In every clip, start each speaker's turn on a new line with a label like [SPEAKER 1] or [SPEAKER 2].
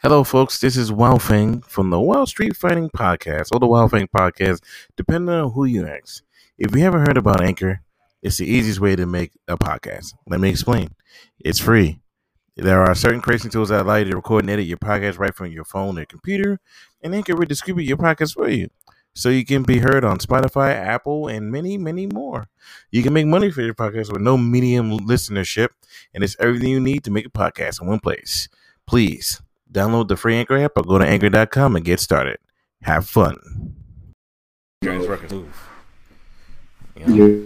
[SPEAKER 1] Hello, folks. This is Wild Fang from the Wild Street Fighting Podcast, or the Wild Fang Podcast, depending on who you ask. If you haven't heard about Anchor, it's the easiest way to make a podcast. Let me explain. It's free. There are certain creation tools that allow you to record and edit your podcast right from your phone or computer, and Anchor will distribute your podcast for you. So you can be heard on Spotify, Apple, and many, many more. You can make money for your podcast with no medium listenership, and it's everything you need to make a podcast in one place. Please download the free Anchor app or go to anchor.com and get started. Have fun.
[SPEAKER 2] Your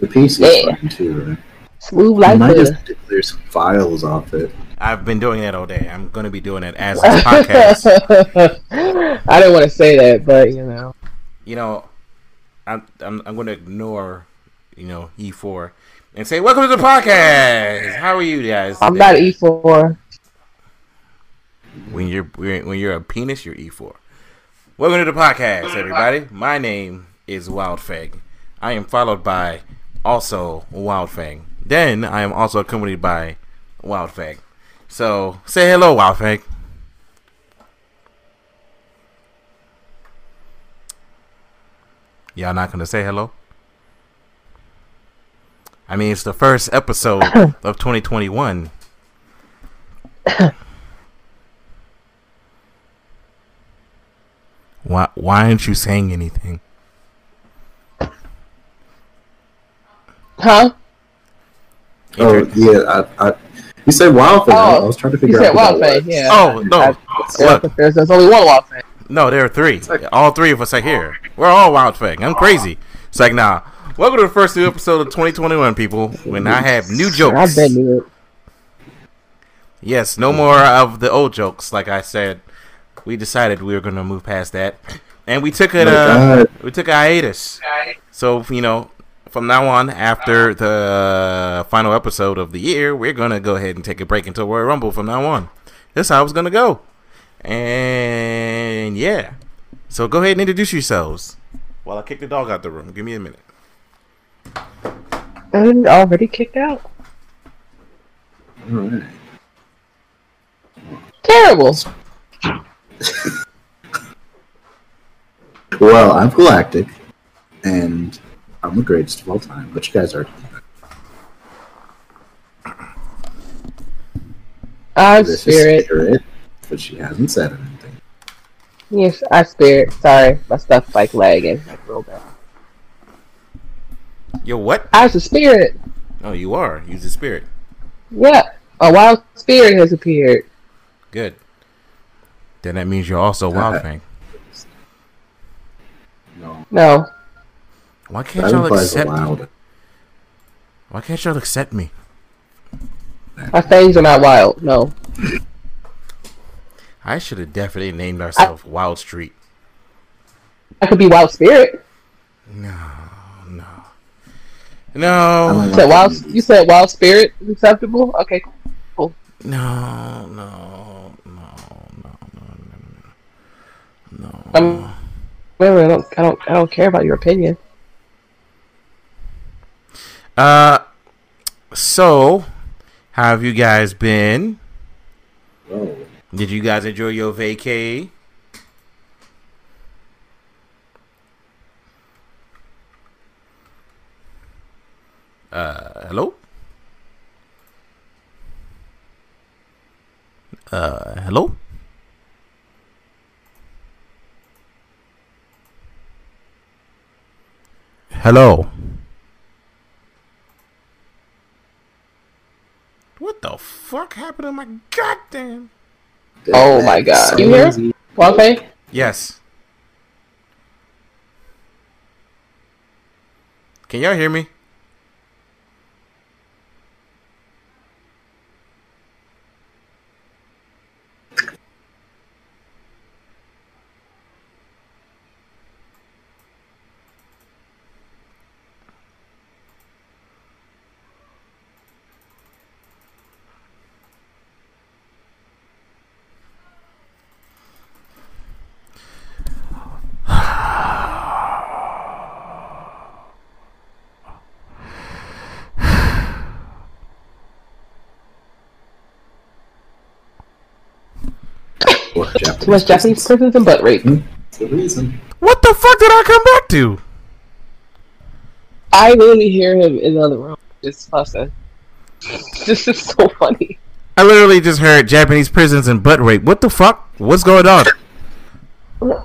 [SPEAKER 2] PC
[SPEAKER 3] Yeah.
[SPEAKER 2] fine too, right?
[SPEAKER 3] Smooth
[SPEAKER 2] I
[SPEAKER 3] like
[SPEAKER 2] might
[SPEAKER 3] butter.
[SPEAKER 2] just clear some files off it.
[SPEAKER 1] I've been doing that all day. I'm going to be doing it as this podcast.
[SPEAKER 3] I didn't want to say that, but you know,
[SPEAKER 1] you know, I'm I'm, I'm going to ignore, you know, E4 and say, "Welcome to the podcast." How are you guys?
[SPEAKER 3] I'm
[SPEAKER 1] today?"
[SPEAKER 3] not E E4.
[SPEAKER 1] When you're when you're a penis, you're E4. Welcome to the podcast, everybody. My name is Wild Fang. I am followed by also Wild Fang. Then I am also accompanied by Wild Fang. So say hello, Wild Fang. Y'all not gonna say hello? I mean, it's the first episode of 2021. Why why aren't you saying anything?
[SPEAKER 3] Huh?
[SPEAKER 2] Oh yeah, I, I you said wild thing. I
[SPEAKER 3] Oh,
[SPEAKER 2] was trying to
[SPEAKER 3] You
[SPEAKER 2] figure
[SPEAKER 3] said
[SPEAKER 2] out.
[SPEAKER 3] wild
[SPEAKER 2] who that
[SPEAKER 3] thing, yeah.
[SPEAKER 1] Oh no!
[SPEAKER 3] I-
[SPEAKER 1] Look,
[SPEAKER 3] there's, there's only one wild thing.
[SPEAKER 1] no, there are three.
[SPEAKER 2] like-
[SPEAKER 1] All three of us are here. We're all Wild Fang. I'm crazy. It's like, nah. Welcome to the first new episode of 2021, people. When I have new
[SPEAKER 3] I've
[SPEAKER 1] jokes.
[SPEAKER 3] been to it.
[SPEAKER 1] Yes, no more of the old jokes. Like I said, we decided we were gonna move past that, and we took it. Uh, we took a hiatus. So you know, from now on, after the final episode of the year, we're gonna go ahead and take a break until Royal Rumble. From now on, that's how it's gonna go. And yeah, so go ahead and introduce yourselves. While I kick the dog out the room, give me a minute.
[SPEAKER 3] And already kicked out.
[SPEAKER 2] All right.
[SPEAKER 3] Terrible.
[SPEAKER 2] Well, I'm Galactic, and I'm the greatest of all time. But you guys are.
[SPEAKER 3] I'm
[SPEAKER 2] This
[SPEAKER 3] spirit.
[SPEAKER 2] is Spirit, but she hasn't said anything.
[SPEAKER 3] Yes, I'm spirit. Sorry, my stuff like lagging like real bad.
[SPEAKER 1] Yo, what?
[SPEAKER 3] I was a spirit.
[SPEAKER 1] Oh, you are. Use the spirit.
[SPEAKER 3] Yeah, a wild spirit has appeared.
[SPEAKER 1] Good. Then that means you're also Wild Fang.
[SPEAKER 2] No,
[SPEAKER 3] No,
[SPEAKER 1] Why can't
[SPEAKER 2] that
[SPEAKER 1] y'all
[SPEAKER 2] implies
[SPEAKER 1] accept me? Why can't y'all accept me?
[SPEAKER 3] my fangs are not wild. No,
[SPEAKER 1] I should have definitely named ourselves Wild Street.
[SPEAKER 3] I could be wild spirit.
[SPEAKER 1] No, no, no,
[SPEAKER 3] You said wild. You said wild spirit is acceptable. Okay,
[SPEAKER 1] no, no, no, no, no, no, no.
[SPEAKER 3] Um, wait, wait, I don't, I don't, I don't care about your opinion.
[SPEAKER 1] Uh, so how have you guys been?
[SPEAKER 2] Oh,
[SPEAKER 1] Did you guys enjoy your vacay? Uh, hello? Uh, hello? Hello? What the fuck happened to my goddamn?
[SPEAKER 3] Oh my God. You hear?
[SPEAKER 2] Easy.
[SPEAKER 3] Wild.
[SPEAKER 1] Yes. Can y'all hear me?
[SPEAKER 3] Too much Japanese prisons and butt rape. Hmm?
[SPEAKER 2] That's the reason.
[SPEAKER 1] What the fuck did I come back to?
[SPEAKER 3] I literally hear him in the other room just fussing. This is so funny.
[SPEAKER 1] I literally just heard Japanese prisons and butt rape. What the fuck? What's going on?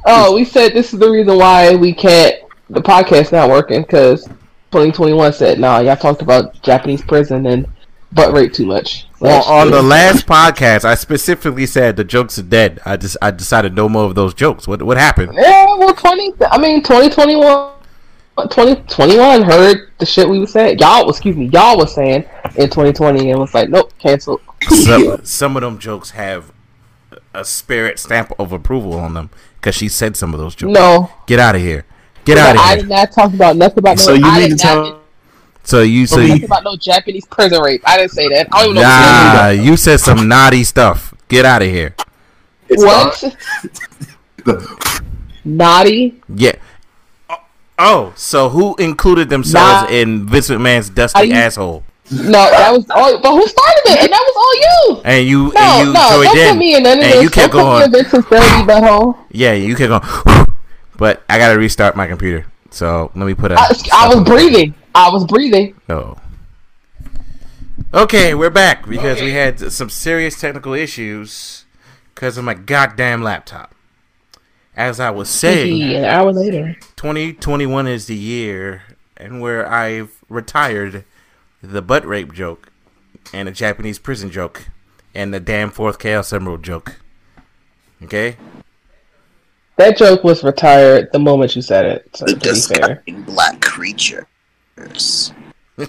[SPEAKER 3] Oh, we said this is the reason why we can't. The podcast not working because 2021 said, "Nah, y'all talked about Japanese prison and butt rape too much."
[SPEAKER 1] Well,
[SPEAKER 3] Last
[SPEAKER 1] on
[SPEAKER 3] year.
[SPEAKER 1] the last podcast, I specifically said the jokes are dead. I just I decided no more of those jokes. What what happened?
[SPEAKER 3] Yeah, well, 20. I mean, 2021. 2021 heard the shit we were saying. Y'all, excuse me, y'all was saying in 2020 and was like, nope, cancel.
[SPEAKER 1] Some, some of them jokes have a spirit stamp of approval on them because she said some of those jokes.
[SPEAKER 3] No,
[SPEAKER 1] Get out of here. Get out of here.
[SPEAKER 3] I did not talk about nothing about no.
[SPEAKER 2] So you
[SPEAKER 3] I
[SPEAKER 2] mean
[SPEAKER 3] did
[SPEAKER 2] to
[SPEAKER 3] not
[SPEAKER 2] tell?
[SPEAKER 1] So you so
[SPEAKER 3] nothing
[SPEAKER 1] you,
[SPEAKER 3] about no Japanese prison rape. I didn't say that. I don't even know
[SPEAKER 1] nah, you said some naughty stuff. Get out of here.
[SPEAKER 2] It's
[SPEAKER 3] what.
[SPEAKER 2] not-
[SPEAKER 3] Naughty.
[SPEAKER 1] Yeah. Oh, oh, so who included themselves
[SPEAKER 3] Nah.
[SPEAKER 1] in Vince McMahon's dusty
[SPEAKER 3] you-
[SPEAKER 1] asshole?
[SPEAKER 3] No, that was all. But who started it? And that was all you.
[SPEAKER 1] And you
[SPEAKER 3] No,
[SPEAKER 1] and you
[SPEAKER 3] no,
[SPEAKER 1] joined
[SPEAKER 3] don't
[SPEAKER 1] in,
[SPEAKER 3] put me in none of
[SPEAKER 1] and
[SPEAKER 3] this.
[SPEAKER 1] you kept
[SPEAKER 3] don't
[SPEAKER 1] going.
[SPEAKER 3] put me in Vince's dirty butthole.
[SPEAKER 1] Yeah, you kept going. But I gotta restart my computer. So let me put a.
[SPEAKER 3] I, I was breathing. I was breathing.
[SPEAKER 1] Oh. Okay, we're back because we had some serious technical issues because of my goddamn laptop. As I was saying,
[SPEAKER 3] An hour later.
[SPEAKER 1] 2021 is the year and where I've retired the butt rape joke and the Japanese prison joke and the damn fourth Chaos Emerald joke. Okay?
[SPEAKER 3] That joke was retired the moment you said it. So
[SPEAKER 4] The
[SPEAKER 3] to be fair.
[SPEAKER 4] disgusting black creatures.
[SPEAKER 1] Yes,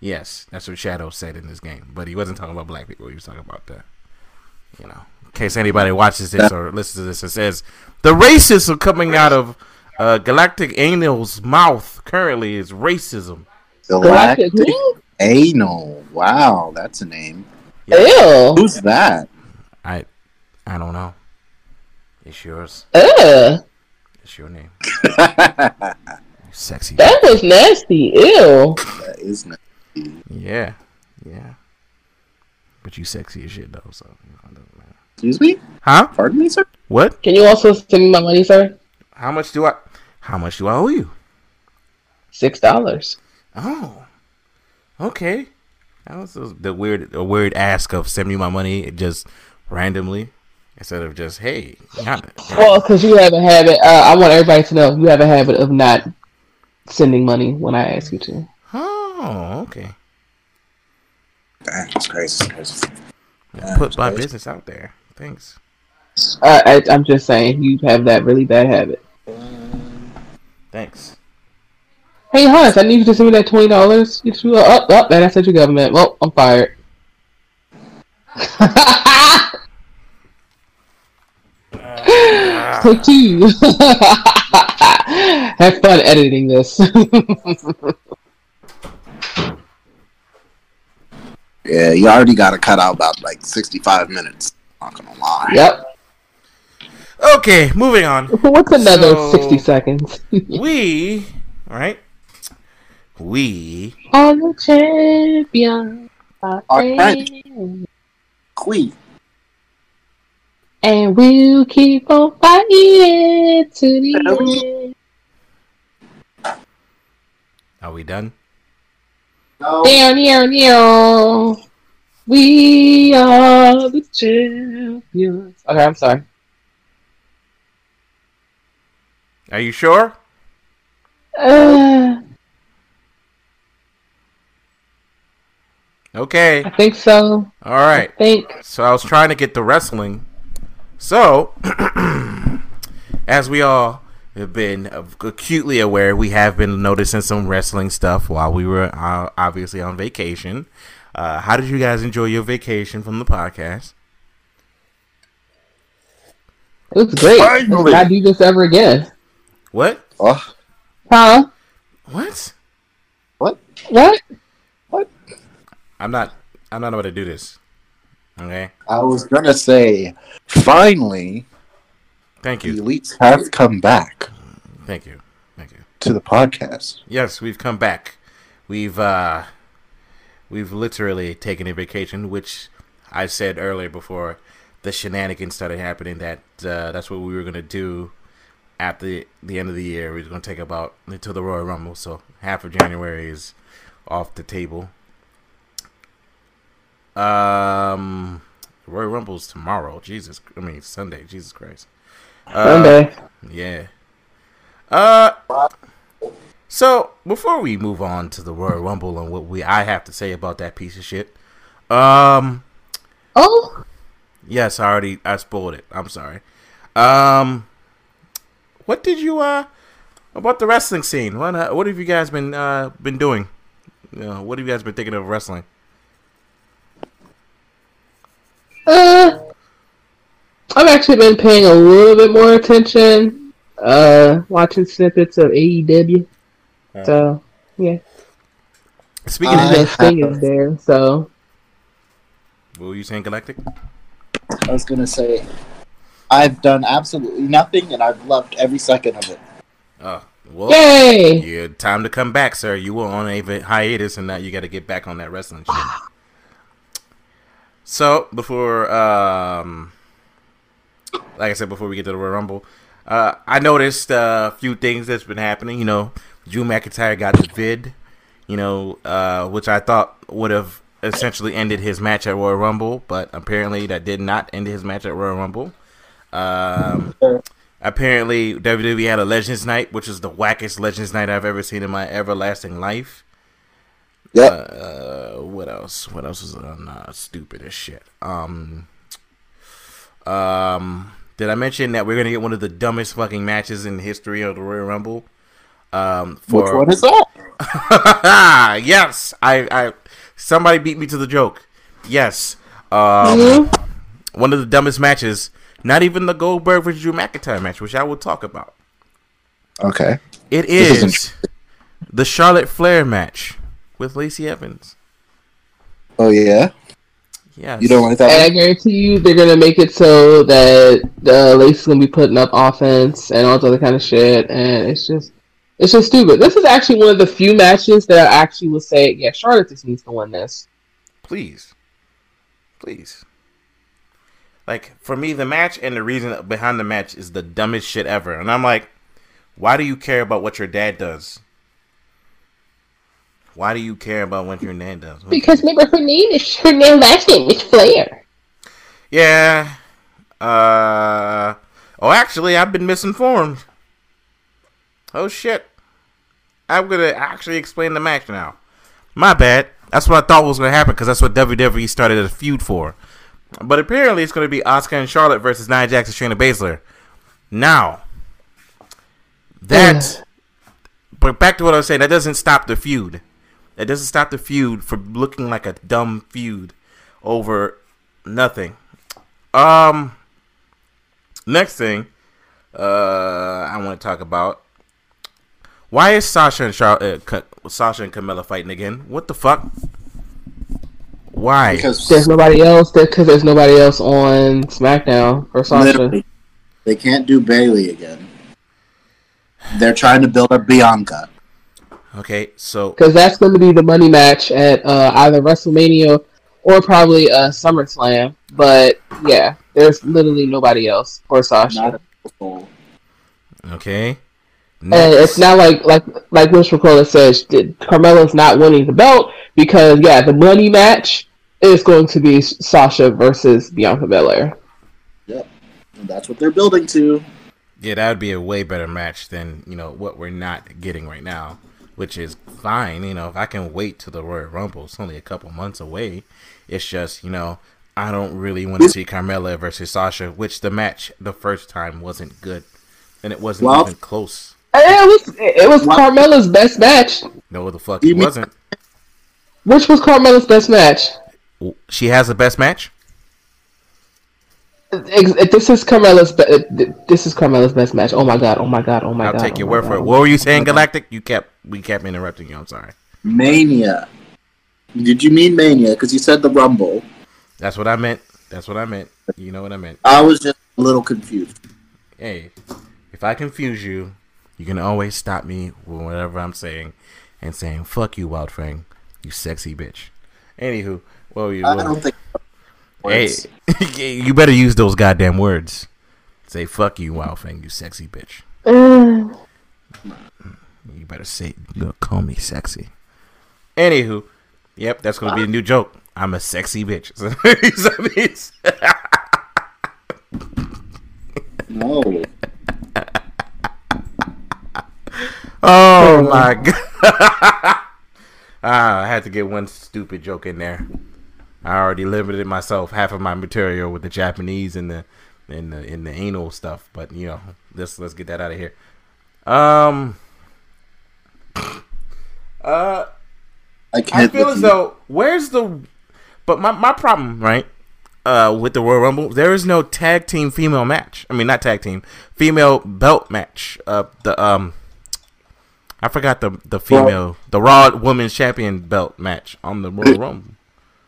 [SPEAKER 1] yes, that's what Shadow said in this game. But he wasn't talking about black people. He was talking about the, you know, in case anybody watches this or listens to this and says the racism coming out of uh, Galactic Anal's mouth currently is racism.
[SPEAKER 3] Galactic.
[SPEAKER 4] Galactic
[SPEAKER 3] Who?
[SPEAKER 4] Anal. Wow, that's a name.
[SPEAKER 3] Ew.
[SPEAKER 4] Who's that?
[SPEAKER 1] I, I don't know. It's yours.
[SPEAKER 3] Ugh.
[SPEAKER 1] It's your name. You sexy.
[SPEAKER 3] That was nasty. Ew.
[SPEAKER 4] is not.
[SPEAKER 1] Yeah, yeah. But you sexy as shit though. So you know, it doesn't matter.
[SPEAKER 4] Excuse me?
[SPEAKER 1] Huh?
[SPEAKER 4] Pardon me, sir?
[SPEAKER 1] What?
[SPEAKER 3] Can you also send me my money, sir?
[SPEAKER 1] How much do I? How much do I owe you?
[SPEAKER 3] Six dollars.
[SPEAKER 1] Oh, okay. That was the- the weird, a weird ask of send me my money just randomly instead of just hey. Not,
[SPEAKER 3] Well, because you have a habit. Uh, I want everybody to know you have a habit of not sending money when I ask you to.
[SPEAKER 1] oh, okay.
[SPEAKER 4] That's crazy. That's crazy.
[SPEAKER 1] Yeah, Put my business out there. Thanks.
[SPEAKER 3] Uh, I, I'm just saying you have that really bad habit.
[SPEAKER 1] Thanks.
[SPEAKER 3] Hey Hans, I need you to send me that twenty dollars. You threw up, up, and I said your government. Well, I'm fired. Take two. Have fun editing this.
[SPEAKER 4] Yeah, you already got to cut out about like 65 minutes. Not gonna lie.
[SPEAKER 3] yep.
[SPEAKER 1] Okay, moving on.
[SPEAKER 3] What's another
[SPEAKER 1] So-
[SPEAKER 3] sixty seconds?
[SPEAKER 1] We, right? We
[SPEAKER 3] All the champions are
[SPEAKER 4] Alright. Queen.
[SPEAKER 3] And we'll keep on fighting to the end.
[SPEAKER 1] are we done?
[SPEAKER 3] Down, down, down. We are the champions. Okay, I'm sorry.
[SPEAKER 1] Are you sure?
[SPEAKER 3] Uh,
[SPEAKER 1] Okay.
[SPEAKER 3] I think so.
[SPEAKER 1] All right.
[SPEAKER 3] I think.
[SPEAKER 1] So I was trying to get the wrestling. So, as we all have been acutely aware, we have been noticing some wrestling stuff while we were uh, obviously on vacation. Uh, how did you guys enjoy your vacation from the podcast?
[SPEAKER 3] It was great.
[SPEAKER 4] Finally.
[SPEAKER 3] Let's do this ever again.
[SPEAKER 1] What?
[SPEAKER 4] Oh,
[SPEAKER 3] Huh?
[SPEAKER 1] What?
[SPEAKER 4] What?
[SPEAKER 3] what? What?
[SPEAKER 1] I'm not. I'm not about to do this. Okay.
[SPEAKER 4] I was gonna say, finally,
[SPEAKER 1] Thank
[SPEAKER 4] the
[SPEAKER 1] you.
[SPEAKER 4] elites have come back
[SPEAKER 1] Thank you. Thank you.
[SPEAKER 4] to the podcast.
[SPEAKER 1] Yes, we've come back. We've uh we've literally taken a vacation, which I said earlier before the shenanigans started happening that uh, that's what we were gonna do at the the end of the year. We were gonna take about until the Royal Rumble, so half of January is off the table. Um, Royal Rumble's tomorrow. Jesus, I mean Sunday. Jesus Christ. Uh,
[SPEAKER 3] Sunday.
[SPEAKER 1] Yeah. Uh. So before we move on to the Royal Rumble and what we I have to say about that piece of shit, um,
[SPEAKER 3] Oh,
[SPEAKER 1] yes, I already I spoiled it. I'm sorry. Um, what did you uh about the wrestling scene? What uh, what have you guys been uh been doing? You know, what have you guys been thinking of wrestling?
[SPEAKER 3] Uh, I've actually been paying a little bit more attention. Uh, watching snippets of AEW. So yeah,
[SPEAKER 1] Speaking
[SPEAKER 4] I
[SPEAKER 1] of,
[SPEAKER 3] the thing is there. So
[SPEAKER 1] what were you saying, Galactic?
[SPEAKER 4] I was gonna say, I've done absolutely nothing, and I've loved every second of it.
[SPEAKER 1] Oh, well,
[SPEAKER 3] yay!
[SPEAKER 1] Yeah, time to come back, sir. You were on a hiatus, and now you got to get back on that wrestling shit. So before, um, like I said, before we get to the Royal Rumble, uh, I noticed a few things that's been happening. You know, Drew McIntyre got the vid, you know, uh, which I thought would have essentially ended his match at Royal Rumble, but apparently that did not end his match at Royal Rumble. Um, apparently WWE had a Legends Night, which is the wackest Legends Night I've ever seen in my everlasting life.
[SPEAKER 4] Yep.
[SPEAKER 1] Uh, what else? What else was on uh, stupid as shit? Um, um, did I mention that we're gonna get one of the dumbest fucking matches in the history of the Royal Rumble? Um, for
[SPEAKER 4] Which one is that?
[SPEAKER 1] yes, I, I, somebody beat me to the joke. Yes, um,
[SPEAKER 3] Mhm.
[SPEAKER 1] one of the dumbest matches. Not even the Goldberg versus Drew McIntyre match, which I will talk about.
[SPEAKER 4] Okay.
[SPEAKER 1] It
[SPEAKER 4] is
[SPEAKER 1] the Charlotte Flair match with Lacey Evans.
[SPEAKER 4] Oh yeah.
[SPEAKER 1] Yeah.
[SPEAKER 4] You don't like
[SPEAKER 3] And I guarantee you, they're gonna make it so that uh, Lacey's gonna be putting up offense and all this other kind of shit, and it's just, it's just stupid. This is actually one of the few matches that I actually will say, yeah, Charlotte just needs to win this.
[SPEAKER 1] please, please. Like for me, the match and the reason behind the match is the dumbest shit ever, and I'm like, why do you care about what your dad does? Why do you care about what your dad does?
[SPEAKER 3] Because remember, her name is her name last name is Flair.
[SPEAKER 1] Yeah. Uh. Oh, actually, I've been misinformed. Oh shit. I'm gonna actually explain the match now. My bad. That's what I thought was gonna happen because that's what WWE started a feud for. But apparently, it's gonna be Asuka and Charlotte versus Nia Jax and Shayna Baszler. Now, that. but back to what I was saying. That doesn't stop the feud. That doesn't stop the feud from looking like a dumb feud over nothing. Um. Next thing, uh, I want to talk about why is Sasha and Char- uh, Ka- Sasha and Carmella fighting again? What the fuck? Why?
[SPEAKER 4] Because There's
[SPEAKER 3] nobody else because there's nobody else on SmackDown for Sasha.
[SPEAKER 4] literally, they can't do Bayley again. They're trying to build up Bianca.
[SPEAKER 1] Okay, so
[SPEAKER 3] Because that's going to be the money match at uh, either WrestleMania or probably uh, SummerSlam. But yeah, there's literally nobody else for Sasha.
[SPEAKER 4] Not a soul.
[SPEAKER 1] okay.
[SPEAKER 3] And it's not like like like Miss Ricola says, that Carmella's not winning the belt because yeah, the money match is going to be Sasha versus Bianca Belair.
[SPEAKER 4] Yep. And that's what they're building to.
[SPEAKER 1] Yeah, that would be a way better match than you know what we're not getting right now, which is fine. You know, if I can wait till the Royal Rumble, it's only a couple months away. It's just you know I don't really want to see Carmella versus Sasha, which the match the first time wasn't good, and it wasn't
[SPEAKER 4] Well-
[SPEAKER 1] even close.
[SPEAKER 3] It was it was
[SPEAKER 4] What?
[SPEAKER 3] Carmella's best match.
[SPEAKER 1] No, the fuck
[SPEAKER 4] You
[SPEAKER 1] it wasn't.
[SPEAKER 3] Which was Carmella's best match?
[SPEAKER 1] She has the best match.
[SPEAKER 3] Ex- eh, This is Carmella's. Be- eh, this is Carmella's best match. Oh my god! Oh my god! Oh my
[SPEAKER 1] I'll
[SPEAKER 3] god!
[SPEAKER 1] take
[SPEAKER 3] oh
[SPEAKER 1] your
[SPEAKER 3] my
[SPEAKER 1] word
[SPEAKER 3] god,
[SPEAKER 1] for it.
[SPEAKER 3] oh
[SPEAKER 1] What were you
[SPEAKER 3] oh
[SPEAKER 1] saying. Galactic? You kept we kept interrupting you. I'm sorry.
[SPEAKER 4] Mania. Did you mean Mania? Because you said the Rumble.
[SPEAKER 1] That's what I meant. That's what I meant. You know what I meant.
[SPEAKER 4] I was just a little confused.
[SPEAKER 1] Hey, if I confuse you, you can always stop me with whatever I'm saying and saying "fuck you, Wild Fang, you sexy bitch." Anywho, what were you?
[SPEAKER 4] I don't think
[SPEAKER 1] Hey, you better use those goddamn words. Say fuck you, Wild Fang, you sexy bitch.
[SPEAKER 3] Uh,
[SPEAKER 1] You better say, call me sexy. Anywho, yep, that's gonna be a new joke. I'm a sexy bitch.
[SPEAKER 4] No.
[SPEAKER 1] oh my god! ah, I had to get one stupid joke in there. I already limited myself half of my material with the Japanese and the and the in the anal stuff, but you know, let's let's get that out of here. Um. Uh,
[SPEAKER 4] I
[SPEAKER 1] I
[SPEAKER 4] can't.
[SPEAKER 1] feel as
[SPEAKER 4] you.
[SPEAKER 1] though where's the but my, my problem, right? Uh with the Royal Rumble, there is no tag team female match. I mean not tag team, female belt match. Uh the um I forgot the the female the Raw Women's Champion belt match on the Royal Rumble.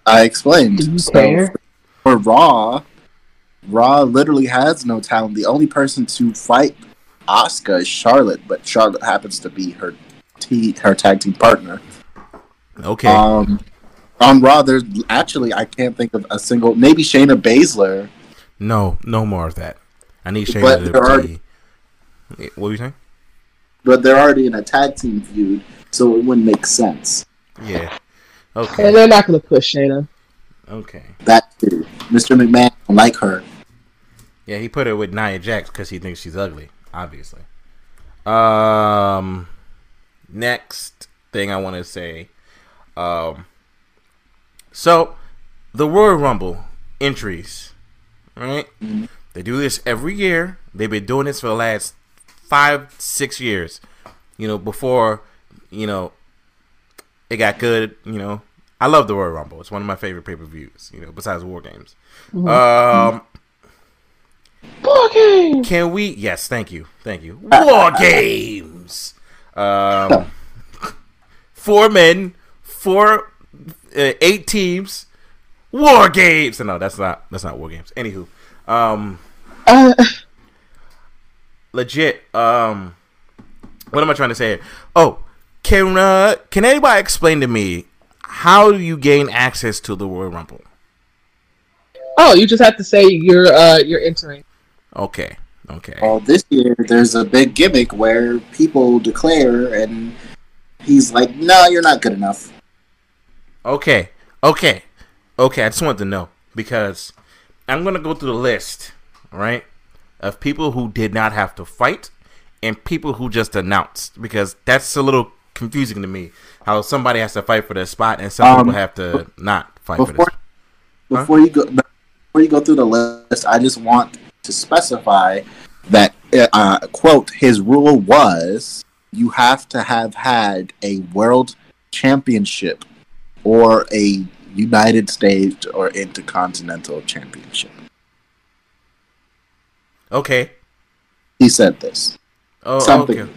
[SPEAKER 4] I explained.
[SPEAKER 3] do you
[SPEAKER 4] So,
[SPEAKER 3] care?
[SPEAKER 4] for Raw, Raw literally has no talent. The only person to fight Asuka is Charlotte, but Charlotte happens to be her t- her tag team partner.
[SPEAKER 1] Okay.
[SPEAKER 4] Um, on Raw, there's actually I can't think of a single. Maybe Shayna Baszler,
[SPEAKER 1] no, no more of that. I need
[SPEAKER 4] but
[SPEAKER 1] Shayna
[SPEAKER 4] there are-
[SPEAKER 1] to be What were you saying?
[SPEAKER 4] but they're already in a tag team feud, so it wouldn't make sense.
[SPEAKER 1] Yeah.
[SPEAKER 3] And
[SPEAKER 1] Okay.
[SPEAKER 3] they're not gonna push Shayna.
[SPEAKER 1] Okay.
[SPEAKER 4] That too. Mr. McMahon don't like her.
[SPEAKER 1] Yeah, he put it with Nia Jax because he thinks she's ugly, obviously. Um, next thing I want to say, um, so the Royal Rumble entries, right? They do this every year. They've been doing this for the last five, six years. You know, before you know it got good. You know, I love the Royal Rumble. It's one of my favorite pay per views. You know, besides War Games. Um.
[SPEAKER 3] Okay.
[SPEAKER 1] Can we? Yes, thank you, thank you. War games. Um, four men, four, uh, eight teams. War games. No, that's not. That's not war games. Anywho, um,
[SPEAKER 3] Uh,
[SPEAKER 1] legit. Um, what am I trying to say? Here? Oh, can uh, can anybody explain to me how do you gain access to the Royal Rumble?
[SPEAKER 3] oh, you just have to say you're uh you're entering.
[SPEAKER 1] Okay, okay.
[SPEAKER 4] Well, this year there's a big gimmick where people declare, and he's like, "No, you're not good enough."
[SPEAKER 1] Okay, okay, okay. I just want to know because I'm gonna go through the list, right, of people who did not have to fight and people who just announced because that's a little confusing to me. How somebody has to fight for their spot and some
[SPEAKER 4] Um,
[SPEAKER 1] people have to not fight for
[SPEAKER 4] Before
[SPEAKER 1] this.
[SPEAKER 4] before you go before you go through the list, I just want to specify that uh, quote his rule was you have to have had a world championship or a United States or Intercontinental Championship.
[SPEAKER 1] Okay.
[SPEAKER 4] He said this.
[SPEAKER 1] Oh,
[SPEAKER 4] Something.
[SPEAKER 1] okay.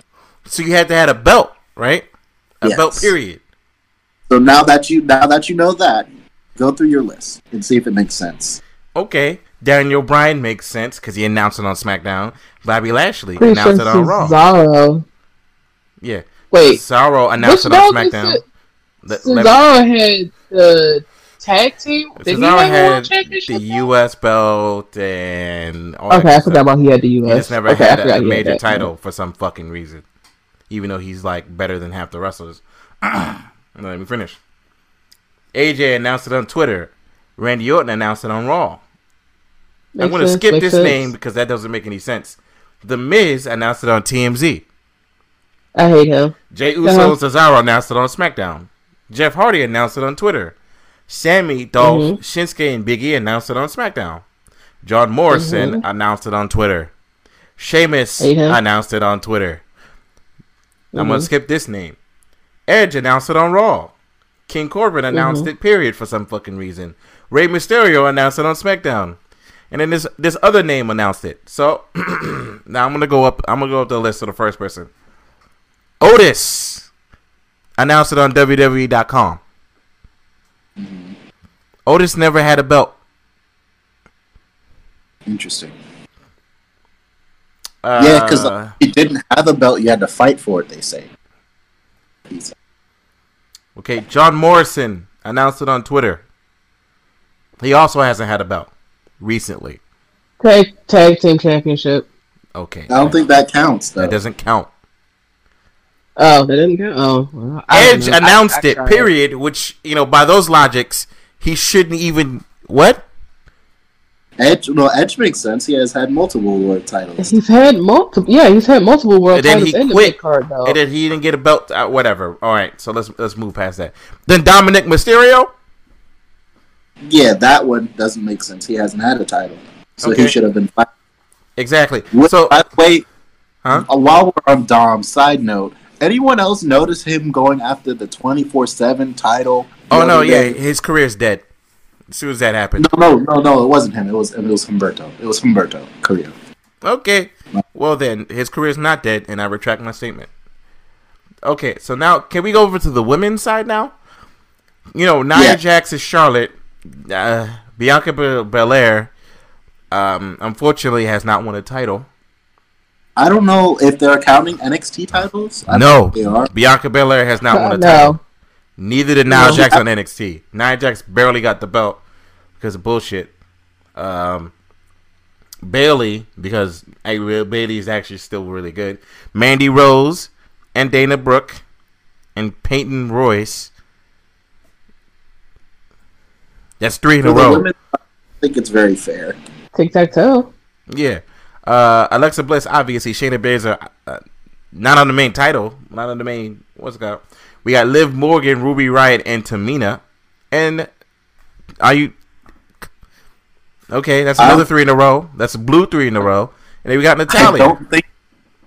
[SPEAKER 1] So you had to have a belt, right? A belt. Period.
[SPEAKER 4] So now that you now that you know that, go through your list and see if it makes sense.
[SPEAKER 1] Okay. Daniel Bryan makes sense because he announced it on SmackDown. Bobby Lashley
[SPEAKER 3] Pretty sure
[SPEAKER 1] announced it on Raw.
[SPEAKER 3] Cesaro.
[SPEAKER 1] Yeah.
[SPEAKER 3] Wait,
[SPEAKER 1] Cesaro announced it on SmackDown.
[SPEAKER 3] it?
[SPEAKER 1] Let- let me-
[SPEAKER 3] Cesaro had the tag team. Did
[SPEAKER 1] Cesaro
[SPEAKER 3] have
[SPEAKER 1] had the U.S. belt and all
[SPEAKER 3] Okay, I forgot
[SPEAKER 1] stuff.
[SPEAKER 3] about he had the
[SPEAKER 1] He
[SPEAKER 3] U.S.
[SPEAKER 1] just never
[SPEAKER 3] okay,
[SPEAKER 1] had
[SPEAKER 3] I
[SPEAKER 1] a, a major title for some fucking reason, even though he's like better than half the wrestlers. Let me finish. AJ announced it on Twitter. Randy Orton announced it on Raw. I'm going to skip this
[SPEAKER 3] sense.
[SPEAKER 1] name because that doesn't make any sense. The Miz announced it on TMZ.
[SPEAKER 3] I hate him.
[SPEAKER 1] Jay Uso
[SPEAKER 3] Uh-huh.
[SPEAKER 1] and Cesaro announced it on SmackDown. Jeff Hardy announced it on Twitter. Sammy, Dolph,
[SPEAKER 3] Mhm.
[SPEAKER 1] Shinsuke, and Big E announced it on SmackDown. John Morrison
[SPEAKER 3] Mhm.
[SPEAKER 1] announced it on Twitter. Sheamus announced it on Twitter. I'm going
[SPEAKER 3] Mhm.
[SPEAKER 1] to skip this name. Edge announced it on Raw. King Corbin announced
[SPEAKER 3] Mhm.
[SPEAKER 1] it, period, for some fucking reason. Rey Mysterio announced it on SmackDown. And then this this other name announced it. So now I'm gonna go up. I'm gonna go up the list of the first person. Otis announced it on WWE.com. Otis never had a belt.
[SPEAKER 4] Interesting.
[SPEAKER 1] Uh,
[SPEAKER 4] yeah, because he didn't have a belt, you had to fight for it. They say. He's-
[SPEAKER 1] okay, John Morrison announced it on Twitter. He also hasn't had a belt recently.
[SPEAKER 3] Tag tag team championship.
[SPEAKER 1] Okay,
[SPEAKER 4] I don't think that counts though.
[SPEAKER 1] that doesn't count.
[SPEAKER 3] Oh, that didn't count. Oh, well, I
[SPEAKER 1] Edge
[SPEAKER 3] know. I-
[SPEAKER 1] announced
[SPEAKER 3] I
[SPEAKER 1] it.
[SPEAKER 3] tried.
[SPEAKER 1] Period. Which you know, by those logics, he shouldn't even what?
[SPEAKER 4] Edge, well, Edge makes sense. He has had multiple world titles.
[SPEAKER 3] He's had multiple. Yeah, he's had multiple world
[SPEAKER 1] And then
[SPEAKER 3] titles
[SPEAKER 1] he
[SPEAKER 3] in the
[SPEAKER 1] quit.
[SPEAKER 3] mid card though.
[SPEAKER 1] And then he didn't get a belt. Uh, whatever. All right. So let's let's move past that. Then Dominic Mysterio.
[SPEAKER 4] Yeah, that one doesn't make sense. He hasn't had a title, so
[SPEAKER 1] Okay.
[SPEAKER 4] he should have been. Fighting.
[SPEAKER 1] Exactly.
[SPEAKER 4] Wait,
[SPEAKER 1] So
[SPEAKER 4] uh, wait,
[SPEAKER 1] Huh?
[SPEAKER 4] uh, while we're on Dom, side note, anyone else notice him going after the twenty four seven title?
[SPEAKER 1] oh no,
[SPEAKER 4] other
[SPEAKER 1] yeah,
[SPEAKER 4] day?
[SPEAKER 1] his career's dead. As soon as that happened.
[SPEAKER 4] No, no, no, no, it wasn't him. It was it was Humberto. It was Humberto. Korea.
[SPEAKER 1] Okay. Well then, his career is not dead, and I retract my statement. Okay, so now can we go over to the women's side now? You know, Nia
[SPEAKER 4] Yeah.
[SPEAKER 1] Jax is Charlotte. Uh, Bianca Be- Belair, um, unfortunately, has not won a title.
[SPEAKER 4] I don't know if they're counting NXT titles. I
[SPEAKER 1] No,
[SPEAKER 4] think they are.
[SPEAKER 1] Bianca Belair has not won a
[SPEAKER 3] no.
[SPEAKER 1] title. Neither did Nia Jax on NXT. Nia Jax barely got the belt because of bullshit. Um, Bayley, because hey, real Bayley is actually still really good. Mandy Rose and Dana Brooke and Peyton Royce. That's three in a
[SPEAKER 4] For the
[SPEAKER 1] row.
[SPEAKER 4] women, I think it's very fair.
[SPEAKER 3] Tic tac toe.
[SPEAKER 1] Yeah. Uh, Alexa Bliss, obviously. Shayna Baszler, uh, not on the main title. Not on the main. What's it called? We got Liv Morgan, Ruby Riot, and Tamina. And are you. Okay, that's another
[SPEAKER 4] Um,
[SPEAKER 1] three in a row. That's a blue three in a row. And then we got
[SPEAKER 4] I
[SPEAKER 1] Natalya.
[SPEAKER 4] don't think.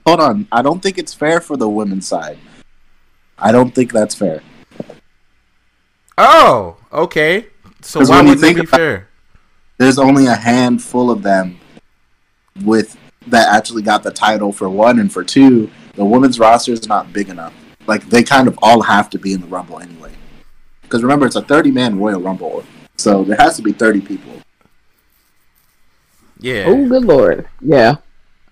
[SPEAKER 4] Hold on. I don't think it's fair for the women's side. I don't think that's fair.
[SPEAKER 1] Oh, okay. So why would
[SPEAKER 4] think
[SPEAKER 1] be fair?
[SPEAKER 4] There's only a handful of them with that actually got the title for one and for two. The women's roster is not big enough. Like they kind of all have to be in the Rumble anyway. Because remember, it's a 30 man Royal Rumble, so there has to be 30 people.
[SPEAKER 1] Yeah.
[SPEAKER 3] Oh, good lord. Yeah,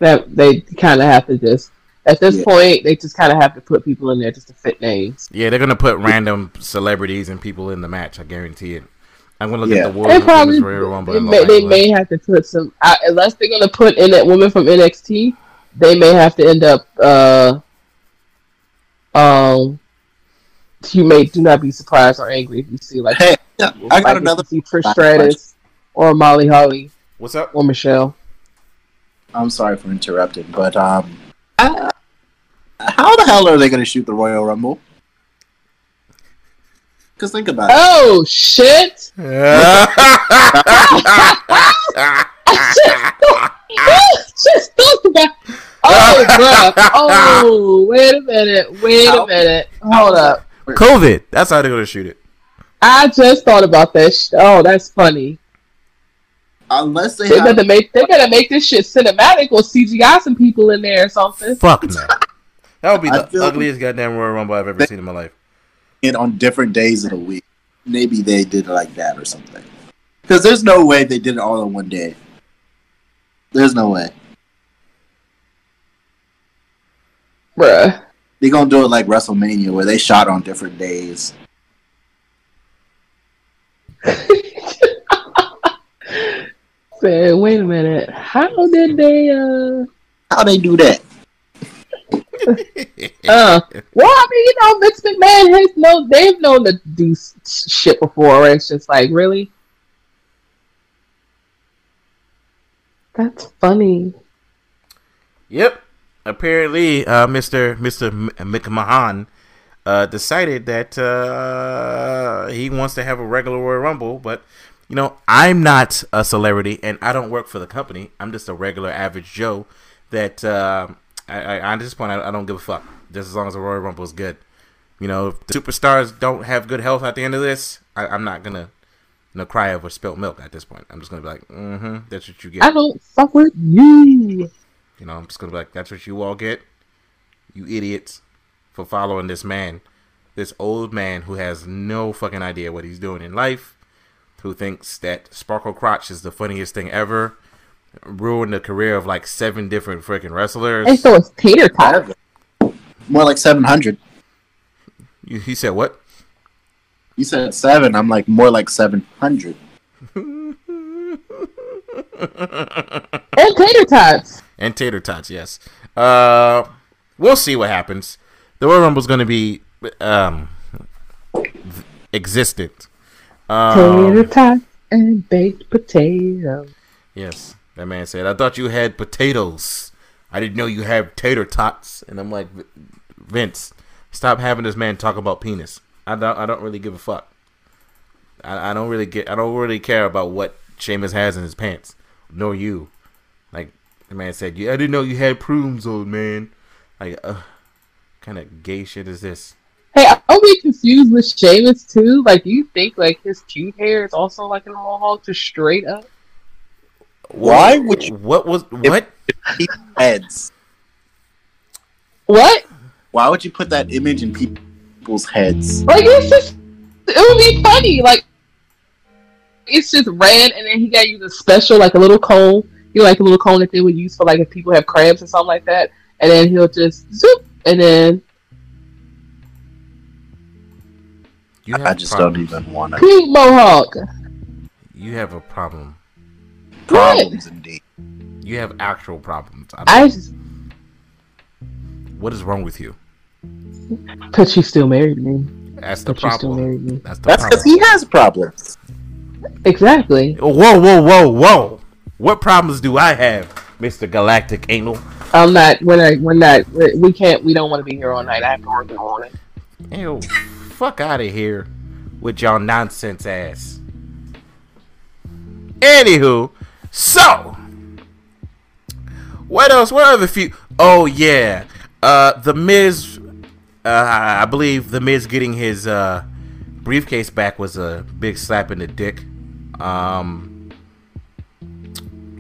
[SPEAKER 3] that they kind of have to just at this
[SPEAKER 4] Yeah.
[SPEAKER 3] point they just kind of have to put people in there just to fit names.
[SPEAKER 1] Yeah, they're gonna put random celebrities and people in the match. I guarantee it. I'm gonna look
[SPEAKER 4] Yeah.
[SPEAKER 1] at the World
[SPEAKER 3] They probably
[SPEAKER 1] Royal Rumble.
[SPEAKER 3] they, may, they may have to put some uh, unless they're gonna put in that woman from NXT. They may have to end up. uh Um, you may do not be surprised or angry if you see like
[SPEAKER 4] Hey, yeah, I got
[SPEAKER 3] like if
[SPEAKER 4] another.
[SPEAKER 3] you see Trish Stratus or Molly Holly
[SPEAKER 1] What's up?
[SPEAKER 3] or Michelle.
[SPEAKER 4] I'm sorry for interrupting, but um, uh, how the hell are they going to shoot the Royal Rumble? Because think about it.
[SPEAKER 3] Oh shit! Just thought about. Oh, bruh. Oh, wait a minute. Wait a minute. Hold up.
[SPEAKER 1] COVID. That's how they're gonna shoot it.
[SPEAKER 3] I just thought about that. Oh, that's funny.
[SPEAKER 4] Unless they
[SPEAKER 3] They
[SPEAKER 4] have,
[SPEAKER 3] better make. They better make this shit cinematic or CGI some people in there or something.
[SPEAKER 1] Fuck no. That would be the
[SPEAKER 4] feel-
[SPEAKER 1] ugliest goddamn Royal Rumble I've ever seen in my life.
[SPEAKER 4] And on different days of the week. Maybe they did it like that or something. Because there's no way they did it all in one day. There's no way.
[SPEAKER 3] Bruh.
[SPEAKER 4] They're gonna do it like WrestleMania, where they shot on different days.
[SPEAKER 3] Say, wait a minute. How did they? Uh.
[SPEAKER 4] How they do that?
[SPEAKER 3] Uh. Well, I mean, you know, Vince McMahon has no. They've known to do shit before. Where it's just like, really. That's funny.
[SPEAKER 1] Yep. Apparently, uh, Mr. Mr. McMahon uh, decided that uh, he wants to have a regular Royal Rumble, but you know, I'm not a celebrity and I don't work for the company. I'm just a regular average Joe. That uh, I, I, at this point, I, I don't give a fuck. Just as long as the Royal Rumble is good. You know, if the superstars don't have good health at the end of this, I, I'm not gonna, you know, cry over spilt milk at this point. I'm just gonna be like, mm-hmm, that's what you get.
[SPEAKER 3] I don't fuck with you.
[SPEAKER 1] You know, I'm just gonna be like, that's what you all get, you idiots, for following this man, this old man who has no fucking idea what he's doing in life, who thinks that Sparkle Crotch is the funniest thing ever, ruined the career of like seven different freaking wrestlers.
[SPEAKER 3] And so it's tater tot.
[SPEAKER 4] More like seven hundred.
[SPEAKER 1] You- He said what?
[SPEAKER 4] You said seven. I'm like more like seven hundred.
[SPEAKER 3] and tater tots.
[SPEAKER 1] And tater tots. Yes. Uh, we'll see what happens. The Royal Rumble's going to be um existent.
[SPEAKER 3] Tater
[SPEAKER 1] Um,
[SPEAKER 3] tots and baked potatoes.
[SPEAKER 1] yes, that man said. I thought you had potatoes. I didn't know you had tater tots. And I'm like, Vince, stop having this man talk about penis. I don't. I don't really give a fuck. I, I don't really get. I don't really care about what Sheamus has in his pants, nor you. Like the man said, "You. I didn't know you had prunes, old man." Like, uh, kind of gay shit is this?
[SPEAKER 3] Hey, I'll be confused with Sheamus too. Like, do you think like his cute hair is also like a mohawk, just straight up?
[SPEAKER 4] Why would you
[SPEAKER 1] What was what?
[SPEAKER 4] keep heads?
[SPEAKER 3] What?
[SPEAKER 4] Why would you put that image in people's heads?
[SPEAKER 3] Like, it's just it would be funny. Like, it's just red, and then he got you the special, like a little cone. You know, like a little cone that they would use for like if people have crabs or something like that. And then he'll just zoop, and then
[SPEAKER 1] You have
[SPEAKER 4] I
[SPEAKER 1] a
[SPEAKER 4] just
[SPEAKER 1] problem.
[SPEAKER 4] don't even want to.
[SPEAKER 3] pink mohawk.
[SPEAKER 1] You have a problem.
[SPEAKER 4] Problems indeed.
[SPEAKER 1] You have actual problems. I
[SPEAKER 3] I just,
[SPEAKER 1] what is wrong with you?
[SPEAKER 3] but she still married me.
[SPEAKER 1] That's the
[SPEAKER 3] But she still
[SPEAKER 1] problem.
[SPEAKER 3] married me.
[SPEAKER 1] That's the
[SPEAKER 4] That's because he has problems.
[SPEAKER 3] Exactly.
[SPEAKER 1] Whoa, whoa, whoa, whoa! What problems do I have, Mister Galactic Anal?
[SPEAKER 3] I'm not. We're not. We're not. we we can't. We don't want to be here all night. I have to work in the morning.
[SPEAKER 1] Ew, fuck out of here with y'all nonsense ass. Anywho, so what else? What other few? Oh yeah, uh, the Miz. Uh, I believe the Miz getting his uh briefcase back was a big slap in the dick. Um,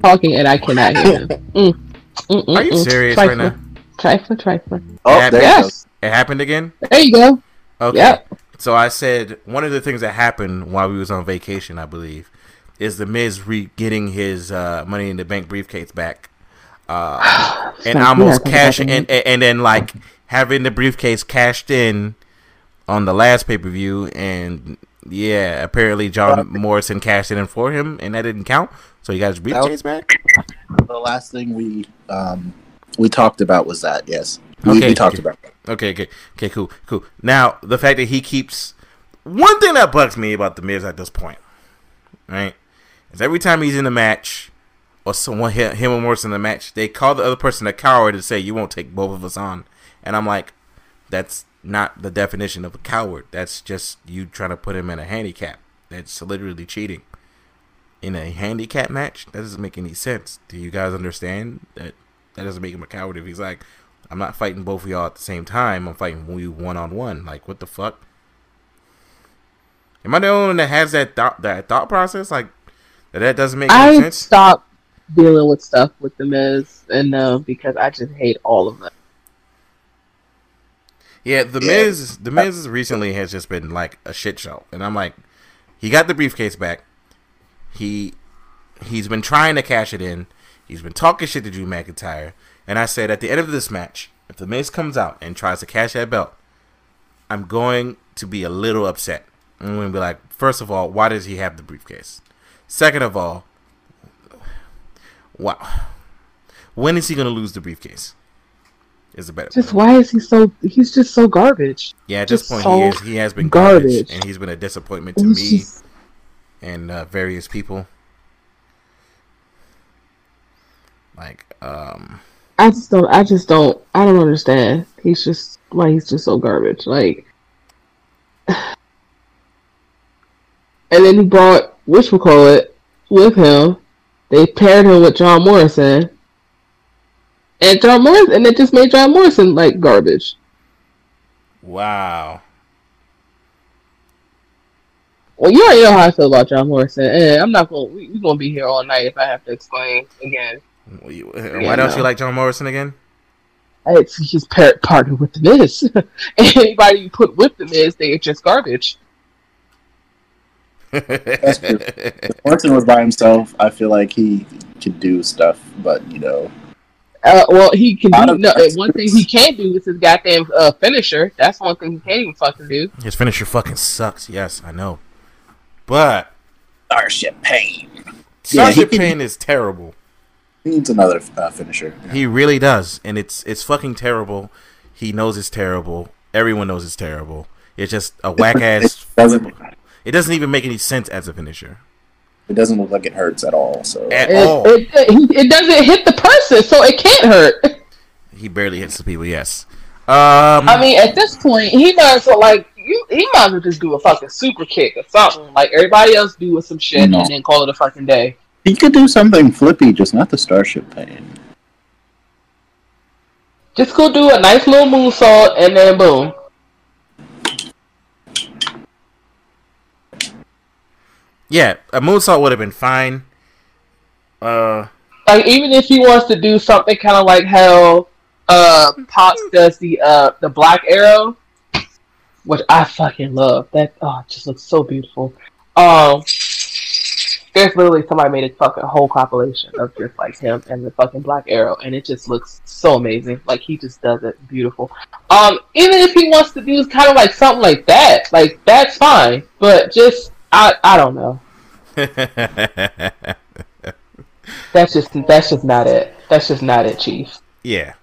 [SPEAKER 3] Talking and I cannot hear him. Mm. Mm, mm,
[SPEAKER 1] are you
[SPEAKER 3] mm.
[SPEAKER 1] serious
[SPEAKER 3] Trifler.
[SPEAKER 1] right now?
[SPEAKER 3] Trifler, trifler.
[SPEAKER 4] Oh,
[SPEAKER 1] Yeah,
[SPEAKER 4] there
[SPEAKER 3] yes.
[SPEAKER 1] It happened again.
[SPEAKER 3] There you go.
[SPEAKER 1] Okay.
[SPEAKER 3] Yep.
[SPEAKER 1] So I said one of the things that happened while we was on vacation, I believe, is the Miz re- getting his uh, Money in the Bank briefcase back, uh, and almost
[SPEAKER 3] yeah,
[SPEAKER 1] cash
[SPEAKER 3] fucking-
[SPEAKER 1] and, and and then like having the briefcase cashed in on the last pay per view, and yeah, apparently John Morrison cashed it in for him, and that didn't count. So he got his briefcase back.
[SPEAKER 4] The last thing we um we talked about was that. Yes, we,
[SPEAKER 1] Okay.
[SPEAKER 4] we talked about. That.
[SPEAKER 1] Okay, okay, okay, cool, cool. Now the fact that he keeps one thing that bugs me about the Miz at this point, right, is every time he's in a match or someone him or Morrison in the match, they call the other person a coward and say you won't take both of us on, and I'm like, that's not the definition of a coward. That's just you trying to put him in a handicap. That's literally cheating. In a handicap match, that doesn't make any sense. Do you guys understand that? That doesn't make him a coward if he's like, I'm not fighting both of y'all at the same time. I'm fighting you one on one. Like, what the fuck? Am I the only one that has that thought that thought process? Like, that that doesn't make any
[SPEAKER 3] I
[SPEAKER 1] sense.
[SPEAKER 3] stopped dealing with stuff with the Miz and uh, because I just hate all of them.
[SPEAKER 1] Yeah, the
[SPEAKER 4] Yeah.
[SPEAKER 1] Miz, the Miz recently has just been like a shit show, and I'm like, he got the briefcase back. He he's been trying to cash it in. He's been talking shit to Drew McIntyre, and I said at the end of this match, if the Miz comes out and tries to cash that belt, I'm going to be a little upset. I'm going to be like, first of all, why does he have the briefcase? Second of all, wow, when is he going to lose the briefcase? Is a better.
[SPEAKER 3] Just why is he so? He's just so garbage.
[SPEAKER 1] Yeah, at this
[SPEAKER 3] Just
[SPEAKER 1] point,
[SPEAKER 3] so
[SPEAKER 1] he is. He has been garbage,
[SPEAKER 3] garbage.
[SPEAKER 1] and he's been a disappointment to me
[SPEAKER 3] just-
[SPEAKER 1] and uh, various people. Like, um,
[SPEAKER 3] I just don't. I just don't. I don't understand. He's just why he's just so garbage. Like, and then he brought which we call it with him. They paired him with John Morrison, and John Morrison, and it just made John Morrison like garbage.
[SPEAKER 1] wow.
[SPEAKER 3] Well, you already know how I feel about John Morrison, and I'm not going. to We're gonna be here all night if I have to explain again.
[SPEAKER 1] Well, you- uh, Why don't
[SPEAKER 3] no.
[SPEAKER 1] you like John Morrison again?
[SPEAKER 3] It's he's par- partnered with the Miz. Anybody you put with the Miz, they are just garbage.
[SPEAKER 4] That's true. If Morrison was by himself, I feel like he could do stuff, but you know,
[SPEAKER 3] Uh, well, he can
[SPEAKER 4] Lot
[SPEAKER 3] do no. One thing he can't do is his goddamn uh, finisher. That's one thing he can't even fucking do.
[SPEAKER 1] His finisher fucking sucks. Yes, I know. But
[SPEAKER 4] Starship Pain.
[SPEAKER 1] Starship
[SPEAKER 4] he-
[SPEAKER 1] Pain is terrible.
[SPEAKER 4] He needs another uh, finisher.
[SPEAKER 1] He really does, and it's it's fucking terrible. He knows it's terrible. Everyone knows it's terrible. It's just a whack ass.
[SPEAKER 4] It doesn't.
[SPEAKER 1] It doesn't even make any sense as a finisher
[SPEAKER 4] It doesn't look like it hurts at all. So
[SPEAKER 1] at
[SPEAKER 3] It,
[SPEAKER 1] all.
[SPEAKER 3] it, it, it doesn't hit the person, so it can't hurt.
[SPEAKER 1] he barely hits the people. Yes. Um.
[SPEAKER 3] I mean, at this point, he might as well like you. He might as well just do a fucking super kick or something like everybody else do with some shit,
[SPEAKER 4] No.
[SPEAKER 3] and then call it a fucking day.
[SPEAKER 4] he could do something flippy, just not the Starship Pain.
[SPEAKER 3] Just go do a nice little moonsault, and then boom.
[SPEAKER 1] Yeah, a moonsault would have been fine. Uh.
[SPEAKER 3] Like even if he wants to do something kind of like how uh Pops does the uh the black arrow, which I fucking love. That oh, it just looks so beautiful. Um, there's literally somebody made a fucking whole compilation of just like him and the fucking black arrow, and it just looks so amazing. Like he just does it beautiful. Um, even if he wants to do kind of like something like that, like that's fine. But just I I don't know. That's just that's just not it. That's just not it, Chief.
[SPEAKER 1] yeah.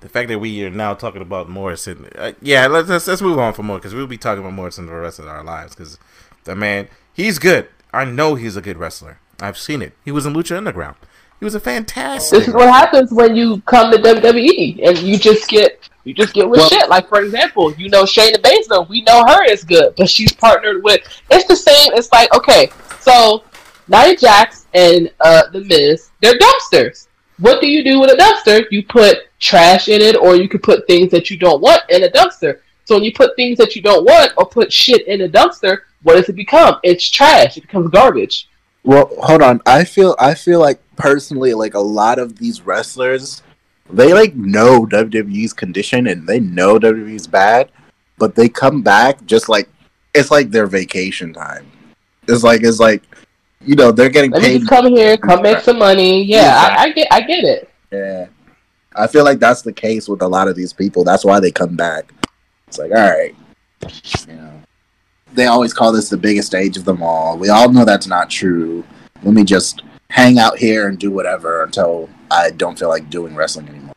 [SPEAKER 1] The fact that we are now talking about Morrison, uh, yeah, let's, let's let's move on for more because we'll be talking about Morrison for the rest of our lives. Because the man, he's good. I know he's a good wrestler. I've seen it. He was in Lucha Underground. He was a fantastic.
[SPEAKER 3] This is what happens when you come to WWE and you just get you just get with
[SPEAKER 4] Well-
[SPEAKER 3] shit. Like for example, you know Shayna Baszler, we know her is good, but she's partnered with. It's the same. It's like okay, so Nia Jax and uh, the Miz, they're dumpsters. What do you do with a dumpster? You put trash in it, or you could put things that you don't want in a dumpster. So when you put things that you don't want or put shit in a dumpster, what does it become? It's trash. It becomes garbage.
[SPEAKER 4] Well, hold on. I feel I feel like personally, like a lot of these wrestlers, they like know WWE's condition and they know WWE's bad, but they come back just like it's like their vacation time. It's like it's like you know they're getting
[SPEAKER 3] Let
[SPEAKER 4] paid.
[SPEAKER 3] come here, come make some money. Yeah, I, I get, I get it.
[SPEAKER 4] Yeah, I feel like that's the case with a lot of these people. That's why they come back. It's like all right, you know, they always call this the biggest stage of them all. We all know that's not true. Let me just hang out here and do whatever until I don't feel like doing wrestling anymore.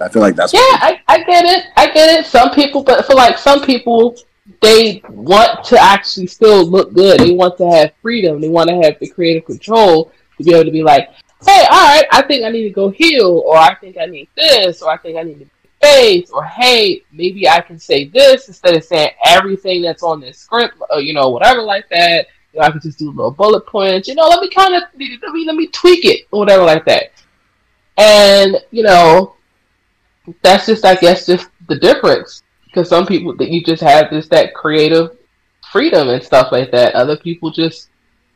[SPEAKER 4] I feel like that's
[SPEAKER 3] Yeah, I, I get it. I get it. Some people, but for like some people, they want to actually still look good. They want to have freedom. They want to have the creative control to be able to be like, hey, all right, I think I need to go heal, or I think I need this, or I think I need to face, or hey, maybe I can say this instead of saying everything that's on this script, or you know, whatever like that. You know, I can just do little bullet points. You know, let me kind of let me let me tweak it, or whatever like that. And you know, that's just I guess just the difference because some people that you just have this that creative freedom and stuff like that. Other people just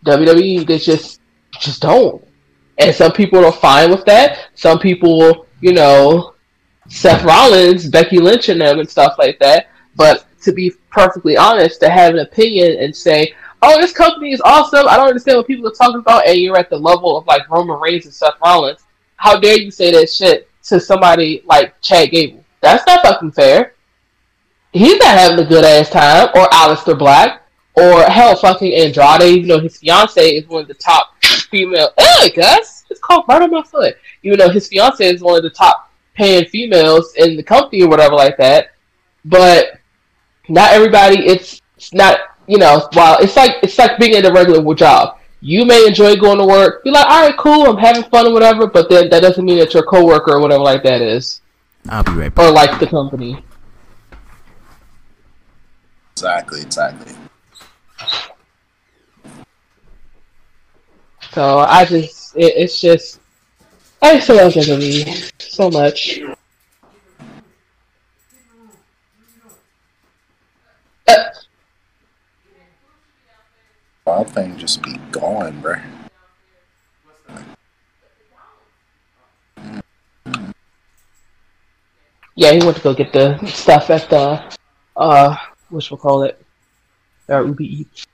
[SPEAKER 3] WWE they just just don't, and some people are fine with that. Some people, you know, Seth Rollins, Becky Lynch, and them and stuff like that. But to be perfectly honest, to have an opinion and say, "Oh, this company is awesome," I don't understand what people are talking about, and you're at the level of like Roman Reigns and Seth Rollins. How dare you say that shit to somebody like Chad Gable? That's not fucking fair. He's not having a good ass time, or Aleister Black, or hell, fucking Andrade. Even though his fiance is one of the top female. Eh, hey, Gus, it's called right on my foot. Even though his fiance is one of the top paying females in the company or whatever like that, but not everybody. It's, it's not you know. While it's like it's like being in a regular job. You may enjoy going to work. You're like, all right, cool, I'm having fun or whatever, but then that doesn't mean that your coworker or whatever like that is,
[SPEAKER 1] I'll be right back.
[SPEAKER 3] or like the company.
[SPEAKER 4] exactly exactly.
[SPEAKER 3] So I just, it, it's just, I just love WWE so much. Uh,
[SPEAKER 4] Wild thing just be going, bruh.
[SPEAKER 3] yeah, he went to go get the stuff at the, uh, what we'll call it, uh, Ubi Eats.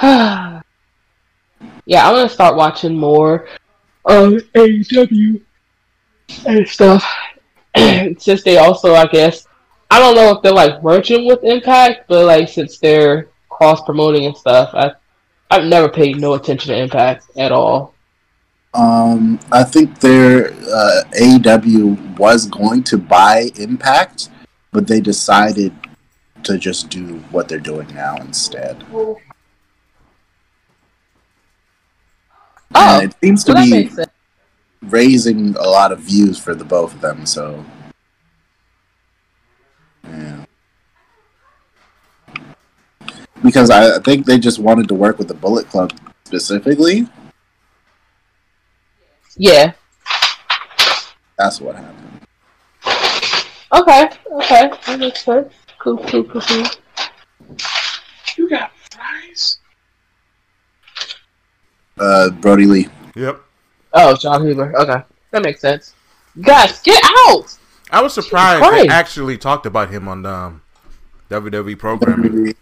[SPEAKER 3] yeah, I'm gonna start watching more um AEW and stuff. Since they also, I guess, I don't know if they're like merging with Impact, but like since they're cross promoting and stuff, I I've never paid no attention to Impact at all.
[SPEAKER 4] Um, I think their uh, AEW was going to buy Impact, but they decided to just do what they're doing now instead.
[SPEAKER 3] Oh,
[SPEAKER 4] and it seems to
[SPEAKER 3] that
[SPEAKER 4] be raising a lot of views for the both of them. So, yeah. Because I I think they just wanted to work with the Bullet Club specifically.
[SPEAKER 3] Yeah.
[SPEAKER 4] That's what happened.
[SPEAKER 3] Okay. Okay. That makes sense. Cool. Cool. Cool. Cool.
[SPEAKER 1] You got fries?
[SPEAKER 4] Uh, Brodie Lee.
[SPEAKER 1] Yep.
[SPEAKER 3] Oh, Jon Huber. Okay, that makes sense. Guys, get out!
[SPEAKER 1] I was surprised
[SPEAKER 3] Christ.
[SPEAKER 1] they actually talked about him on um, WWE programming.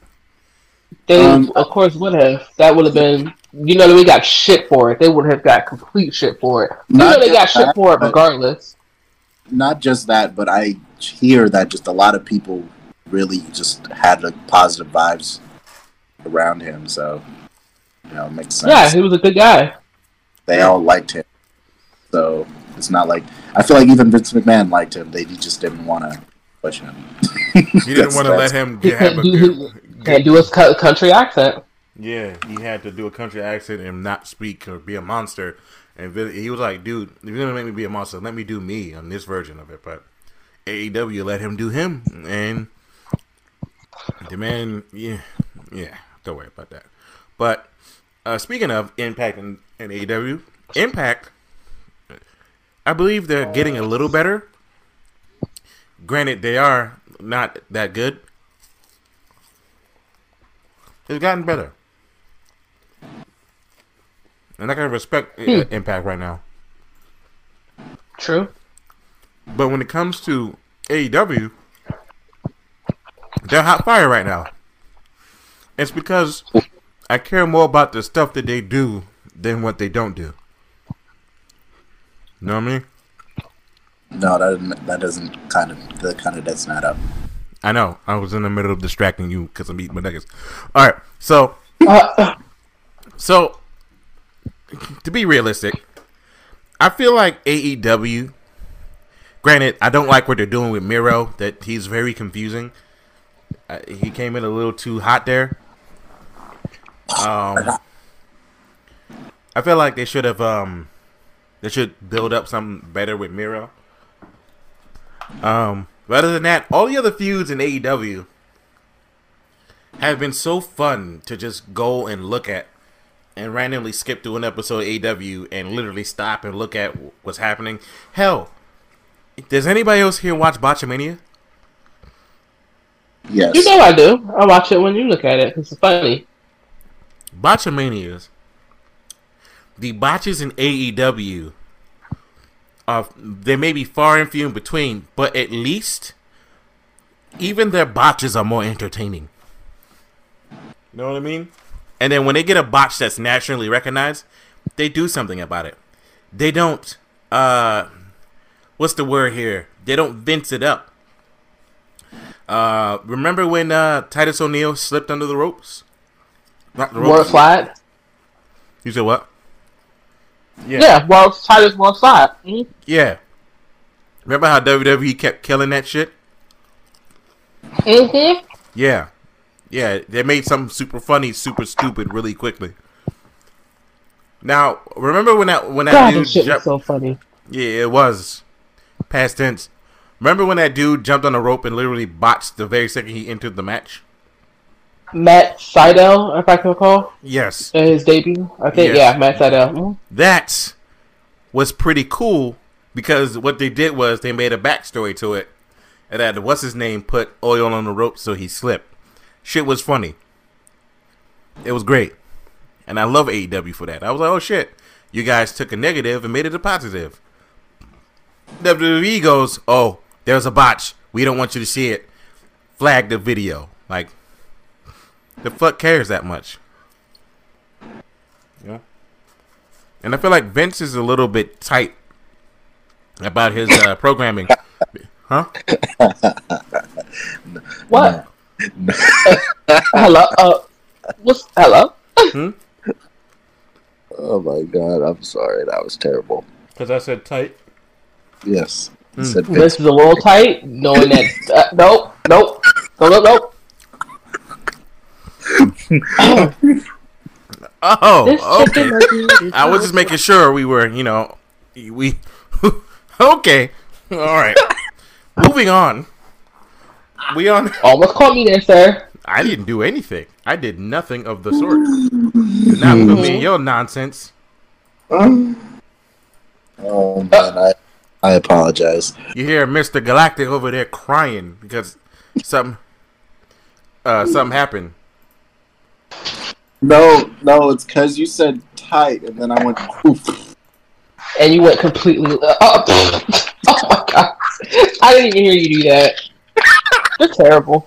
[SPEAKER 3] They,
[SPEAKER 4] Um,
[SPEAKER 3] of course, would have. That would have been. You know, we got shit for it. They would have got complete shit for it. You know, they got shit
[SPEAKER 4] that,
[SPEAKER 3] for it regardless.
[SPEAKER 4] Not just that, but I hear that just a lot of people really just had like, positive vibes around him. So, you know, it makes sense.
[SPEAKER 3] Yeah, he was a good guy.
[SPEAKER 4] they all liked him. So it's not like I feel like even Vince McMahon liked him. They just didn't want to push him.
[SPEAKER 1] You didn't want to let him
[SPEAKER 3] He
[SPEAKER 1] get, have
[SPEAKER 3] can't
[SPEAKER 1] a
[SPEAKER 3] do
[SPEAKER 1] good,
[SPEAKER 3] Can't do his country accent.
[SPEAKER 1] Yeah, he had to do a country accent and not speak or be a monster. And he was like, "Dude, if you're gonna make me be a monster, let me do me on this version of it." But AEW let him do him, and the man, yeah, yeah, don't worry about that. But uh, speaking of Impact and, and AEW, Impact, I believe they're getting a little better. Granted, they are not that good. It's gotten better. And I can respect uh, Impact right now.
[SPEAKER 3] True.
[SPEAKER 1] But when it comes to AEW, they're hot fire right now. It's because I care more about the stuff that they do than what they don't do. You know what I mean?
[SPEAKER 4] No, that doesn't, that doesn't kind of that kind of doesn't add up.
[SPEAKER 1] I know. I was in the middle of distracting you because I'm eating my nuggets. All right. So,
[SPEAKER 3] Uh,
[SPEAKER 1] so to be realistic, I feel like AEW. Granted, I don't like what they're doing with Miro. That he's very confusing. Uh, he came in a little too hot there. Um, I feel like they should have. Um, they should build up something better with Miro. Um, but other than that, all the other feuds in AEW have been so fun to just go and look at and randomly skip through an episode of AEW and literally stop and look at what's happening. Hell, does anybody else here watch Botchamania?
[SPEAKER 4] Yes.
[SPEAKER 3] you know I do. I watch it when you look at it. It's funny.
[SPEAKER 1] Botchamanias, the botches in AEW, are they may be far and few in between, but at least even their botches are more entertaining. You know what I mean? And then when they get a botch that's nationally recognized, they do something about it. They don't uh what's the word here? They don't vince it up. Uh remember when uh Titus O'Neil slipped under the ropes? Not the
[SPEAKER 3] Wore
[SPEAKER 1] ropes. You said what? Yeah.
[SPEAKER 3] Yeah, well, Titus wore flat. Mhm.
[SPEAKER 1] Yeah. Remember how WWE kept killing that shit?
[SPEAKER 3] Mhm.
[SPEAKER 1] Yeah. Yeah, they made something super funny, super stupid really quickly. Now, remember when that when that
[SPEAKER 3] God,
[SPEAKER 1] dude
[SPEAKER 3] this shit was
[SPEAKER 1] jumped,
[SPEAKER 3] so funny.
[SPEAKER 1] Yeah, it was. Past tense. Remember when that dude jumped on a rope and literally botched the very second he entered the match?
[SPEAKER 3] Matt Sydal, if I can recall,
[SPEAKER 1] Yes.
[SPEAKER 3] his debut. I think,
[SPEAKER 1] Yes.
[SPEAKER 3] yeah, Matt Sydal. Mhm.
[SPEAKER 1] That was pretty cool because what they did was they made a backstory to it. And that what's his name put oil on the rope so he slipped. Shit was funny. It was great. And I love AEW for that. I was like, oh shit. You guys took a negative and made it a positive. WWE goes, oh, there's a botch. We don't want you to see it. Flag the video. Like, the fuck cares that much? Yeah. And I feel like Vince is a little bit tight about his uh, programming. Huh?
[SPEAKER 3] What? hello. Uh, what's hello?
[SPEAKER 4] Oh my god, I'm sorry. That was terrible.
[SPEAKER 1] Because I said tight.
[SPEAKER 4] Yes. He
[SPEAKER 1] Hmm.
[SPEAKER 4] said
[SPEAKER 3] This is a little tight, knowing that. Uh, nope, nope, nope, nope, nope.
[SPEAKER 1] Oh, okay. I was just making sure we were, you know, we. okay, all right. Moving on. We on.
[SPEAKER 3] almost caught me there, sir.
[SPEAKER 1] I didn't do anything. I did nothing of the sort. Do not put me in your nonsense.
[SPEAKER 4] Oh man, I I apologize.
[SPEAKER 1] You hear Mr. Galactic over there crying because something, uh, something happened.
[SPEAKER 4] No, no, it's because you said tight, and then I went poof.
[SPEAKER 3] And you went completely. Uh, oh, oh my god! I didn't even hear you do that. You're terrible.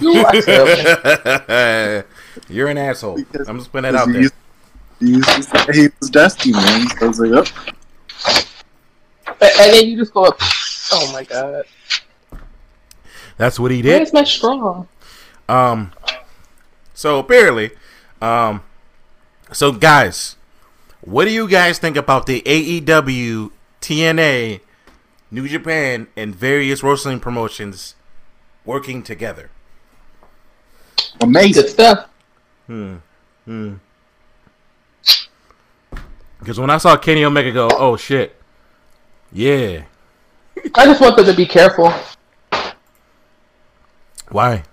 [SPEAKER 3] You are terrible.
[SPEAKER 1] You're an asshole.
[SPEAKER 4] Because-
[SPEAKER 1] I'm just putting that out there.
[SPEAKER 4] used, you used to say he was dusty, man. So I was like, oh.
[SPEAKER 3] And then you just go up. Oh my god!
[SPEAKER 1] That's what he did.
[SPEAKER 3] Where's my straw?
[SPEAKER 1] Um, so apparently, um, so guys, what do you guys think about the AEW, TNA, New Japan, and various wrestling promotions working together?
[SPEAKER 4] amazing.
[SPEAKER 3] Stuff.
[SPEAKER 1] Hmm. Hmm. Because when I saw Kenny Omega go, oh shit, yeah,
[SPEAKER 3] I just want them to be careful.
[SPEAKER 1] why?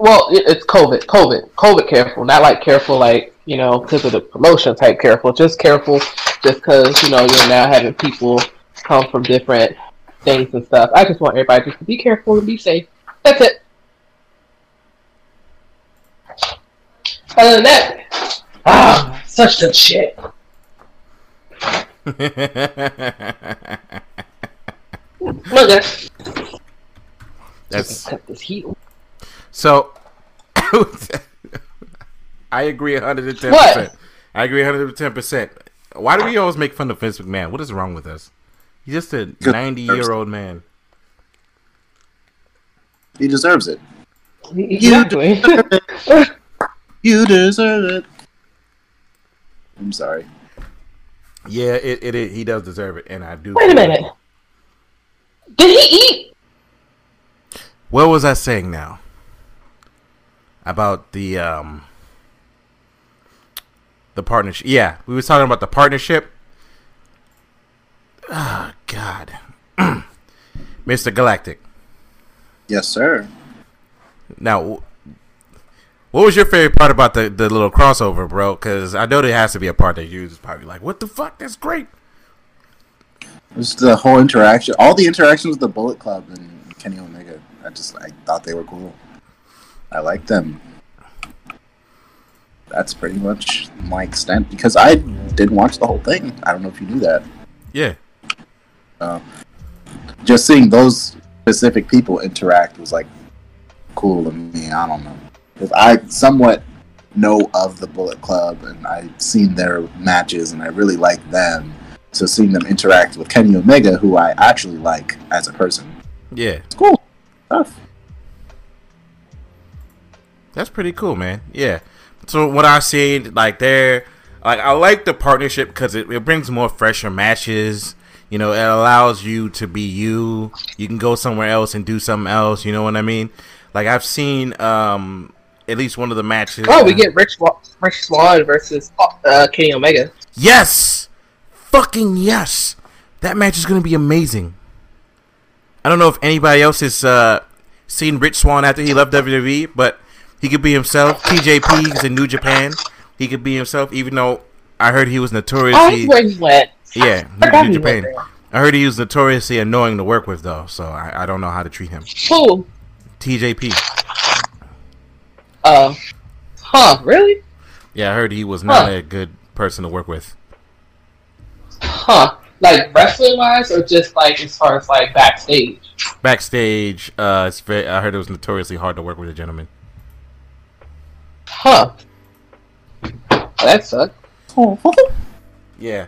[SPEAKER 3] Well, it's COVID. COVID. COVID careful. Not like careful, like, you know, because of the promotion type careful. Just careful just because, you know, you're now having people come from different things and stuff. I just want everybody just to be careful and be safe. That's it. Other than that, ah, such good shit. Look at
[SPEAKER 1] That's
[SPEAKER 3] cut this heat.
[SPEAKER 1] So, I agree 110%.
[SPEAKER 3] What?
[SPEAKER 1] I agree 110%. Why do we always make fun of Vince McMahon? What is wrong with us? He's just a 90 year old man.
[SPEAKER 4] He deserves it.
[SPEAKER 3] Exactly.
[SPEAKER 4] You deserve it. I'm sorry.
[SPEAKER 1] Yeah, it, it, it he does deserve it, and I do.
[SPEAKER 3] Wait a minute. Did he eat?
[SPEAKER 1] What was I saying now? About the um the partnership. Yeah, we was talking about the partnership. Oh God, Mr. Galactic.
[SPEAKER 4] Yes, sir.
[SPEAKER 1] Now, what was your favorite part about the, the little crossover, bro? Because I know there has to be a part that you was probably like, "What the fuck? That's great."
[SPEAKER 4] Just the whole interaction, all the interactions with the Bullet Club and Kenny Omega. I just I thought they were cool. I like them. That's pretty much my extent because I didn't watch the whole thing. I don't know if you knew that.
[SPEAKER 1] Yeah, um,
[SPEAKER 4] Just seeing those specific people interact was like cool to me. I don't know because I somewhat know of the Bullet Club and I've seen their matches and I really like them. So seeing them interact with Kenny Omega, who I actually like as a person,
[SPEAKER 1] yeah,
[SPEAKER 4] it's cool stuff.
[SPEAKER 1] That's pretty cool, man. Yeah. So what I see, like, there, like, I like the partnership because it, it brings more fresher matches. You know, it allows you to be you. You can go somewhere else and do something else. You know what I mean? Like, I've seen um at least one of the matches.
[SPEAKER 3] Oh, we get Rich Rich Swann versus uh, Kenny Omega.
[SPEAKER 1] Yes! Fucking yes! That match is going to be amazing. I don't know if anybody else has uh, seen Rich Swann after he left WWE, but he could be himself. TJP is in New Japan. He could be himself, even though I heard he was
[SPEAKER 3] Oh,
[SPEAKER 1] notoriously.
[SPEAKER 3] where he went.
[SPEAKER 1] yeah, New, New Japan. I heard he was notoriously annoying to work with, though, so I, I don't know how to treat him.
[SPEAKER 3] Who?
[SPEAKER 1] TJP.
[SPEAKER 3] Uh, huh? Really?
[SPEAKER 1] Yeah, I heard he was not
[SPEAKER 3] Huh.
[SPEAKER 1] a good person to work with.
[SPEAKER 3] Huh? Like wrestling wise, or just like as far as like backstage?
[SPEAKER 1] Backstage, uh, it's very, I heard it was notoriously hard to work with a gentleman.
[SPEAKER 3] Huh? That sucks.
[SPEAKER 1] Yeah.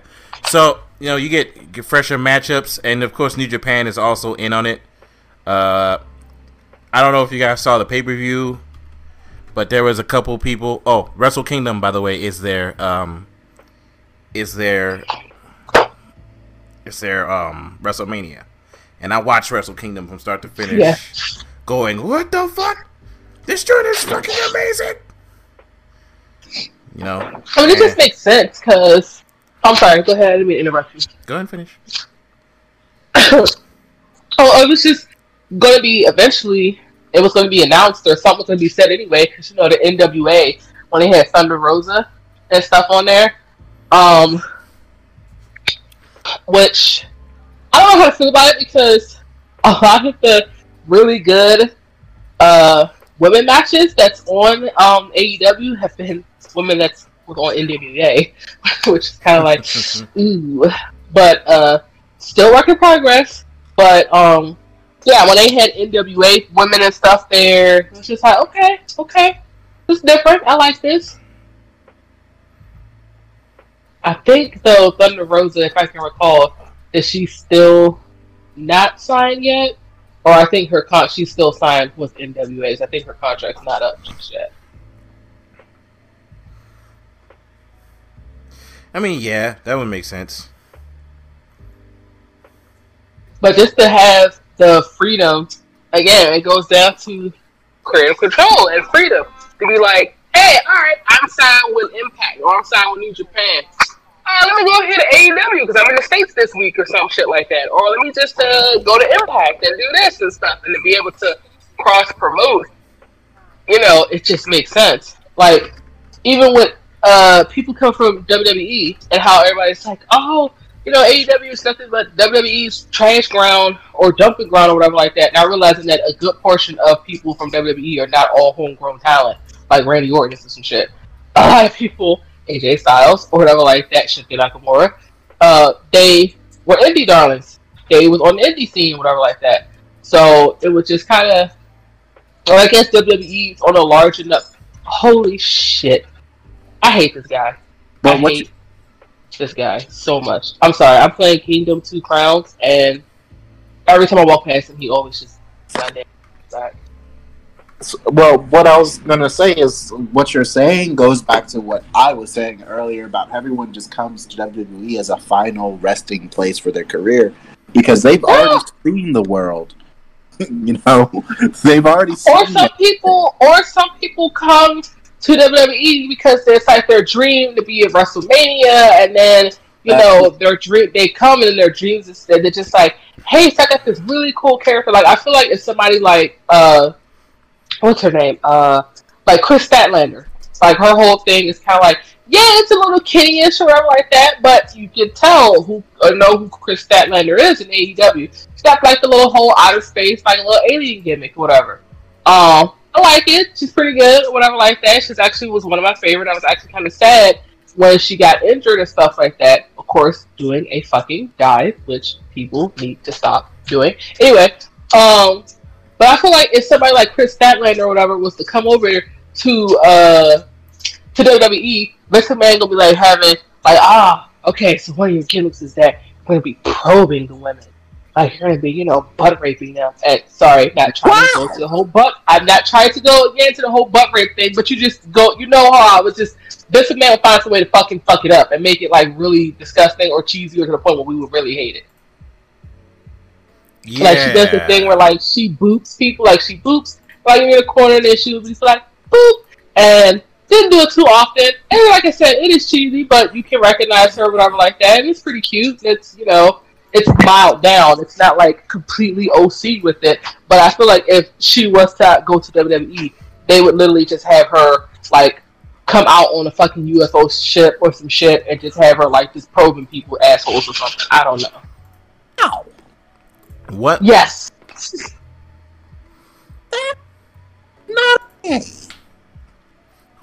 [SPEAKER 1] So, you know, you get, get fresher matchups, and of course, New Japan is also in on it. Uh, I don't know if you guys saw the pay per view, but there was a couple people. Oh, Wrestle Kingdom, by the way, is their um, is their is their um WrestleMania, and I watched Wrestle Kingdom from start to finish,
[SPEAKER 3] Yeah.
[SPEAKER 1] going, "What the fuck? This joint is fucking amazing." You know,
[SPEAKER 3] I mean, it just makes sense because. I'm sorry. Go ahead. I didn't mean interrupt you.
[SPEAKER 1] go ahead and finish.
[SPEAKER 3] Oh, it was just going to be eventually. It was going to be announced or something was going to be said anyway, because you know the NWA when they had Thunder Rosa and stuff on there, um, which I don't know how to feel about it because a lot of the really good uh, women matches that's on um, AEW have been women that's on NWA, which is kind of like ooh, but uh, still work in progress. But um, yeah, when they had NWA women and stuff there, it was just like, okay, okay, it's different. I like this. I think though Thunder Rosa, if I can recall, is she still not signed yet? Or I think her con she's still signed with NWA's. I think her contract's not up just yet.
[SPEAKER 1] I mean, yeah, that would make sense.
[SPEAKER 3] But just to have the freedom, again, it goes down to creative control and freedom to be like, hey, all right, I'm signed with Impact or I'm signed with New Japan. Uh, let me go here to AEW because I'm in the States this week or some shit like that. Or let me just uh, go to Impact and do this and stuff and to be able to cross promote. You know, it just makes sense. Like, even with uh, people come from WWE and how everybody's like, oh, you know, AEW is nothing but WWE's trash ground or dumping ground or whatever like that. Now realizing that a good portion of people from WWE are not all homegrown talent, like Randy Orton and some shit. A lot of people, AJ Styles or whatever like that, Shinsuke Nakamura, uh, they were indie darlings. They was on the indie scene, whatever like that. So it was just kind of, well, I guess WWE's on a large enough. Holy shit! I hate this guy.
[SPEAKER 4] But
[SPEAKER 3] I hate this guy so much. I'm sorry. I'm playing Kingdom Two Crowns, and every time I walk past him, he always just Sunday.
[SPEAKER 4] Well, what I was gonna say is what you're saying goes back to what I was saying earlier about everyone just comes to WWE as a final resting place for their career because they've already seen the world. you know, they've already seen.
[SPEAKER 3] Or some
[SPEAKER 4] it.
[SPEAKER 3] people, or some people come to WWE because it's like their dream to be at WrestleMania, and then you know their dream. They come and their dreams instead. they're just like, hey, so I got this really cool character. Like I feel like if somebody like uh, what's her name? Uh, like Kris Statlander. Like her whole thing is kind of like, yeah, it's a little kiddie-ish or whatever like that, but you can tell who or know who Kris Statlander is in AEW. She's got like the little whole outer space, like a little alien gimmick, whatever. Um, I like it. She's pretty good, whatever like that. She's actually was one of my favorite. I was actually kind of sad when she got injured and stuff like that. Of course, doing a fucking dive, which people need to stop doing. Anyway, um, but I feel like if somebody like Kris Statlander or whatever was to come over to uh to WWE, Vince McMahon gonna be like having like ah okay, so one of your gimmicks is that you're gonna be probing the women. Like you're gonna be, you know, butt raping them. And sorry, not trying to go to the whole butt. I'm not trying to go again to the whole butt rape thing, but you just go. You know how I was just Vince McMahon would find some way to fucking fuck it up and make it like really disgusting or cheesy or to the point where we would really hate it.
[SPEAKER 1] Yeah.
[SPEAKER 3] Like she does the thing where like she boops people, like she boops like in the corner and then she would just like boop and didn't do it too often. And like I said, it is cheesy, but you can recognize her, whatever like that. And it's pretty cute. It's you know, it's mild down. It's not like completely OC with it. But I feel like if she was to go to WWE, they would literally just have her like come out on a fucking UFO ship or some shit and just have her like just probing people assholes or something. I don't know.
[SPEAKER 4] Ow.
[SPEAKER 1] What?
[SPEAKER 3] Yes.
[SPEAKER 4] Not okay.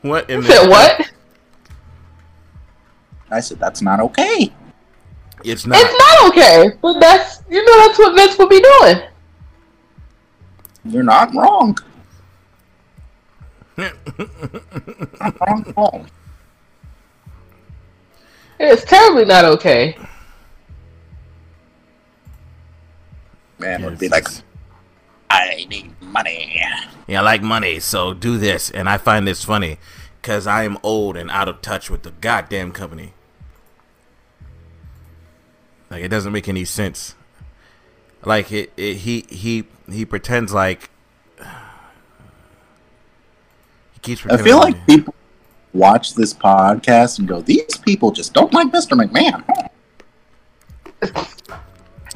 [SPEAKER 1] What in
[SPEAKER 3] You said
[SPEAKER 1] the
[SPEAKER 3] what?
[SPEAKER 4] I said that's not okay.
[SPEAKER 1] It's not.
[SPEAKER 3] It's not okay, but that's you know that's what Vince would be doing.
[SPEAKER 4] You're not wrong. Not wrong at.
[SPEAKER 3] It's terribly not okay.
[SPEAKER 4] Man, it would be like I need money.
[SPEAKER 1] Yeah, I like money, so do this. And I find this funny because I am old and out of touch with the goddamn company. Like it doesn't make any sense. Like it, it he he he pretends like he keeps.
[SPEAKER 4] I feel like people watch this podcast and go, "These people just don't like Mr. McMahon." Hmm.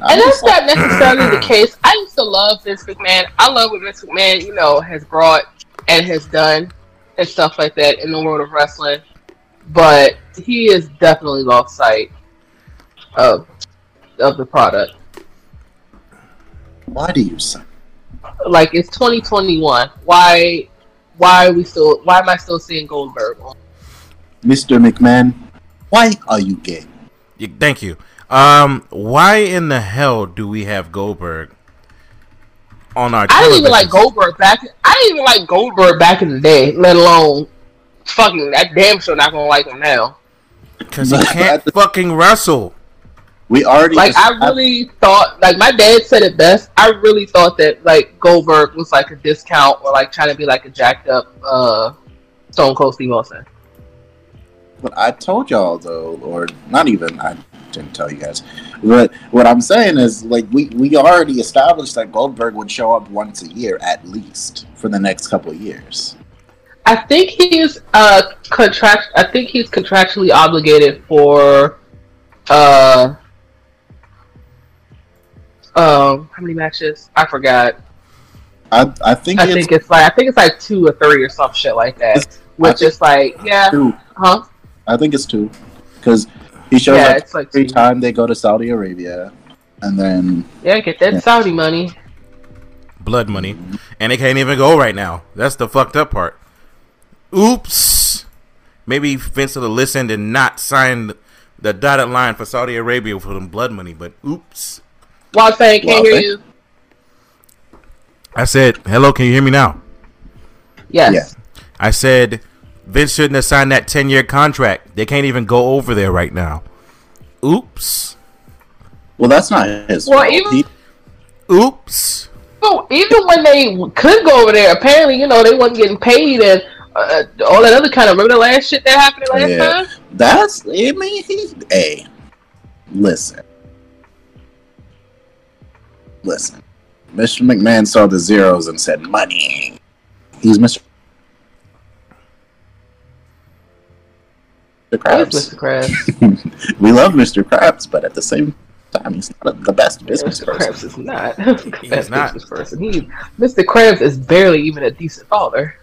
[SPEAKER 3] And that's
[SPEAKER 4] like,
[SPEAKER 3] not necessarily the case. I used to love Vince McMahon. I love what Vince McMahon, you know, has brought and has done and stuff like that in the world of wrestling. But he has definitely lost sight of of the product.
[SPEAKER 4] why do you say?
[SPEAKER 3] Like it's 2021. Why why are we still why am I still seeing Goldberg?
[SPEAKER 4] Mr. McMahon, why are you gay?
[SPEAKER 1] Y- Thank you. Um, why in the hell do we have Goldberg on our?
[SPEAKER 3] I didn't even like? Goldberg back. I didn't even like Goldberg back in the day. Let alone fucking that damn sure not gonna like him now.
[SPEAKER 1] because he can't fucking wrestle.
[SPEAKER 4] We already
[SPEAKER 3] Like I
[SPEAKER 4] established-
[SPEAKER 3] really thought, like my dad said it best. I really thought that like Goldberg was like a discount or like trying to be like a jacked up uh Stone Cold Steve Austin.
[SPEAKER 4] But I told y'all though, or not even I didn't tell you guys. But what I'm saying is like we, we already established that Goldberg would show up once a year at least for the next couple of years.
[SPEAKER 3] I think he's uh contract. I think he's contractually obligated for uh um how many matches? I forgot.
[SPEAKER 4] I I think
[SPEAKER 3] I
[SPEAKER 4] it's
[SPEAKER 3] think it's like I think it's like two or three or some shit like that. Which
[SPEAKER 4] think-
[SPEAKER 3] is like yeah,
[SPEAKER 4] two.
[SPEAKER 3] huh?
[SPEAKER 4] I think it's two. Because he shows
[SPEAKER 3] Yeah,
[SPEAKER 4] up
[SPEAKER 3] it's like
[SPEAKER 4] every
[SPEAKER 3] two.
[SPEAKER 4] time they go to Saudi Arabia. And then
[SPEAKER 3] Yeah, get that
[SPEAKER 4] Yeah.
[SPEAKER 3] Saudi money.
[SPEAKER 1] Blood money, and they can't even go right now. That's the fucked up part. Oops. Maybe Vince would have listened and not signed the dotted line for Saudi Arabia for them blood money, but oops.
[SPEAKER 3] Wild fan, can't
[SPEAKER 4] Wild
[SPEAKER 3] hear
[SPEAKER 4] Fan?
[SPEAKER 3] you.
[SPEAKER 1] I said, hello, can you hear me now?
[SPEAKER 3] Yes.
[SPEAKER 4] Yeah.
[SPEAKER 1] I said, Vince shouldn't have signed that 10 year contract. They can't even go over there right now. Oops.
[SPEAKER 4] well that's not his
[SPEAKER 3] Well,
[SPEAKER 4] fault.
[SPEAKER 3] even-
[SPEAKER 1] Oops.
[SPEAKER 3] So even when they could go over there, apparently you know they wasn't getting paid and uh, all that other kind of. Remember the last shit that happened last
[SPEAKER 4] Yeah.
[SPEAKER 3] time?
[SPEAKER 4] that's I mean he hey listen. Listen. Mr. McMahon saw the zeros and said money. He's Mr. Mr. Krabs.
[SPEAKER 3] Mr. Krabs?
[SPEAKER 4] we love Mr. Krabs, but at the same time, he's not the best business
[SPEAKER 3] Mr.
[SPEAKER 4] person.
[SPEAKER 3] Krabs is not the
[SPEAKER 1] He's
[SPEAKER 3] best
[SPEAKER 1] not.
[SPEAKER 3] business person. He, Mr. Krabs is barely even a decent father.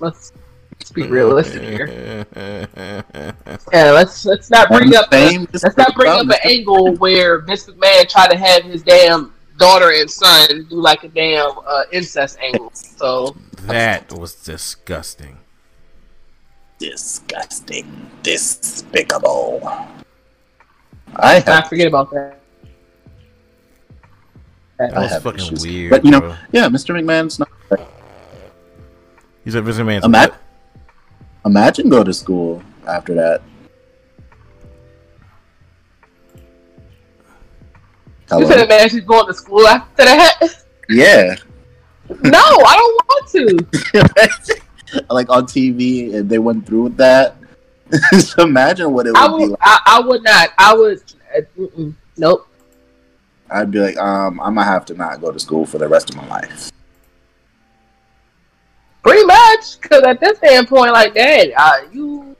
[SPEAKER 3] Let's, let's be realistic here. Yeah, let's let's not bring
[SPEAKER 4] And
[SPEAKER 3] up
[SPEAKER 4] the
[SPEAKER 3] the,
[SPEAKER 4] same is
[SPEAKER 3] let's not bring up an angle where Vince McMahon tried to have his damn daughter and son do like a damn uh, incest angle. So
[SPEAKER 1] that was disgusting.
[SPEAKER 4] Disgusting. Despicable. I
[SPEAKER 3] not
[SPEAKER 4] have,
[SPEAKER 3] forget about that.
[SPEAKER 1] That
[SPEAKER 4] I
[SPEAKER 1] was
[SPEAKER 4] have
[SPEAKER 1] fucking
[SPEAKER 4] issues.
[SPEAKER 1] weird.
[SPEAKER 4] But, you know,
[SPEAKER 1] bro.
[SPEAKER 4] yeah, Mr. McMahon's not.
[SPEAKER 1] he's a Vince man's
[SPEAKER 4] Ima- Imagine go to school after that.
[SPEAKER 3] You said
[SPEAKER 4] Hello?
[SPEAKER 3] man she's going to school after that?
[SPEAKER 4] Yeah.
[SPEAKER 3] No, I don't want to.
[SPEAKER 4] like on TV and they went through with that. Just imagine what it would
[SPEAKER 3] I
[SPEAKER 4] be like.
[SPEAKER 3] I, I would not. I would. Uh, nope.
[SPEAKER 4] I'd be like, um, I'm gonna have to not go to school for the rest of my life.
[SPEAKER 3] Pretty much, because at this standpoint, like that, uh, you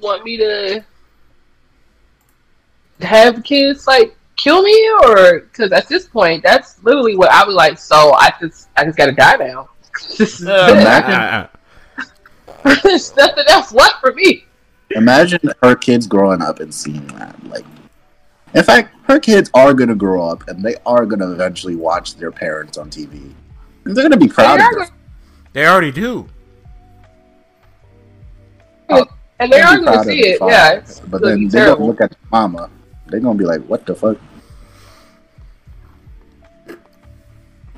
[SPEAKER 3] want me to have kids like kill me, or because at this point, that's literally what I was like. So I just, I just gotta die now. This
[SPEAKER 1] Uh.
[SPEAKER 4] Imagine-
[SPEAKER 1] uh,
[SPEAKER 3] There's nothing else left for me.
[SPEAKER 4] Imagine her kids growing up and seeing that. Like, in fact, her kids are gonna grow up and they are gonna eventually watch their parents on TV, and they're gonna be proud
[SPEAKER 3] They
[SPEAKER 4] of them.
[SPEAKER 3] gonna-
[SPEAKER 1] they already do.
[SPEAKER 3] and they are
[SPEAKER 4] be
[SPEAKER 3] going to
[SPEAKER 4] proud of
[SPEAKER 3] see
[SPEAKER 4] their
[SPEAKER 3] it.
[SPEAKER 4] father.
[SPEAKER 3] Yeah, it's
[SPEAKER 4] but then they're
[SPEAKER 3] terrible.
[SPEAKER 4] gonna look at mama. They're gonna be like, "What the fuck?"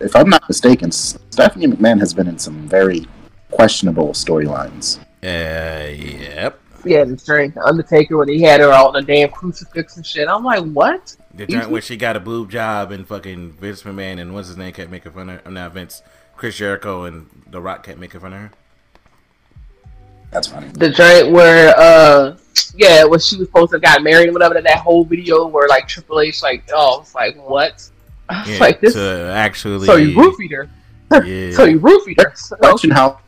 [SPEAKER 4] If I'm not mistaken, Stephanie McMahon has been in some very questionable storylines.
[SPEAKER 1] Uh, yep.
[SPEAKER 3] Yeah, the strength, Undertaker when he had her out on the damn crucifix and shit. I'm like, what?
[SPEAKER 1] The joint where she got a boob job and fucking Vince McMahon and what's his name kept making fun of her. Not Vince, Chris Jericho and The Rock kept making fun of her.
[SPEAKER 4] That's funny.
[SPEAKER 3] The joint where, uh, yeah, when she was supposed to have got married and whatever. That whole video where like Triple H, like, oh, it's like what? I
[SPEAKER 1] Yeah,
[SPEAKER 3] like this.
[SPEAKER 1] to actually.
[SPEAKER 3] So you roofied her.
[SPEAKER 1] Yeah.
[SPEAKER 3] So you roofied her. So,
[SPEAKER 4] Question how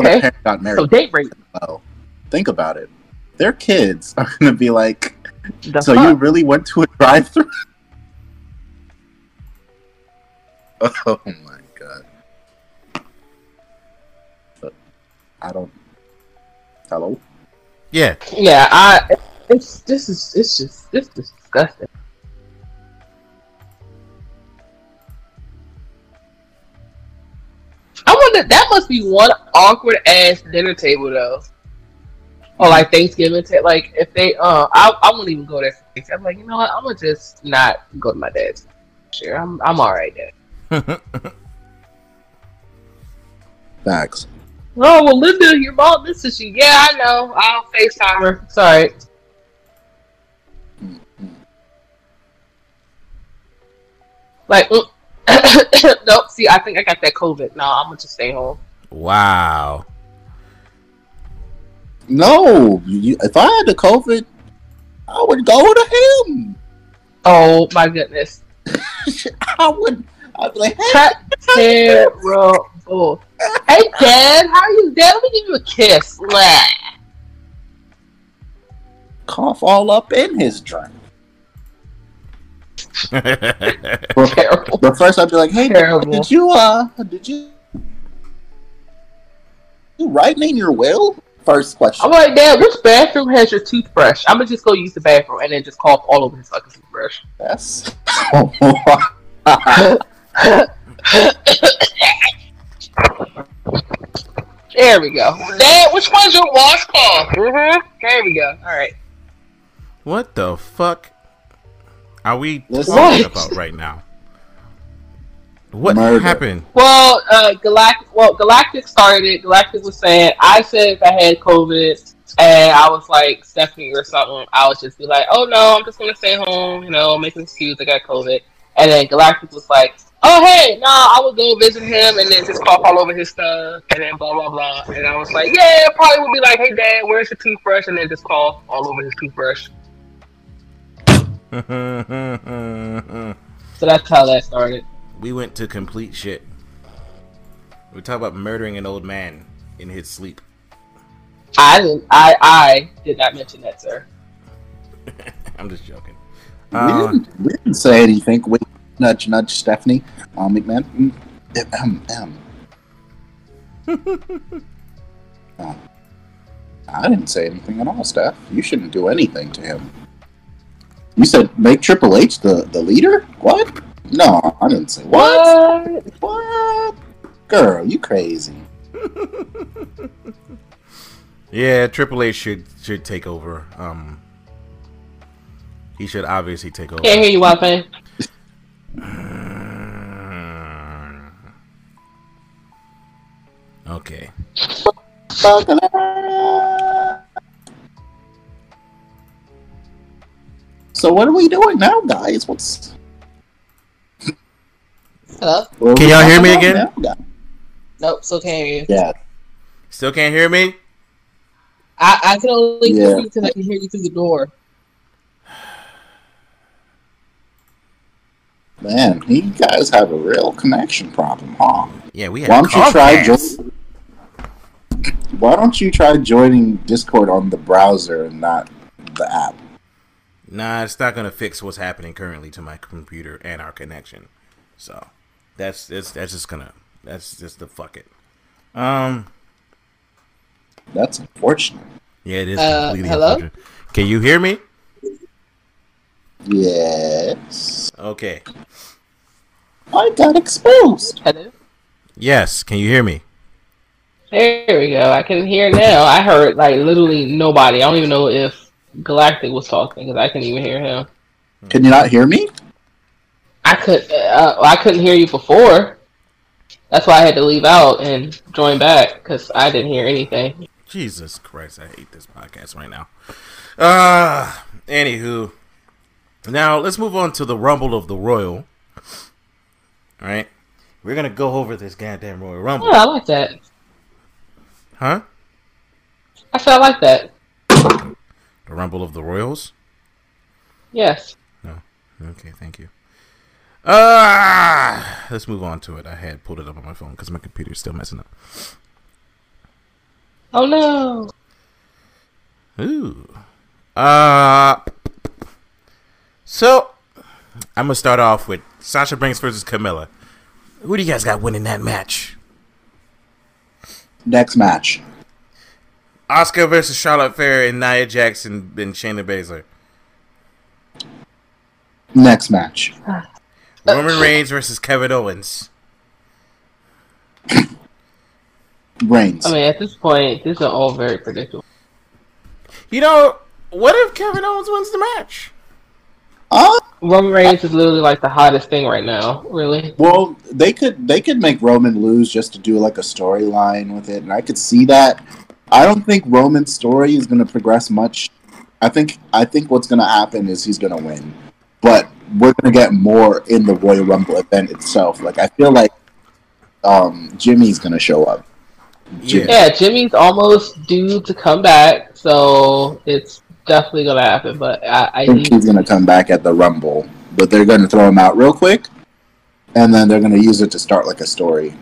[SPEAKER 3] Okay.
[SPEAKER 4] got married.
[SPEAKER 3] so date rape.
[SPEAKER 4] though. Think about it. Their kids are gonna be like,
[SPEAKER 3] The
[SPEAKER 4] so
[SPEAKER 3] fuck?
[SPEAKER 4] you really went to a drive-through? oh my god. But I don't. Hello.
[SPEAKER 1] Yeah.
[SPEAKER 3] Yeah, I. It's this is it's just this is disgusting. I wonder that must be one awkward ass dinner table though, or like Thanksgiving. Ta- like if they, uh, I I wouldn't even go there. I'm like, you know what? I'm gonna just not go to my dad's. Sure, I'm I'm all right there.
[SPEAKER 4] Facts.
[SPEAKER 3] Oh well, Linda, your mom misses you. Yeah, I know. I'll Facetime her. It's all right. Like, mm. nope. See, I think I got that COVID. No, I'm gonna just stay home.
[SPEAKER 1] wow.
[SPEAKER 4] No, you, if I had the COVID, I would go to him.
[SPEAKER 3] Oh my goodness.
[SPEAKER 4] I would. I'd be like, hey,
[SPEAKER 3] terrible. Hey, Dad. How are you, Dad? Let me give you a kiss. Blah.
[SPEAKER 4] cough all up in his drink.
[SPEAKER 3] Terrible.
[SPEAKER 4] But first, I'd be like, hey,
[SPEAKER 3] Terrible.
[SPEAKER 4] did you uh, did you you write in your will? First question.
[SPEAKER 3] I'm like, Dad, which bathroom has your toothbrush? I'm gonna just go use the bathroom and then just cough all over his fucking toothbrush.
[SPEAKER 4] Yes.
[SPEAKER 3] There we go. Dad, which one's your washcloth? Mm-hmm. There we go. All right.
[SPEAKER 1] what the fuck are we talking
[SPEAKER 3] What?
[SPEAKER 1] about right now? What
[SPEAKER 4] Murder.
[SPEAKER 1] happened?
[SPEAKER 3] Well, uh, Galactic. Well, Galactic started it. Galactic was saying, I said if I had COVID and I was like Stephanie or something, I would just be like, oh no, I'm just gonna stay home. You know, make an excuse. I got COVID. And then Galactic was like, oh hey, no, I would go visit him and then just cough all over his stuff and then blah blah blah. And I was like, yeah, probably would be like, hey dad, where's your toothbrush? And then just cough all over his toothbrush. So that's how that started.
[SPEAKER 1] we went to complete shit. We talk about murdering an old man in his sleep.
[SPEAKER 3] I didn't. I I did not mention that, sir.
[SPEAKER 1] I'm just joking.
[SPEAKER 4] we,
[SPEAKER 1] Uh,
[SPEAKER 4] didn't, we didn't say anything. Wait, nudge, nudge, Stephanie. Um, McMahon. Mm, Um, um. Oh. I didn't say anything at all, Steph. You shouldn't do anything to him. You said make Triple H the, the leader? What? No, I didn't say what.
[SPEAKER 3] What?
[SPEAKER 4] What? Girl, you crazy.
[SPEAKER 1] yeah, Triple H should should take over. Um, he should obviously take over.
[SPEAKER 3] Can't hear you, Wild.
[SPEAKER 1] Okay.
[SPEAKER 4] So what are we doing now, guys? What's
[SPEAKER 3] Hello?
[SPEAKER 4] what
[SPEAKER 1] Can y'all hear me again?
[SPEAKER 4] now.
[SPEAKER 3] Nope. So can't hear you.
[SPEAKER 4] Yeah.
[SPEAKER 1] Still can't hear me?
[SPEAKER 3] I, I can only
[SPEAKER 4] Yeah.
[SPEAKER 3] hear you because I can hear you through the door.
[SPEAKER 4] Man, you guys have a real connection problem, huh?
[SPEAKER 1] Yeah, we have
[SPEAKER 4] Why don't you try
[SPEAKER 1] Comcast.
[SPEAKER 4] join? Why don't you try joining Discord on the browser and not the app?
[SPEAKER 1] Nah, it's not gonna fix what's happening currently to my computer and our connection. So that's that's that's just gonna that's just the fuck it. Um,
[SPEAKER 4] That's unfortunate.
[SPEAKER 1] yeah, it is
[SPEAKER 3] Uh,
[SPEAKER 1] completely
[SPEAKER 3] hello?
[SPEAKER 1] unfortunate. Can you hear me?
[SPEAKER 4] Yes,
[SPEAKER 1] Okay.
[SPEAKER 4] I got exposed.
[SPEAKER 3] Hello?
[SPEAKER 1] Yes. Can you hear me?
[SPEAKER 3] There we go. I can hear now. I heard like literally nobody. I don't even know if Galactic was talking because I couldn't even hear him.
[SPEAKER 4] Can you not hear me?
[SPEAKER 3] I could. Uh, I couldn't hear you before. That's why I had to leave out and join back because I didn't hear anything.
[SPEAKER 1] Jesus Christ, I hate this podcast right now. Uh anywho, Now let's move on to the Rumble of the Royal. All right, we're gonna go over this goddamn Royal Rumble,
[SPEAKER 3] Yeah, I like that.
[SPEAKER 1] huh?
[SPEAKER 3] I said I like that.
[SPEAKER 1] The Rumble of the Royals.
[SPEAKER 3] Yes. No.
[SPEAKER 1] Okay, thank you. Ah, let's move on to it. I had pulled it up on my phone because my computer's still messing up.
[SPEAKER 3] Oh no.
[SPEAKER 1] Ooh. Uh. So, I'm gonna start off with Sasha Banks versus Carmella. Who do you guys got winning that match?
[SPEAKER 4] Next match.
[SPEAKER 1] Asuka versus Charlotte Flair and Nia Jackson and Shayna Baszler.
[SPEAKER 4] Next match.
[SPEAKER 1] Roman Reigns versus Kevin Owens.
[SPEAKER 4] Reigns.
[SPEAKER 3] I mean, at this point, these are all very predictable.
[SPEAKER 1] You know, what if Kevin Owens wins the match?
[SPEAKER 4] Uh,
[SPEAKER 3] Roman Reigns is literally like the hottest thing right now. Really.
[SPEAKER 4] well, they could they could make Roman lose just to do like a storyline with it, and I could see that. I don't think Roman's story is going to progress much. I think I think what's going to happen is he's going to win, but we're going to get more in the Royal Rumble event itself. Like I feel like um, Jimmy's going to show up. Jimmy.
[SPEAKER 3] Yeah, Jimmy's almost due to come back, so it's definitely gonna happen. But I, I
[SPEAKER 4] I think
[SPEAKER 3] need
[SPEAKER 4] he's going to come back at the Rumble, but they're going to throw him out real quick, and then they're going to use it to start like a story.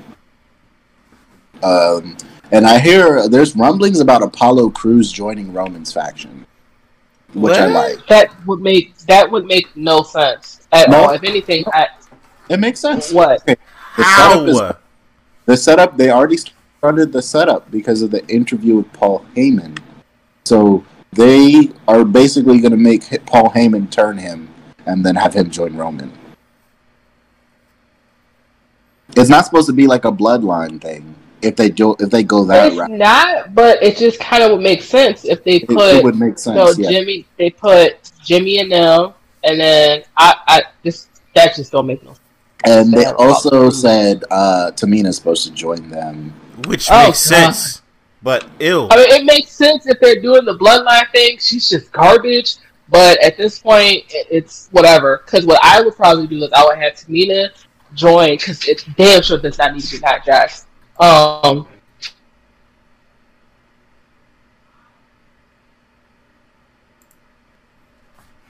[SPEAKER 4] Um, and I hear there's rumblings about Apollo Crews joining Roman's faction, which I like.
[SPEAKER 3] that would make that would make no sense at
[SPEAKER 4] No.
[SPEAKER 3] all. If anything, I,
[SPEAKER 4] It makes sense.
[SPEAKER 3] what?
[SPEAKER 4] The setup, is,
[SPEAKER 1] How?
[SPEAKER 4] the setup they already started the setup because of the interview with Paul Heyman. So they are basically going to make Paul Heyman turn him and then have him join Roman. It's not supposed to be like a bloodline thing. If they do, if they go that
[SPEAKER 3] It's
[SPEAKER 4] route,
[SPEAKER 3] not, but it just kind of would make sense if they put
[SPEAKER 4] it would make sense.
[SPEAKER 3] no
[SPEAKER 4] yeah.
[SPEAKER 3] Jimmy. They put Jimmy and them, and then I, I just that just don't make no. sense.
[SPEAKER 4] And they
[SPEAKER 3] Yeah.
[SPEAKER 4] also said uh, Tamina's supposed to join them.
[SPEAKER 1] Which
[SPEAKER 3] Oh,
[SPEAKER 1] makes
[SPEAKER 3] God.
[SPEAKER 1] sense, but ill.
[SPEAKER 3] I mean, it makes sense if they're doing the bloodline thing. She's just garbage. But at this point, it's whatever. Because what I would probably do is I would have Tamina join because it's damn sure does not need to be Pat Jackson. Um,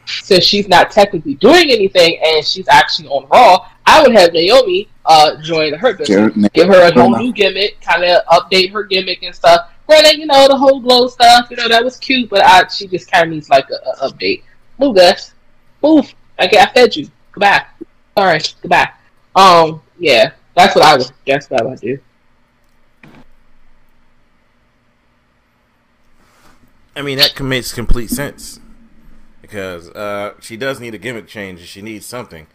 [SPEAKER 3] since she's not technically doing anything and she's actually on Raw, I would have Naomi uh, join her business give her a whole new gimmick, kind of update her gimmick and stuff. Granted, you know the whole glow stuff, you know that was cute, but I she just kind of needs like a, a update. Move, guys, move. I I fed you. Goodbye. Right, goodbye. Um, yeah, that's what I would. That's what I would do.
[SPEAKER 1] I mean, that makes complete sense because uh, she does need a gimmick change. She needs something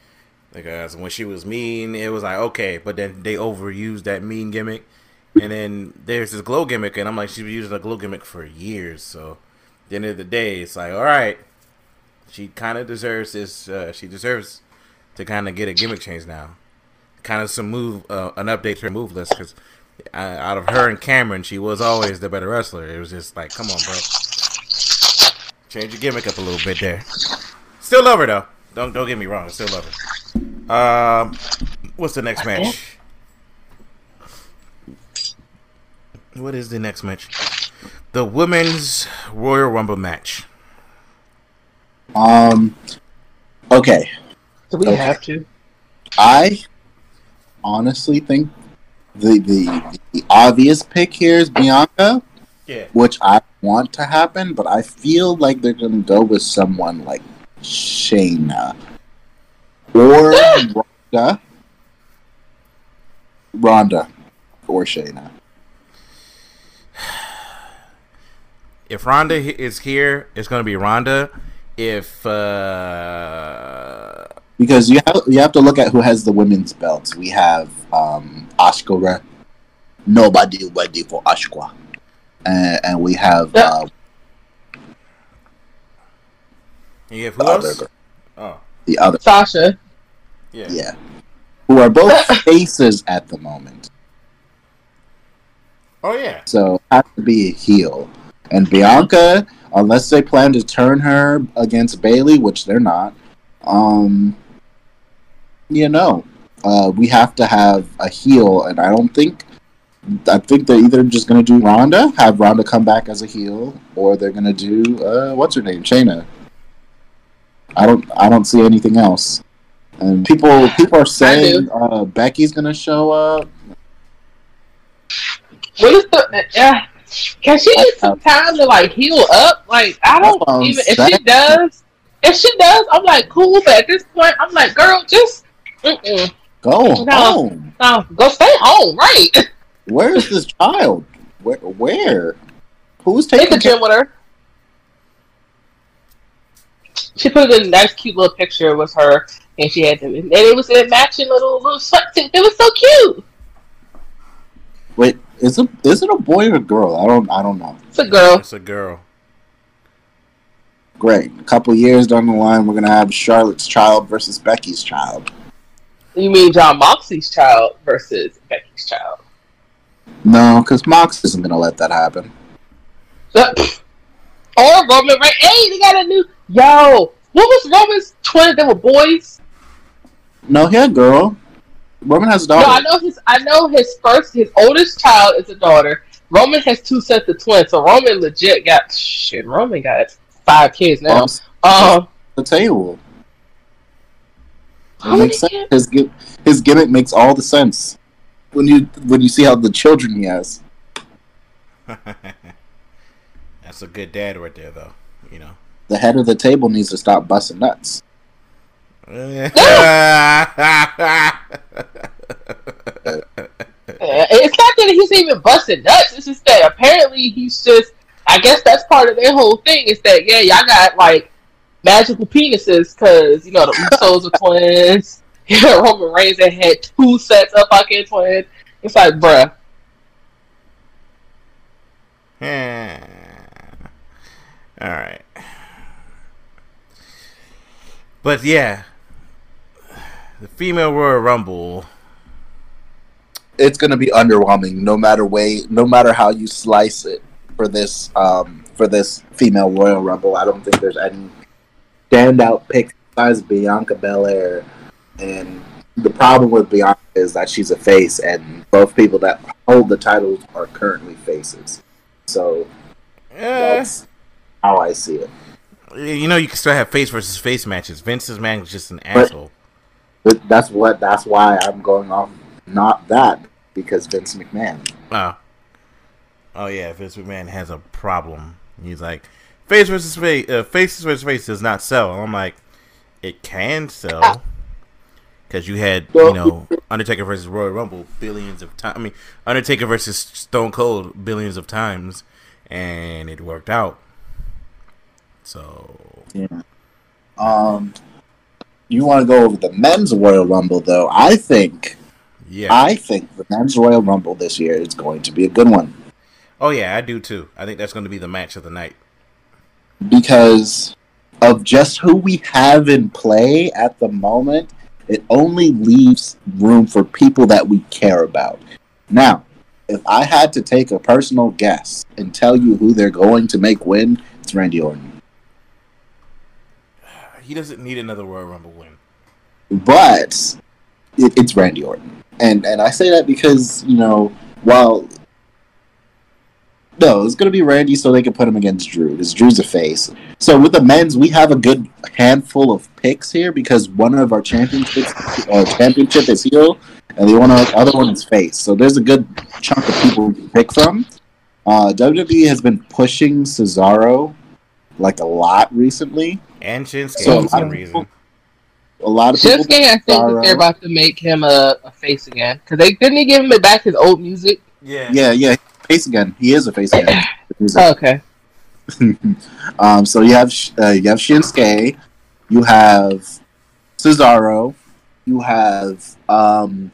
[SPEAKER 1] because when she was mean, it was like okay, but then they overused that mean gimmick, and then there's this glow gimmick, and I'm like, she's been using a glow gimmick for years. So, at the end of the day, it's like all right, she kind of deserves this. Uh, she deserves to kind of get a gimmick change now, kind of some move, uh, an update to her move list because. Uh, out of her and Cameron, she was always the better wrestler. It was just like, come on, bro. Change your gimmick up a little bit there. Still love her though. Don't don't get me wrong. I still love her. Um, what's the next match? What is the next match? The women's Royal Rumble match.
[SPEAKER 4] Um. Okay,
[SPEAKER 3] Do we
[SPEAKER 4] Okay.
[SPEAKER 3] have to?
[SPEAKER 4] I honestly think the, the the obvious pick here is Bianca,
[SPEAKER 1] Yeah.
[SPEAKER 4] which I want to happen, but I feel like they're gonna go with someone like Shayna or Ronda, Ronda or Shayna.
[SPEAKER 1] If Ronda is here, it's gonna be Ronda. If uh,
[SPEAKER 4] Because you have you have to look at who has the women's belts. We have um. Nobody ready for Asuka, and, and we have uh,
[SPEAKER 1] you have
[SPEAKER 4] the
[SPEAKER 1] who
[SPEAKER 4] other
[SPEAKER 1] else?
[SPEAKER 4] girl,
[SPEAKER 1] Oh,
[SPEAKER 4] the other.
[SPEAKER 3] Sasha.
[SPEAKER 1] yeah.
[SPEAKER 4] Yeah. Who are both faces at the moment.
[SPEAKER 1] Oh yeah.
[SPEAKER 4] So have to be a heel. And Bianca, unless they plan to turn her against Bayley, which they're not, Um, you know, uh, we have to have a heel, and I don't think. I think they're either just gonna do Ronda, have Ronda come back as a heel, or they're gonna do uh, what's her name, Shayna. I don't. I don't see anything else. And people, people are saying uh, Becky's gonna show up.
[SPEAKER 3] What is the? Uh, can she get some time to like heal up? Like I don't even. If she does, if she does, I'm like cool. But at this point, I'm like, girl, just mm-mm.
[SPEAKER 4] Go
[SPEAKER 3] No.
[SPEAKER 4] home.
[SPEAKER 3] No, go stay home, right?
[SPEAKER 4] Where is this child? Where? Where? Who's
[SPEAKER 3] Take
[SPEAKER 4] taking
[SPEAKER 3] the gym with her. She put a nice, cute little picture with her, and she had them, and it was a matching little little sweatsuit. It was so cute.
[SPEAKER 4] Wait, is it is it a boy or a girl? I don't I don't know.
[SPEAKER 3] It's a girl.
[SPEAKER 1] It's a girl.
[SPEAKER 4] Great. A couple years down the line, we're gonna have Charlotte's child versus Becky's child.
[SPEAKER 3] You mean Jon Moxley's child versus Becky's child?
[SPEAKER 4] No, because Mox isn't gonna let that happen.
[SPEAKER 3] Or Roman Reigns. Hey, they got a new. Yo, what was Roman's twin? They were boys.
[SPEAKER 4] No, he had a girl. Roman has a
[SPEAKER 3] No, I
[SPEAKER 4] daughter.
[SPEAKER 3] know his. I know his first. His oldest child is a daughter. Roman has two sets of twins, so Roman legit got shit. Roman got five kids now. Um,
[SPEAKER 4] the table.
[SPEAKER 3] How many
[SPEAKER 4] makes sense. His his gimmick makes all the sense when you when you see how the children he has.
[SPEAKER 1] That's a good dad right there, though. You know.
[SPEAKER 4] The head of the table needs to stop busting nuts.
[SPEAKER 3] Uh, It's not that he's even busting nuts. It's just that apparently he's just. I guess that's part of their whole thing. Is that yeah, y'all got like magical penises because you know the Usos are twins. Yeah, Roman Reigns that had two sets of fucking twins. It's like, bruh.
[SPEAKER 1] All right. But yeah, the female Royal Rumble.
[SPEAKER 4] It's gonna be underwhelming, no matter way, no matter how you slice it for this um for this female Royal Rumble. I don't think there's any standout picks besides Bianca Belair. And the problem with Bianca is that she's a face, and both people that hold the titles are currently faces. So
[SPEAKER 1] Eh,
[SPEAKER 4] that's how I see it.
[SPEAKER 1] you know, you can still have face versus face matches. Vince's man is just an
[SPEAKER 4] But-
[SPEAKER 1] asshole.
[SPEAKER 4] But that's what that's why I'm going off not that because Vince McMahon.
[SPEAKER 1] Oh. Oh yeah, Vince McMahon has a problem. He's like, face versus face, uh, faces versus face does not sell. And I'm like, it can sell because you had you know Undertaker versus Royal Rumble billions of times. I mean, Undertaker versus Stone Cold billions of times, and it worked out. So
[SPEAKER 4] Yeah. Um, you want to go over the men's Royal Rumble though? I think
[SPEAKER 1] yeah.
[SPEAKER 4] I think the men's Royal Rumble this year is going to be a good one
[SPEAKER 1] oh yeah, I do too. I think that's going to be the match of the night.
[SPEAKER 4] because of just who we have in play at the moment. It only leaves room for people that we care about. Now, if I had to take a personal guess and tell you who they're going to make win, it's Randy Orton.
[SPEAKER 1] He doesn't need another Royal Rumble win.
[SPEAKER 4] but it, it's Randy Orton, and and I say that because you know while no, it's gonna be Randy so they can put him against Drew because Drew's a face. So with the men's, we have a good handful of picks here because one of our championships uh, championship is heel, and the one the other one is face. So there's a good chunk of people we can pick from. Uh, WWE has been pushing Cesaro like a lot recently.
[SPEAKER 1] And Shinsuke
[SPEAKER 4] So,
[SPEAKER 1] for some reason.
[SPEAKER 4] A lot of people.
[SPEAKER 3] Shinsuke, I think that
[SPEAKER 4] Cesaro.
[SPEAKER 3] they're about to make him a, a face again because they didn't they give him back his old music.
[SPEAKER 1] Yeah.
[SPEAKER 4] Yeah, yeah, face again. He is a face again.
[SPEAKER 3] Oh, okay.
[SPEAKER 4] um, so you have Sh- uh, you have Shinsuke, you have Cesaro, you have um,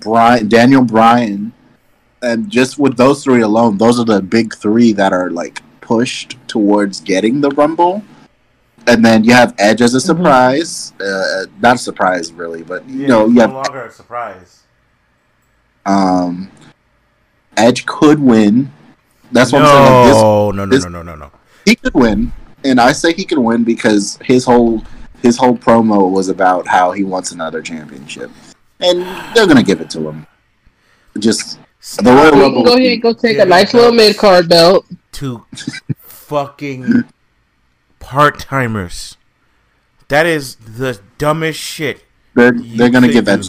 [SPEAKER 4] Brian Daniel Bryan, and just with those three alone, those are the big three that are like pushed towards getting the Rumble. And then you have Edge as a surprise, uh, not a surprise really, but you know you
[SPEAKER 1] no
[SPEAKER 4] have
[SPEAKER 1] longer a surprise.
[SPEAKER 4] um, Edge could win. That's what I'm saying. Like, this
[SPEAKER 1] No, no, no,
[SPEAKER 4] this-
[SPEAKER 1] no, no, no, no.
[SPEAKER 4] he could win, and I say he could win because his whole his whole promo was about how he wants another championship, and they're gonna give it to him. Just the Royal
[SPEAKER 3] You
[SPEAKER 4] Rumble.
[SPEAKER 3] go ahead and go take
[SPEAKER 1] Yeah,
[SPEAKER 3] a nice little mid card belt.
[SPEAKER 1] to fucking part timers. That is the dumbest shit.
[SPEAKER 4] They're they're gonna
[SPEAKER 1] could
[SPEAKER 4] give that.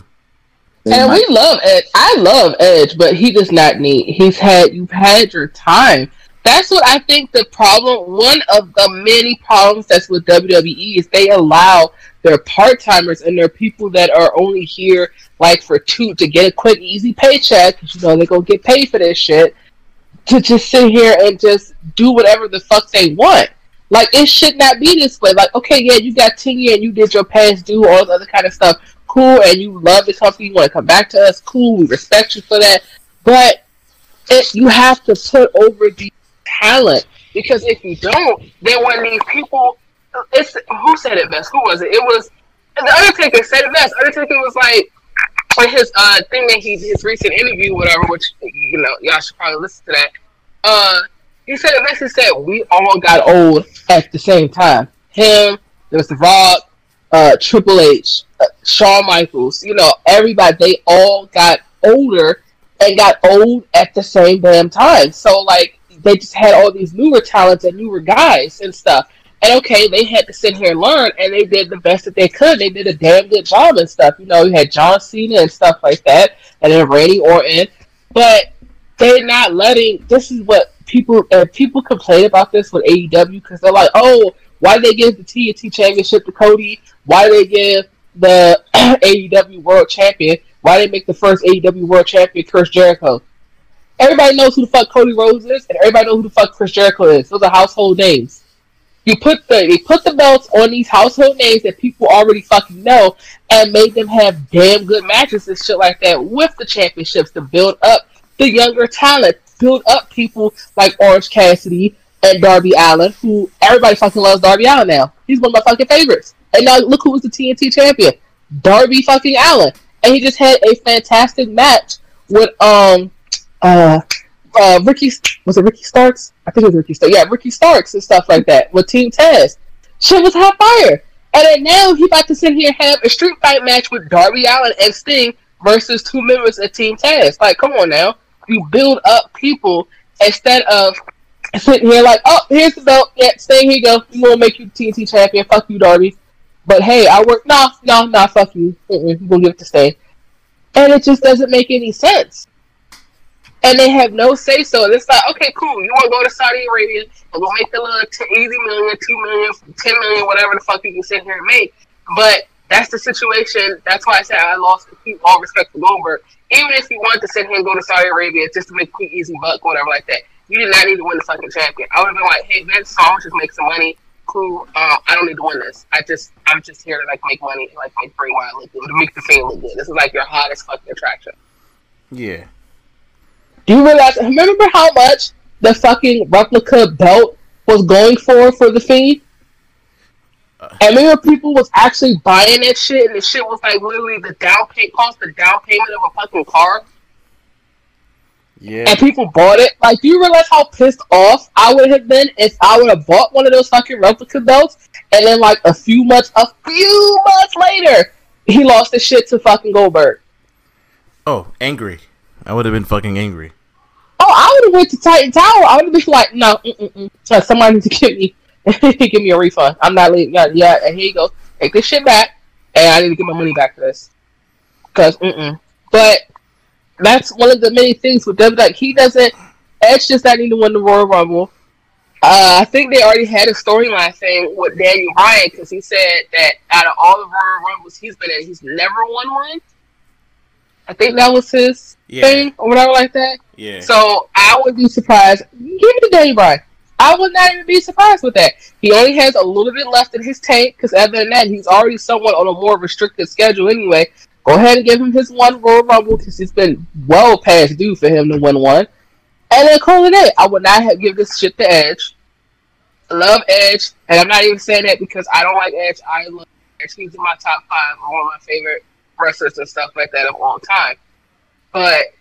[SPEAKER 4] They
[SPEAKER 3] And
[SPEAKER 4] might-
[SPEAKER 3] we love Edge. I love Edge, but he does not need. He's had you've had your time. That's what I think the problem. One of the many problems that's with WWE is they allow their part timers and their people that are only here like for two to get a quick easy paycheck. 'cause you know they're gonna get paid for this shit. To just sit here and just do whatever the fuck they want. Like it should not be this way. Like okay, yeah, you got tenure and you did your past due, all this other kind of stuff cool and you love the company, you want to come back to us, cool, we respect you for that. But it, you have to put over the talent because if you don't, then when these people, it's who said it best? Who was it? It was the Undertaker said it best. Undertaker was like on his uh thing that he his recent interview, whatever, which you know y'all should probably listen to that. Uh, he said it best. He said we all got old at the same time. Him, there was The Rock, uh, Triple H, Shawn Michaels, you know, everybody, they all got older and got old at the same damn time. So, like, they just had all these newer talents and newer guys and stuff. And okay, they had to sit here and learn, and they did the best that they could. They did a damn good job and stuff. You know, you had John Cena and stuff like that, and then Randy Orton. But they're not letting. This is what people uh, people complain about this with AEW because they're like, oh, why they give the TNT Championship to Cody? Why they give the AEW World Champion? Why they make the first AEW World Champion Chris Jericho? Everybody knows who the fuck Cody Rhodes is, and everybody knows who the fuck Chris Jericho is. Those are household names. You put the they put the belts on these household names that people already fucking know, and made them have damn good matches and shit like that with the championships to build up the younger talent, build up people like Orange Cassidy and Darby Allin, who everybody fucking loves Darby Allin now. He's one of my fucking favorites. And now look who was the TNT champion, Darby fucking Allen, and he just had a fantastic match with um uh uh Ricky was it Ricky Starks? I think it was Ricky Starks. Yeah, Ricky Starks and stuff like that with Team Taz. Shit was hot fire. And then now he about to sit here and have a street fight match with Darby Allin and Sting versus two members of Team Taz. Like, come on now. You build up people instead of sitting here like, oh, here's the belt. Yeah, stay here you go. We gonna make you TNT champion. Fuck you, Darby. But hey, I work. No, no, no. Fuck you. Mm-mm, gonna give it to Sting. And it just doesn't make any sense. And they have no say so. It's like, okay, cool. You want to go to Saudi Arabia and go make the little t- easy million, two million, ten million, whatever the fuck you can sit here and make. But that's the situation. That's why I said I lost complete all respect for Goldberg. Even if you wanted to sit here and go to Saudi Arabia just to make a quick, easy buck, whatever like that, you did not need to win the fucking champion. I would have been like, hey, Vince, song just make some money. Cool. Um, I don't need to win this. I just, I'm just here to like make money, and, like make Bray Wyatt look good, to make the Fiend look good. This is like your hottest fucking attraction.
[SPEAKER 1] Yeah.
[SPEAKER 3] Do you realize? Remember how much the fucking replica belt was going for for the Fiend? And remember, people was actually buying that shit, and the shit was like literally the down payment cost, the down payment of a fucking car,
[SPEAKER 1] Yeah.
[SPEAKER 3] and people bought it. Like, do you realize how pissed off I would have been if I would have bought one of those fucking replica belts, and then like a few months, a few months later, he lost his shit to fucking Goldberg.
[SPEAKER 1] Oh, angry. I would have been fucking angry.
[SPEAKER 3] Oh, I would have went to Titan Tower. I would have been like, no, mm-mm-mm. So somebody needs to give me, give me a refund. I'm not leaving. Yeah, yeah, and here you go. Take this shit back, and I need to get my money back for this. Cause, mm-mm. But that's one of the many things with WWE. Like, he doesn't. Edge just not need to win the Royal Rumble. Uh, I think they already had a storyline thing with Daniel Bryan because he said that out of all the Royal Rumbles he's been in, he's never won one. I think that was his
[SPEAKER 1] Yeah.
[SPEAKER 3] thing or whatever like that.
[SPEAKER 1] Yeah.
[SPEAKER 3] So I would be surprised. Give it to Daniel Bryan. I would not even be surprised with that. He only has a little bit left in his tank because other than that, he's already somewhat on a more restricted schedule anyway. Go ahead and give him his one Royal Rumble because it's been well past due for him to win one. And then call it. I would not have give this shit to Edge. I love Edge, and I'm not even saying that because I don't like Edge. I love Edge. He's in my top five, one of my favorite wrestlers and stuff like that of all time. But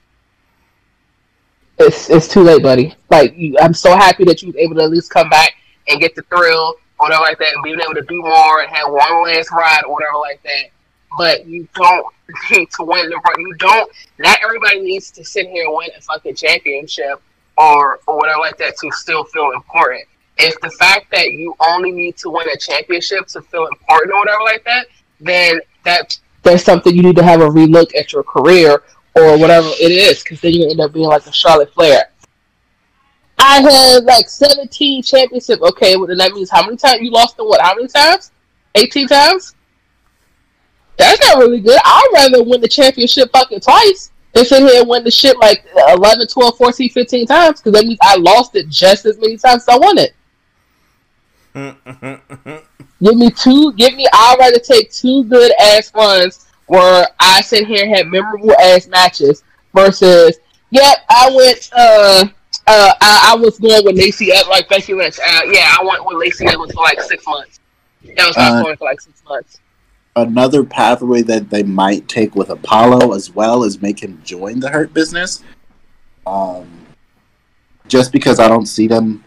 [SPEAKER 3] it's it's too late, buddy. Like you, I'm so happy that you was able to at least come back and get the thrill or whatever like that, and being able to do more and have one last ride or whatever like that. But you don't need to win the you don't not everybody needs to sit here and win a fucking championship or or whatever like that to still feel important. If the fact that you only need to win a championship to feel important or whatever like that, then that that's something you need to have a relook at your career or whatever it is, because then you end up being like a Charlotte Flair. I had like 17 championships. Okay, well, then that means how many times you lost them? What? How many times? 18 times? That's not really good. I'd rather win the championship fucking twice than sit here and win the shit like 11, 12, 14, 15 times because that means I lost it just as many times as I won it. give me two. Give me. I'd rather take two good ass runs where I sit here and have memorable ass matches versus. Yep, I went. Uh, uh, I, I was going with Lacey Evans, like Becky Lynch. Uh, yeah, I went with Lacey Evans for like six months. That was not uh, going for like six months.
[SPEAKER 4] Another pathway that they might take with Apollo as well is make him join the Hurt Business. Um, just because I don't see them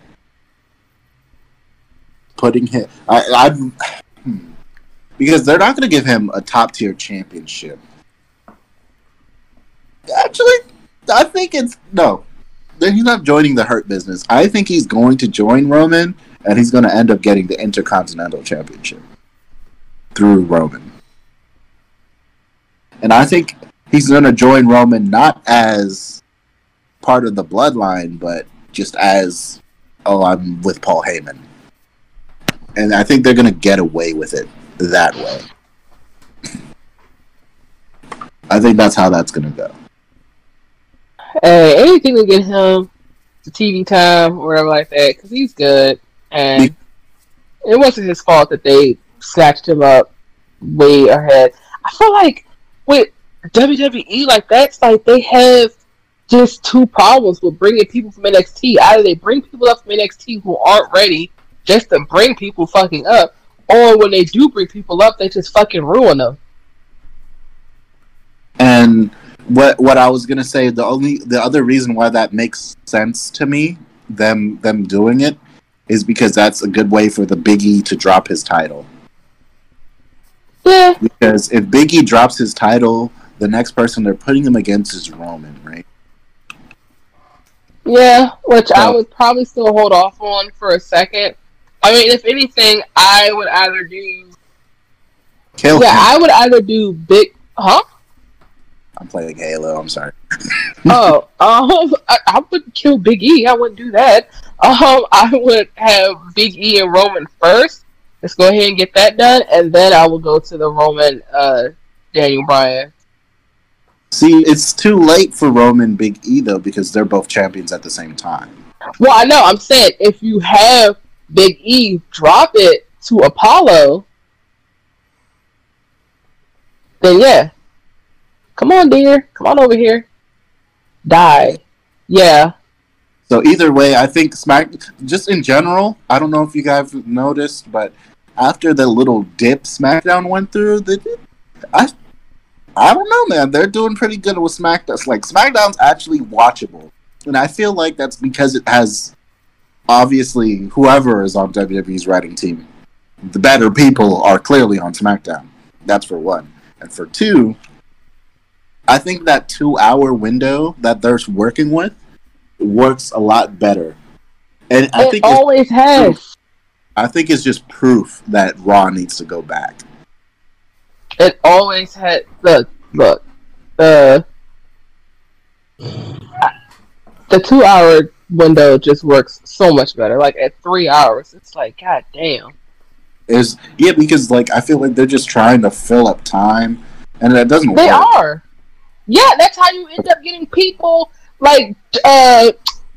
[SPEAKER 4] putting him, I, I hmm, because they're not going to give him a top tier championship. Actually, I think it's no he's not joining the Hurt Business. I think he's going to join Roman, and he's going to end up getting the Intercontinental Championship through Roman. And I think he's going to join Roman not as part of the bloodline, but just as, oh, I'm with Paul Heyman. And I think they're going to get away with it that way. I think that's how that's going to go.
[SPEAKER 3] Hey, anything to get him to TV time or whatever like that, because he's good. And it wasn't his fault that they snatched him up way ahead. I feel like with WWE, like that's like they have just two problems with bringing people from NXT. Either they bring people up from NXT who aren't ready just to bring people fucking up, or when they do bring people up, they just fucking ruin them.
[SPEAKER 4] And what what I was gonna say, the only the other reason why that makes sense to me, them them doing it, is because that's a good way for the Biggie to drop his title.
[SPEAKER 3] Yeah.
[SPEAKER 4] Because if Biggie drops his title, the next person they're putting him against is Roman, right?
[SPEAKER 3] Yeah, which so, I would probably still hold off on for a second. I mean, if anything, I would either do. Kill yeah, him. I would either do big. Huh?
[SPEAKER 4] I'm playing Halo. I'm sorry.
[SPEAKER 3] oh, um, I, I, would kill Big E. I wouldn't do that. Um, I would have Big E and Roman first. Let's go ahead and get that done, and then I will go to the Roman uh, Daniel Bryan.
[SPEAKER 4] See, it's too late for Roman Big E though because they're both champions at the same time.
[SPEAKER 3] Well, I know. I'm saying if you have Big E drop it to Apollo, then yeah, Come on, dear. Come on over here. Die. Yeah.
[SPEAKER 4] So either way, I think Smack just in general, I don't know if you guys noticed, but after the little dip SmackDown went through, did, I I don't know, man. They're doing pretty good with SmackDown. Like SmackDown's actually watchable, and I feel like that's because it has obviously whoever is on WWE's writing team, the better people are clearly on SmackDown. That's for one, and for two, I think that two hour window that they're working with works a lot better. And I
[SPEAKER 3] it
[SPEAKER 4] think
[SPEAKER 3] always has.
[SPEAKER 4] Proof. I think it's just proof that Raw needs to go back.
[SPEAKER 3] It always had look, look. The the two hour window just works so much better. Like at three hours, it's like, god damn.
[SPEAKER 4] Is yeah, because like I feel like they're just trying to fill up time and that doesn't
[SPEAKER 3] they
[SPEAKER 4] work.
[SPEAKER 3] are. Yeah, that's how you end up getting people like uh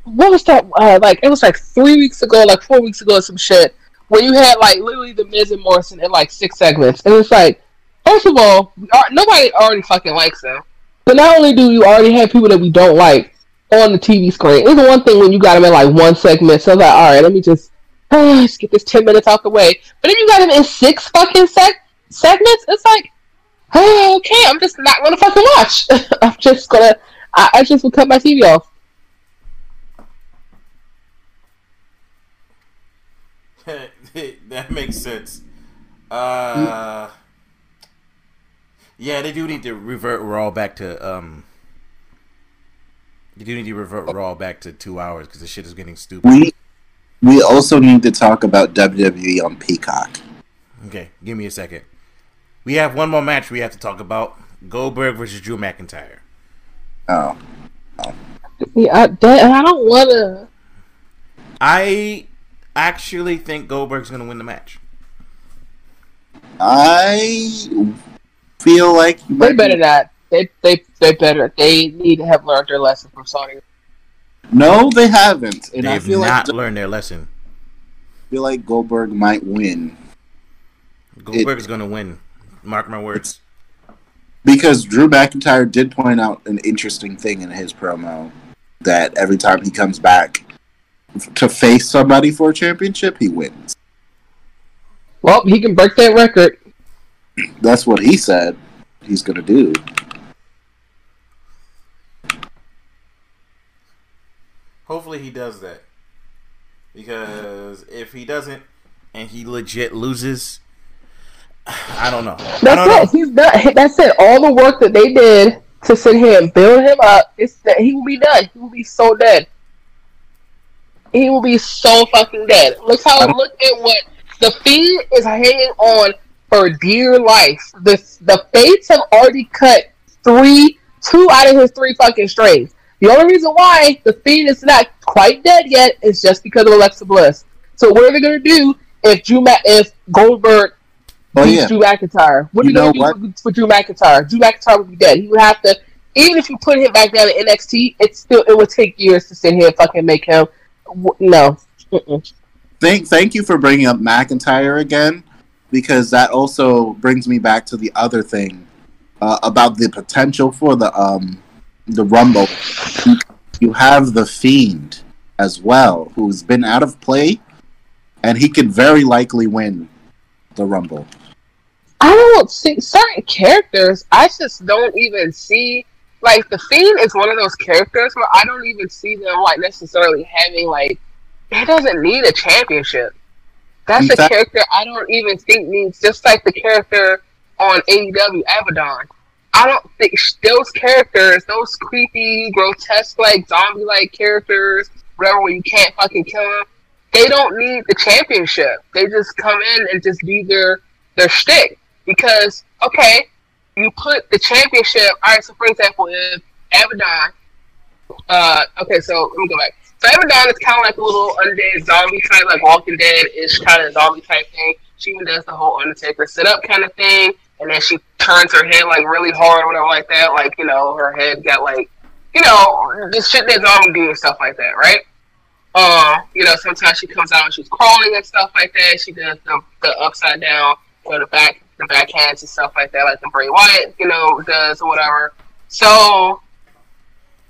[SPEAKER 3] what was that uh, like it was like three weeks ago, like four weeks ago or some shit, where you had like literally the Miz and Morrison in like six segments. And it's like, first of all, nobody already fucking likes them. But not only do you already have people that we don't like on the TV screen, it's one thing when you got them in like one segment. So I like, all right, let me just, uh, get this ten minutes out the way. But then you got them in six fucking seg- segments. It's like, okay, I'm just not gonna fucking watch. I'm just gonna, I, I just will cut my TV off.
[SPEAKER 1] that makes sense. Uh, yeah, they do need to revert Raw back to um. They do need to revert Raw back to two hours because the shit is getting stupid.
[SPEAKER 4] We we also need to talk about WWE on Peacock.
[SPEAKER 1] Okay, give me a second. We have one more match we have to talk about: Goldberg versus Drew McIntyre.
[SPEAKER 4] Oh,
[SPEAKER 3] Yeah, I, that, I don't want to.
[SPEAKER 1] I actually think Goldberg's gonna win the match.
[SPEAKER 4] I feel like you
[SPEAKER 3] They
[SPEAKER 4] might
[SPEAKER 3] better
[SPEAKER 4] be-
[SPEAKER 3] not. They they they better. They need to have learned their lesson from Saudi.
[SPEAKER 4] No, they haven't, and I
[SPEAKER 1] They've
[SPEAKER 4] feel
[SPEAKER 1] not
[SPEAKER 4] like
[SPEAKER 1] learned their lesson.
[SPEAKER 4] I feel like Goldberg might win
[SPEAKER 1] Goldberg's gonna win. Mark my words.
[SPEAKER 4] Because Drew McIntyre did point out an interesting thing in his promo that every time he comes back to face somebody for a championship, he wins.
[SPEAKER 3] Well, he can break that record.
[SPEAKER 4] That's what he said he's gonna do.
[SPEAKER 1] Hopefully he does that. Because if he doesn't and he legit loses, I don't know. I don't
[SPEAKER 3] That's
[SPEAKER 1] know.
[SPEAKER 3] it. He's done. That's it. All the work that they did to sit here and build him up, it's that he will be done. He will be so dead. He will be so fucking dead. Look how look at what the feed is hanging on for dear life. The the Fates have already cut three, two out of his three fucking strings. The only reason why the Fiend is not quite dead yet is just because of Alexa Bliss. So what are they gonna do if Drew Ma- if Goldberg
[SPEAKER 4] Oh
[SPEAKER 3] beats
[SPEAKER 4] yeah,
[SPEAKER 3] Drew McIntyre. What are
[SPEAKER 4] You
[SPEAKER 3] you,
[SPEAKER 4] know
[SPEAKER 3] gonna do for Drew McIntyre? Drew McIntyre would be dead. He would have to, even if you put him back down in NXT, it still it would take years to sit here and fucking make him. No, Mm-mm.
[SPEAKER 4] thank thank you for bringing up McIntyre again because that also brings me back to the other thing uh, about the potential for the um the Rumble. You have the Fiend as well, who's been out of play, and he could very likely win the Rumble.
[SPEAKER 3] I don't see certain characters. I just don't even see. Like the Fiend is one of those characters where I don't even see them like necessarily having like. He doesn't need a championship. That's
[SPEAKER 4] In
[SPEAKER 3] a character I don't even think needs. Just like the character on AEW Abaddon. I don't think those characters, those creepy, grotesque, like zombie like characters, whatever, where you can't fucking kill them, they don't need the championship. They just come in and just do their their shtick. Because okay, you put the championship. All right, so for example, if Abaddon, uh, okay, so let me go back. So Abaddon is kind of like a little undead zombie type, like Walking Dead ish kind of zombie type thing. She even does the whole Undertaker sit up kind of thing, and then she turns her head like really hard, or whatever like that. Like you know, her head got like, you know, this shit that zombie do and stuff like that, right? Uh, you know, sometimes she comes out and she's crawling and stuff like that. She does the, the upside down or the back the backhands and stuff like that, like the Bray Wyatt, you know, does or whatever. So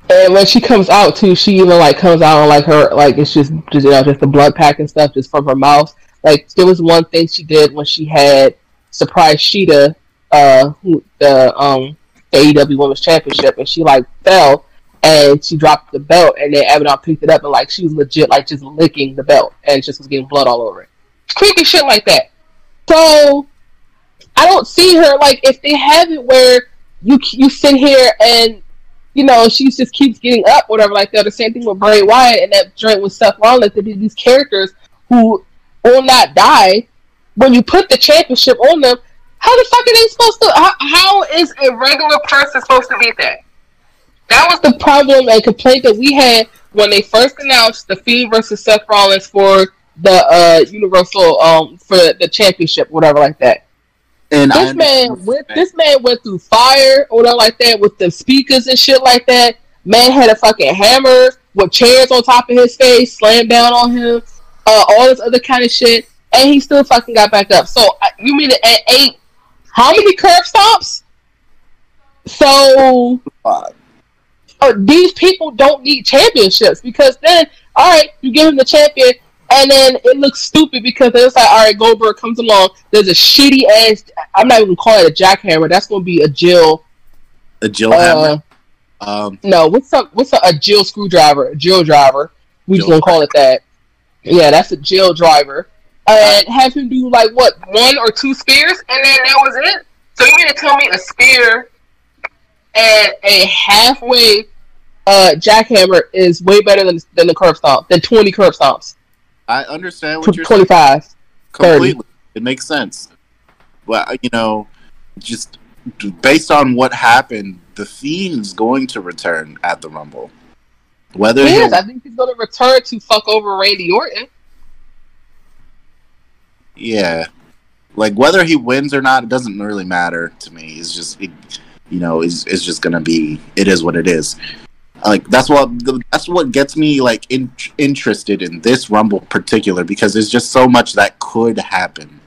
[SPEAKER 3] and when she comes out too, she even like comes out on like her like it's just just you know just the blood pack and stuff just from her mouth. Like there was one thing she did when she had surprised Shida, uh, who, the um AEW Women's Championship, and she like fell and she dropped the belt, and then Abaddon picked it up and like she was legit like just licking the belt and just was getting blood all over it. Creepy shit like that. So I don't see her like if they have it where you you sit here and you know she just keeps getting up, whatever like that. The same thing with Bray Wyatt and that joint with Seth Rollins. That these characters who will not die when you put the championship on them. How the fuck are they supposed to? How, how is a regular person supposed to beat that? That was the problem and complaint that we had when they first announced the Fiend versus Seth Rollins for the uh, Universal um for the championship, whatever like that.
[SPEAKER 4] And
[SPEAKER 3] This man went. This man went through fire or whatever like that with the speakers and shit like that. Man had a fucking hammer with chairs on top of his face, slammed down on him, uh, all this other kind of shit, and he still fucking got back up. So you mean at eight? How many curb stops? So
[SPEAKER 4] uh,
[SPEAKER 3] these people don't need championships because then, all right, you give him the champion, and then it looks stupid because it's like, all right, Goldberg comes along. There's a shitty ass. I'm not even calling it a jackhammer. That's going to be a Jill.
[SPEAKER 4] a Jill
[SPEAKER 3] Uh,
[SPEAKER 4] Hammer. Um,
[SPEAKER 3] no, what's up? What's a, a Jill screwdriver? A Jill driver. We just gonna call it that. Yeah, that's a Jill driver. and have him do like what one or two spears, and then that was it. So you mean to tell me a spear and a halfway uh, jackhammer is way better than than the curb stomp than twenty curb stomps,
[SPEAKER 4] I understand what you're
[SPEAKER 3] twenty five.
[SPEAKER 4] completely. It makes sense. Well, you know, just based on what happened, the Fiend's going to return at the Rumble. Whether
[SPEAKER 3] Yes,
[SPEAKER 4] he'll-
[SPEAKER 3] I think he's going to return to fuck over Randy Orton.
[SPEAKER 4] yeah, like whether he wins or not, it doesn't really matter to me. It's just, it, you know, it's, it's just gonna be. It is what it is. Like that's what that's what gets me like in, interested in this Rumble particular because there's just so much that could happen.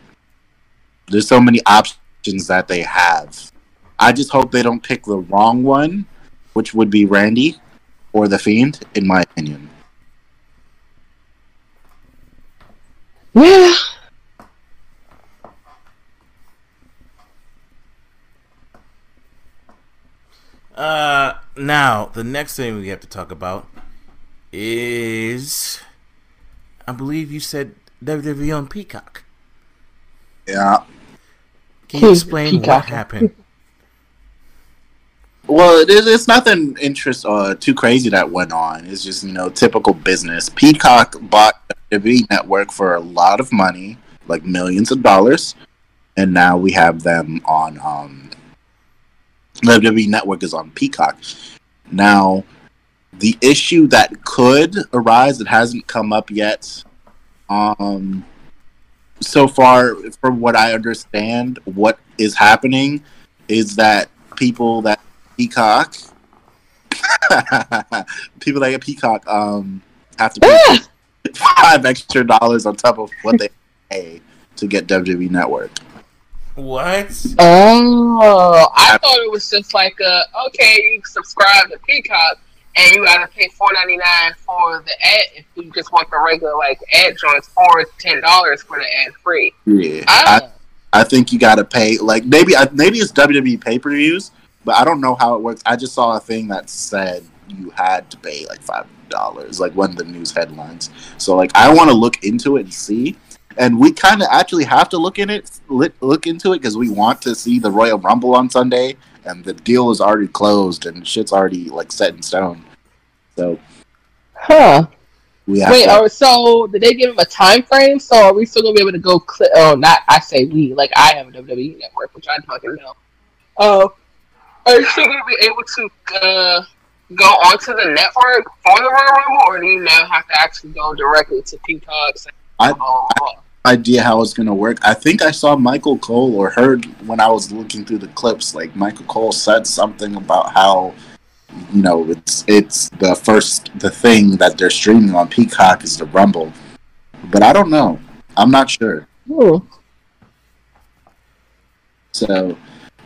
[SPEAKER 4] There's so many options that they have. I just hope they don't pick the wrong one, which would be Randy or the Fiend, in my opinion.
[SPEAKER 3] Yeah.
[SPEAKER 1] Uh, now the next thing we have to talk about is, I believe you said WWE on Peacock.
[SPEAKER 4] Yeah.
[SPEAKER 1] Can you explain
[SPEAKER 3] Peacock.
[SPEAKER 1] what happened?
[SPEAKER 4] Well, it is, it's nothing interest uh, too crazy that went on. It's just you know typical business. Peacock bought WWE Network for a lot of money, like millions of dollars, and now we have them on. Um, WWE Network is on Peacock. Now, the issue that could arise that hasn't come up yet. Um, so far, from what I understand, what is happening is that people that Peacock. People that get Peacock um have to pay five extra dollars on top of what they pay to get WWE Network.
[SPEAKER 1] What?
[SPEAKER 3] Oh, I thought it was just like a okay, you subscribe to Peacock and you gotta pay four ninety nine for the ad if you just want the regular like ad joints or ten dollars for the ad free.
[SPEAKER 4] Yeah, I,
[SPEAKER 3] Ah,
[SPEAKER 4] I think you got to pay like maybe maybe it's WWE pay per views, but I don't know how it works. I just saw a thing that said you had to pay like five dollars, like one of the news headlines. So like I want to look into it and see. And we kind of actually have to look in it, look, into it because we want to see the Royal Rumble on Sunday, and the deal is already closed and shit's already like set in stone. So
[SPEAKER 3] huh.
[SPEAKER 4] we
[SPEAKER 3] Wait,
[SPEAKER 4] to,
[SPEAKER 3] so did they give him a time frame? So are we still gonna be able to go click oh not I say we, like I have a WWE network, which I fucking know. Oh are you still gonna be able to uh go onto the network for the Royal Rumble or do you now have to actually go directly to Peacock's and
[SPEAKER 4] I-
[SPEAKER 3] blah?
[SPEAKER 4] idea how it's gonna work. I think I saw Michael Cole or heard when I was looking through the clips, like Michael Cole said something about how you know it's it's the first the thing that they're streaming on Peacock is the Rumble, but I don't know. I'm not sure.
[SPEAKER 3] Hmm.
[SPEAKER 4] So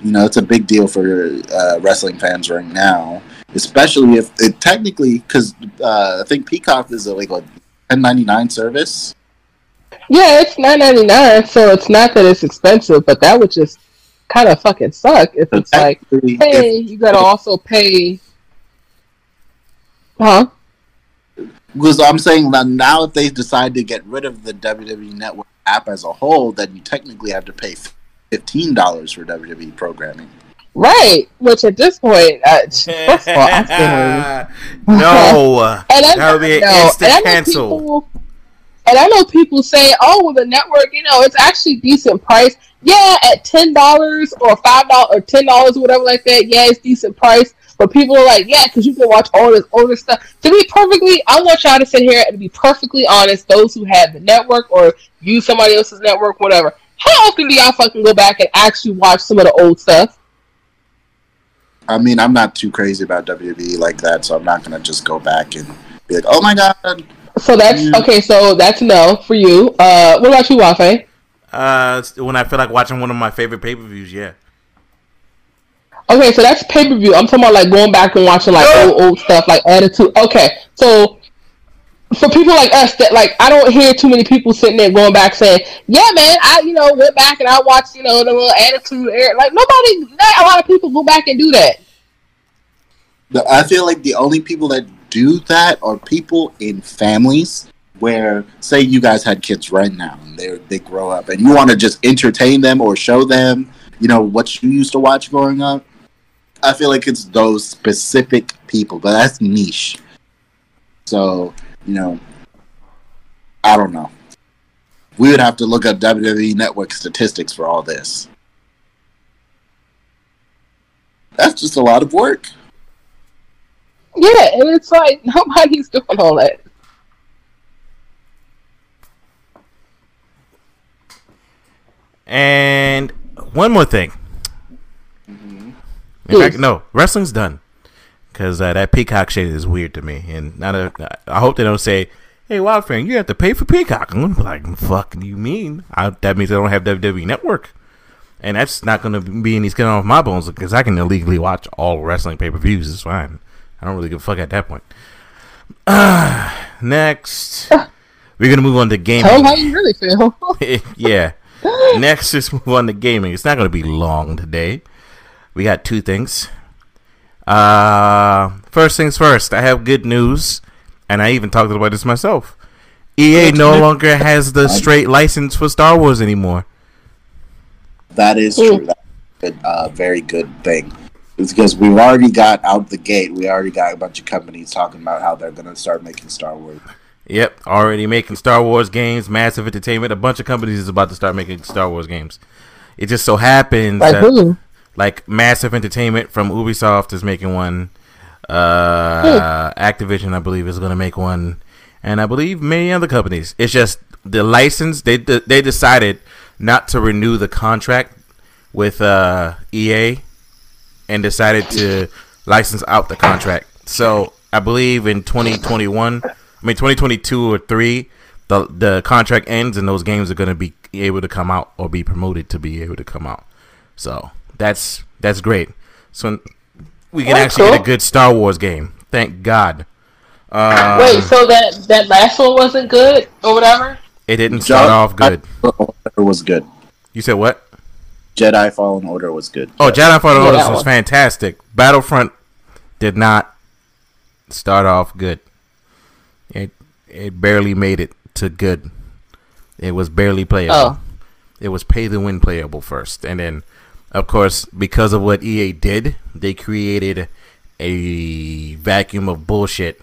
[SPEAKER 4] you know it's a big deal for uh, wrestling fans right now, especially if it technically because uh, I think Peacock is a, like a 1099 service.
[SPEAKER 3] Yeah, it's nine ninety nine, so it's not that it's expensive, but that would just kind of fucking suck if
[SPEAKER 4] So
[SPEAKER 3] it's like,
[SPEAKER 4] technically, if-
[SPEAKER 3] hey, you gotta also pay. Huh?
[SPEAKER 4] Because I'm saying that now, if they decide to get rid of the WWE Network app as a whole, then you technically have to pay fifteen dollars for WWE programming.
[SPEAKER 3] Right. Which at this point, uh, first of all, I still don't-
[SPEAKER 1] no.
[SPEAKER 3] And I
[SPEAKER 1] That would be an
[SPEAKER 3] know,
[SPEAKER 1] instant
[SPEAKER 3] and I know
[SPEAKER 1] cancel.
[SPEAKER 3] People, and I know people say, "Oh, well, the network, you know, it's actually decent price. Yeah, at ten dollars or five dollars or ten dollars or whatever like that. Yeah, it's decent price." But people are like, "Yeah, because you can watch all this older stuff." To be perfectly, I want y'all to sit here and be perfectly honest. Those who have the network or use somebody else's network, whatever. How often do y'all fucking go back and actually watch some of the old stuff?
[SPEAKER 4] I mean, I'm not too crazy about WWE like that, so I'm not gonna just go back and be like, "Oh my god."
[SPEAKER 3] So that's
[SPEAKER 4] Mm.
[SPEAKER 3] okay. So that's no for you. Uh, what about you, Wafe?
[SPEAKER 1] Uh, when I feel like watching one of my favorite pay per views, yeah.
[SPEAKER 3] Okay, so that's pay per view. I'm talking about like going back and watching like old old stuff, like Attitude. Okay, so for people like us that like I don't hear too many people sitting there going back saying, "Yeah, man, I you know went back and I watched you know the little Attitude era." Like nobody, not a lot of people go back and do that.
[SPEAKER 4] The, I feel like the only people that do that are people in families where, say, you guys had kids right now, and they they grow up, and you want to just entertain them or show them, you know, what you used to watch growing up. I feel like it's those specific people, but that's niche. So you know, I don't know. We would have to look up WWE Network statistics for all this. That's just a lot of work.
[SPEAKER 3] Yeah, and it's like nobody's doing all that.
[SPEAKER 1] And one more thing. In
[SPEAKER 3] Yes.
[SPEAKER 1] fact, no, wrestling's done because uh, that Peacock shit is weird to me. And not a, I hope they don't say, "Hey, Wild Fan, you have to pay for Peacock." I'm like, "Fuck, do you mean?" I, that means I don't have WWE Network, and that's not gonna be any skin off my bones because I can illegally watch all wrestling pay per views. It's fine. I don't really give a fuck at that point. Ah, next, we're gonna move on to gaming.
[SPEAKER 3] Tell them how you really feel.
[SPEAKER 1] yeah. Next, let's move on to gaming. It's not going to be long today. We got two things. Uh, first things first. I have good news, and I even talked about this myself. EA no longer has the straight license for Star Wars anymore.
[SPEAKER 4] That is true. That's a good, uh, very good thing. It's because we've already got out the gate. We already got a bunch of companies talking about how they're going to start making Star Wars.
[SPEAKER 1] Yep, already making Star Wars games. Massive Entertainment, a bunch of companies is about to start making Star Wars games. It just so happens
[SPEAKER 3] like
[SPEAKER 1] that
[SPEAKER 3] who?
[SPEAKER 1] like Massive Entertainment from Ubisoft is making one. Uh, Activision, I believe, is going to make one, and I believe many other companies. It's just the license. They they decided not to renew the contract with uh, EA, and decided to license out the contract. So I believe in 2021, I mean 2022 or three, the the contract ends, and those games are going to be able to come out or be promoted to be able to come out. So that's that's great. So we can
[SPEAKER 3] That's
[SPEAKER 1] actually get a good Star Wars game. Thank God. Uh,
[SPEAKER 3] Wait, so that that last one wasn't good or whatever?
[SPEAKER 1] it didn't start off good.
[SPEAKER 4] It was good.
[SPEAKER 1] You said what?
[SPEAKER 4] Jedi Fallen Order was good.
[SPEAKER 1] Oh, Jedi Fallen
[SPEAKER 3] Yeah,
[SPEAKER 1] Order
[SPEAKER 3] that
[SPEAKER 1] was
[SPEAKER 3] one.
[SPEAKER 1] fantastic. Battlefront did not start off good. It it barely made it to good. It was barely playable.
[SPEAKER 3] Oh.
[SPEAKER 1] It was pay to win playable first, and then, of course, because of what EA did, they created a vacuum of bullshit,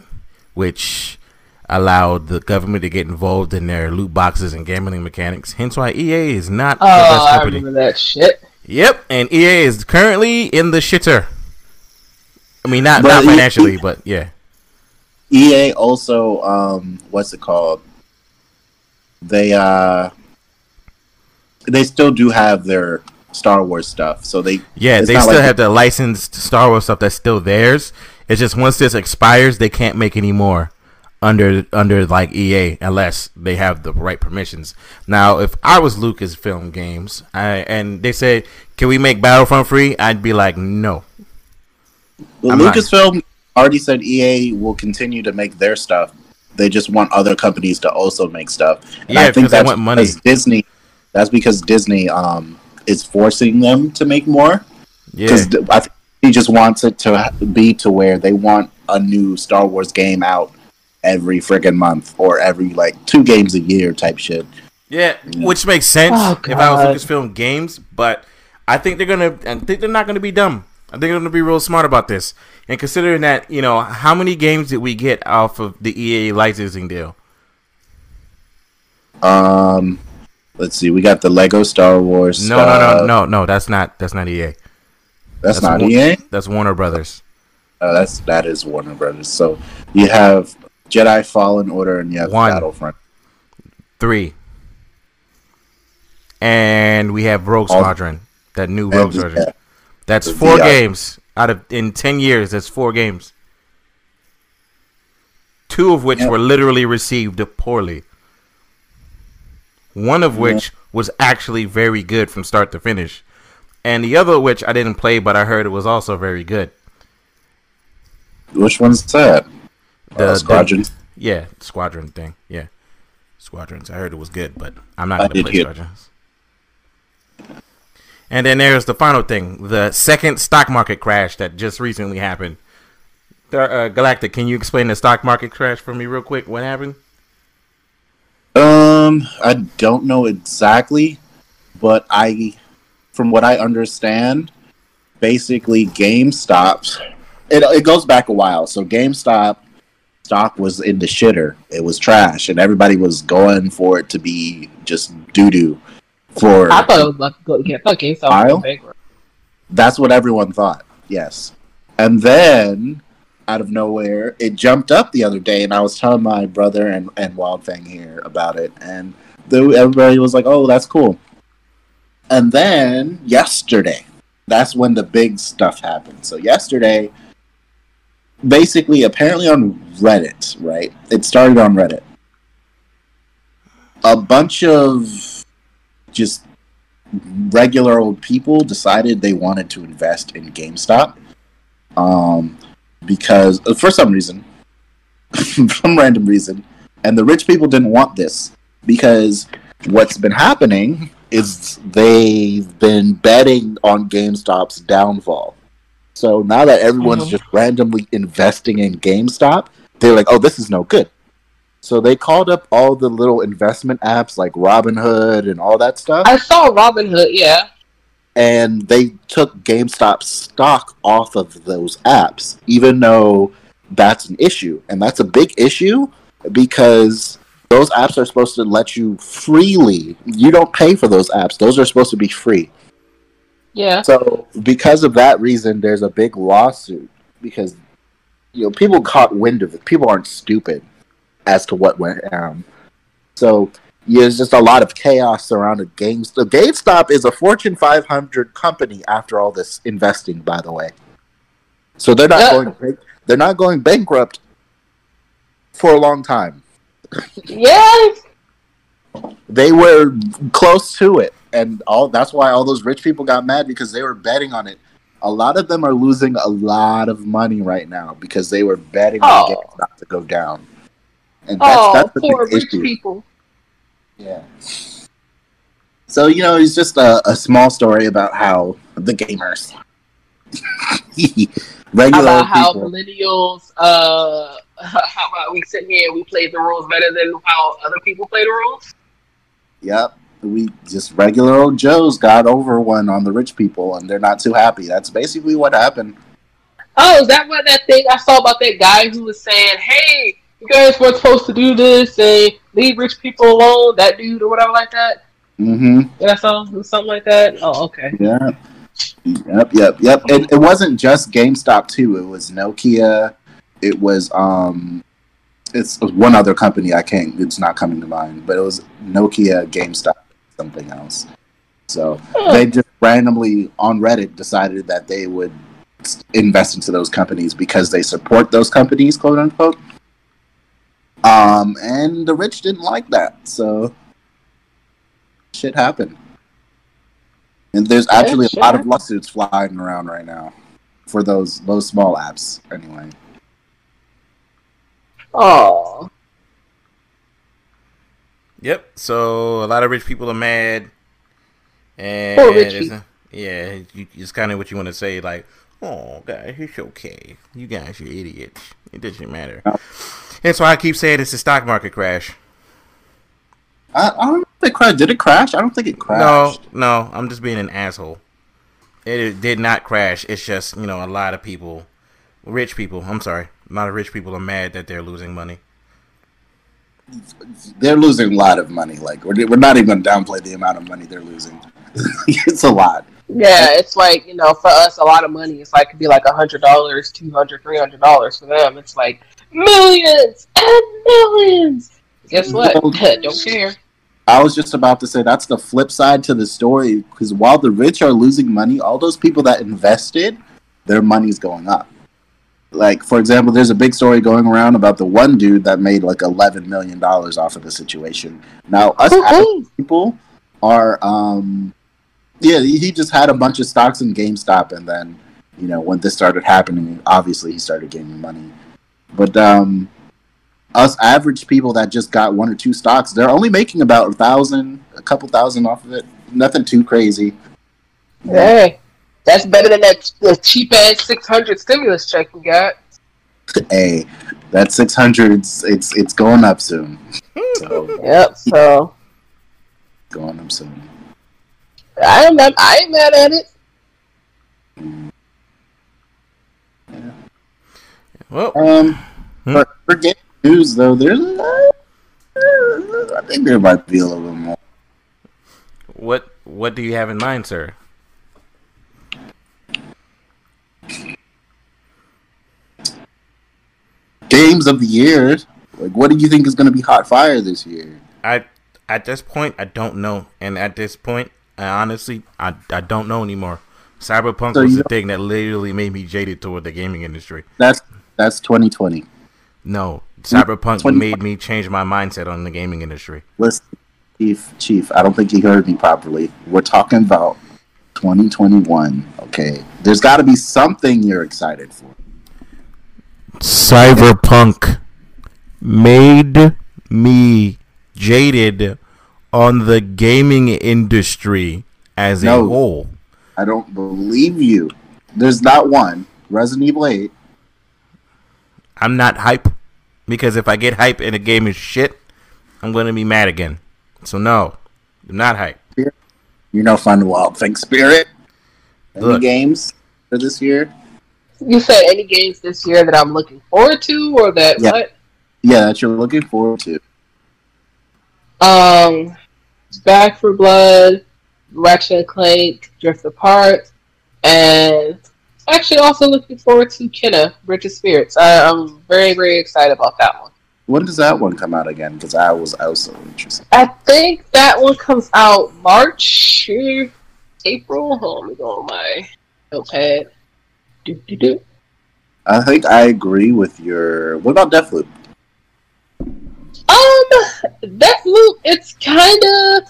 [SPEAKER 1] which allowed the government to get involved in their loot boxes and gambling mechanics. Hence, why EA is not the
[SPEAKER 3] Oh,
[SPEAKER 1] best
[SPEAKER 3] I remember that shit.
[SPEAKER 1] Yep, and EA is currently in the shitter. I mean, not
[SPEAKER 4] But
[SPEAKER 1] not
[SPEAKER 4] E-
[SPEAKER 1] financially, but yeah.
[SPEAKER 4] EA also, um, what's it called? They uh, they still do have their Star Wars stuff, so they
[SPEAKER 1] Yeah, they still
[SPEAKER 4] like-
[SPEAKER 1] have the licensed Star Wars stuff that's still theirs. It's just once this expires, they can't make any more under under like EA unless they have the right permissions. Now, if I was Lucasfilm Games, I, and they said, "Can we make Battlefront free?" I'd be like, "No."
[SPEAKER 4] Well, Lucasfilm already said EA will continue to make their stuff. They just want other companies to also make stuff. And
[SPEAKER 1] Yeah, because they want money.
[SPEAKER 4] because Disney. That's because Disney um, is forcing them to make more.
[SPEAKER 1] Yeah,
[SPEAKER 4] Because I think he just wants it to be to where they want a new Star Wars game out every friggin' month or every like two games a year type shit.
[SPEAKER 1] yeah, which makes sense
[SPEAKER 3] Oh,
[SPEAKER 1] if I
[SPEAKER 3] God.
[SPEAKER 1] was Lucasfilm Games, but I think they're gonna. I think they're not gonna be dumb. I think they're gonna be real smart about this. And considering that, you know, how many games did we get off of the EA licensing deal?
[SPEAKER 4] Um, let's see, we got the Lego Star Wars.
[SPEAKER 1] No, no, no, no, no. That's not. That's not EA.
[SPEAKER 4] That's, not
[SPEAKER 1] Wa-
[SPEAKER 4] EA.
[SPEAKER 1] That's Warner Brothers.
[SPEAKER 4] Uh, that's that is Warner Brothers. So you have Jedi Fallen Order and you have
[SPEAKER 1] One.
[SPEAKER 4] Battlefront.
[SPEAKER 1] Three. And we have Rogue
[SPEAKER 4] All-
[SPEAKER 1] Squadron. That new Rogue
[SPEAKER 4] the-
[SPEAKER 1] Squadron.
[SPEAKER 4] yeah,
[SPEAKER 1] That's
[SPEAKER 4] the
[SPEAKER 1] four
[SPEAKER 4] VR.
[SPEAKER 1] games out of in ten years. That's four games. Two of which
[SPEAKER 4] Yeah.
[SPEAKER 1] were literally received poorly. One of which was actually very good from start to finish, and the other which I didn't play, but I heard it was also very good.
[SPEAKER 4] Which one's that?
[SPEAKER 1] The-
[SPEAKER 4] uh,
[SPEAKER 1] the-
[SPEAKER 4] Squadron.
[SPEAKER 1] Yeah, Squadron thing. Yeah, Squadrons. I heard it was good, but I'm not gonna
[SPEAKER 4] did
[SPEAKER 1] play
[SPEAKER 4] hear-
[SPEAKER 1] Squadrons. And then there's the final thing: the second stock market crash that just recently happened. Uh, Galactic, can you explain the stock market crash for me real quick? What happened?
[SPEAKER 4] Um, I don't know exactly, but I, from what I understand, basically GameStop. It it goes back a while. So GameStop stock was in the shitter. It was trash, and everybody was going for it to be just doo doo. For
[SPEAKER 3] I thought it was about to go. Yeah, I thought GameStop was
[SPEAKER 4] Kyle?
[SPEAKER 3] going bankrupt.
[SPEAKER 4] That's what everyone thought. Yes. And then out of nowhere, it jumped up the other day, and I was telling my brother and, and Wildfang here about it, and the, everybody was like, "Oh, that's cool." And then yesterday, that's when the big stuff happened. So yesterday, basically, apparently on Reddit, right? It started on Reddit. A bunch of just regular old people decided they wanted to invest in GameStop um, because uh, for some reason, some random reason, and the rich people didn't want this because what's been happening is they've been betting on GameStop's downfall. So now that everyone's
[SPEAKER 3] Mhm.
[SPEAKER 4] just randomly investing in GameStop, they're like, "Oh, this is no good." So they called up all the little investment apps like Robinhood and all that stuff
[SPEAKER 3] I saw Robinhood. Yeah.
[SPEAKER 4] and they took GameStop stock off of those apps, even though that's an issue. And that's a big issue because those apps are supposed to let you freely. You don't pay for those apps, those are supposed to be free.
[SPEAKER 3] Yeah.
[SPEAKER 4] So, because of that reason, there's a big lawsuit because you know people caught wind of it. People aren't stupid as to what went down. So, yeah, there's just a lot of chaos around surrounding GameStop. GameStop is a Fortune 500 company after all this investing, by the way. So they're not
[SPEAKER 3] Yeah.
[SPEAKER 4] going bank- they're not going bankrupt for a long time.
[SPEAKER 3] Yes.
[SPEAKER 4] They were close to it, and all that's why all those rich people got mad because they were betting on it. A lot of them are losing a lot of money right now because they were betting on
[SPEAKER 3] Oh.
[SPEAKER 4] GameStop to go down. And that's
[SPEAKER 3] Oh,
[SPEAKER 4] that's the
[SPEAKER 3] poor rich
[SPEAKER 4] issue.
[SPEAKER 3] people.
[SPEAKER 4] Yeah. So you know, it's just a, a small story about how the gamers, regular
[SPEAKER 3] about how
[SPEAKER 4] people,
[SPEAKER 3] millennials, uh, how about we sit here and we play the rules better than how other people play the rules?
[SPEAKER 4] Yep. We just regular old Joes got over one on the rich people, and they're not too happy. That's basically what happened.
[SPEAKER 3] Oh, is that what that thing I saw about that guy who was saying, "Hey, you guys weren't supposed to do this and leave rich people alone"? That dude or whatever like that.
[SPEAKER 4] Mm-hmm.
[SPEAKER 3] That I saw something like that. Oh, okay.
[SPEAKER 4] Yeah. Yep, yep, yep. It, it wasn't just GameStop too. It was Nokia. It was um, it's one other company. I can't. It's not coming to mind. But it was Nokia, GameStop, something else. So they just randomly on Reddit decided that they would invest into those companies because they support those companies, quote unquote. Um, and the rich didn't like that, so shit happened. And there's actually a lot of lawsuits flying around right now for those those small apps. Anyway,
[SPEAKER 3] Oh,
[SPEAKER 1] Yep. So a lot of rich people are mad, and
[SPEAKER 3] Poor rich
[SPEAKER 1] yeah, it's kind of what you want to say, like, "Oh, guys, it's okay. You guys are idiots. It doesn't matter."
[SPEAKER 4] Yeah.
[SPEAKER 1] And so I keep saying it's a stock market crash.
[SPEAKER 4] I, I don't know if it crashed. Did it crash? I don't think it crashed.
[SPEAKER 1] No, no, I'm just being an asshole. It, it did not crash. It's just you know a lot of people, rich people. I'm sorry, a lot of rich people are mad that they're losing money.
[SPEAKER 4] They're losing a lot of money. Like we're, we're not even going to downplay the amount of money they're losing. it's a lot.
[SPEAKER 3] yeah. It's like you know, for us, a lot of money. It's like could be like a hundred dollars, two hundred, three hundred dollars. For them, it's like millions and millions. Guess what?
[SPEAKER 4] Well-
[SPEAKER 3] Don't care.
[SPEAKER 4] I was just about to say that's the flip side to the story because while the rich are losing money, all those people that invested, their money's going up. Like for example, there's a big story going around about the one dude that made like eleven million dollars off of the situation. Now us average people are, um, yeah, he he just had a bunch of stocks in GameStop, and then you know when this started happening, obviously he started gaining money. But um, us average people that just got one or two stocks, they're only making about a thousand, a couple thousand off of it. Nothing too crazy.
[SPEAKER 3] Hey, that's better than that the cheap ass six hundred stimulus check we got.
[SPEAKER 4] Hey, that 600's it's it's going up soon. So
[SPEAKER 3] Yep. So
[SPEAKER 4] going up soon.
[SPEAKER 3] I am not. I ain't mad at it.
[SPEAKER 1] Well,
[SPEAKER 4] Um,
[SPEAKER 1] Hmm.
[SPEAKER 4] but for game news though, there's uh, I think there might be a little bit more.
[SPEAKER 1] what what do you have in mind, sir?
[SPEAKER 4] Games of the year. Like, what do you think is going to be hot fire this year?
[SPEAKER 1] I at this point I don't know, and at this point, I honestly I, I don't know anymore. Cyberpunk
[SPEAKER 4] So
[SPEAKER 1] was the thing that literally made me jaded toward the gaming industry.
[SPEAKER 4] That's that's 2020.
[SPEAKER 1] No, Cyberpunk
[SPEAKER 4] 20
[SPEAKER 1] made me change my mindset on the gaming industry.
[SPEAKER 4] Listen, Chief, Chief, I don't think you heard me properly. We're talking about 2021. Okay, there's got to be something you're excited for.
[SPEAKER 1] Cyberpunk made me jaded on the gaming industry as a whole.
[SPEAKER 4] I don't believe you. There's not one. Resident Evil 8.
[SPEAKER 1] I'm not hype because if I get hype and a game is shit, I'm going to be mad again. So no, I'm not hype.
[SPEAKER 4] You know, Fun Wild Think Spirit. Any
[SPEAKER 1] Look.
[SPEAKER 4] games for this year?
[SPEAKER 3] You said any games this year that I'm looking forward to, or that
[SPEAKER 4] Yeah.
[SPEAKER 3] what?
[SPEAKER 4] Yeah, that you're looking forward to.
[SPEAKER 3] Um, Back for Blood, Ratchet and Clank, Rift Apart, and actually also looking forward to Kena, Bridge of Spirits. I, I'm very very excited about that one.
[SPEAKER 4] When does that one come out again? Because I was I was so interested.
[SPEAKER 3] I think that one comes out March, April. Hold on, let me go on my notepad. Do, do, do.
[SPEAKER 4] I think I agree with your. What about Deathloop?
[SPEAKER 3] Um, Deathloop, it's kind of.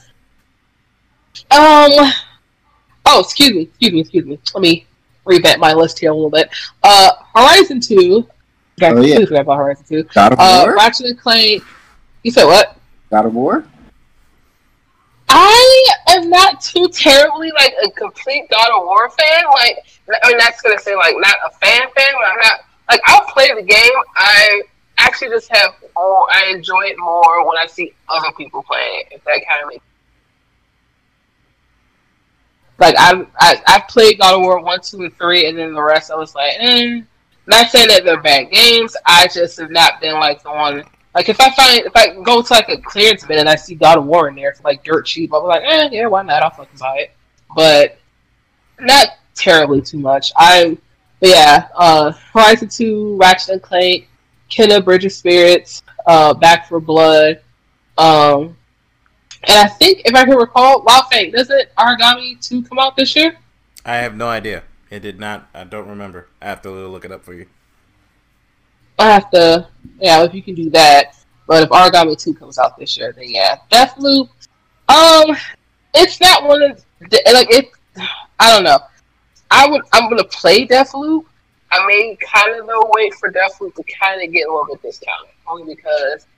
[SPEAKER 3] Um. Oh, excuse me, excuse me, excuse me. Let me revamp my list here a little bit. Uh, Horizon Two. Got
[SPEAKER 4] Oh, yeah.
[SPEAKER 3] forgot about Horizon Two.
[SPEAKER 4] God of
[SPEAKER 3] Uh,
[SPEAKER 4] War.
[SPEAKER 3] Ratchet and Clank. You said what?
[SPEAKER 4] God of War.
[SPEAKER 3] I am not too terribly like a complete God of War fan. Like, I mean, that's gonna say like not a fan fan, but I'm not like I'll play the game. I actually just have oh, I enjoy it more when I see other people playing it. If that kind of makes like I've I, I've played God of War one, two, and three, and then the rest I was like, eh. Not saying that they're bad games. I just have not been like the one. Like if I find if I go to like a clearance bin and I see God of War in there for like dirt cheap, be like, eh, yeah, why not? I'll fucking buy it. But not terribly too much. I'm, but yeah, uh, Horizon Two, Ratchet and Clank, Kena Bridge of Spirits, uh, Back for Blood, um, and I think if I can recall, Wow Fang, doesn't Origami Two come out this year?
[SPEAKER 1] I have no idea. It did not. I don't remember. I have to look it up for you.
[SPEAKER 3] I have to, yeah, if you can do that. But if Origami 2 comes out this year, then yeah. Deathloop, um, it's not one of the, like, it, I don't know. I would, I'm gonna play Deathloop. I may kind of though wait for Deathloop to kind of get a little bit discounted, only because,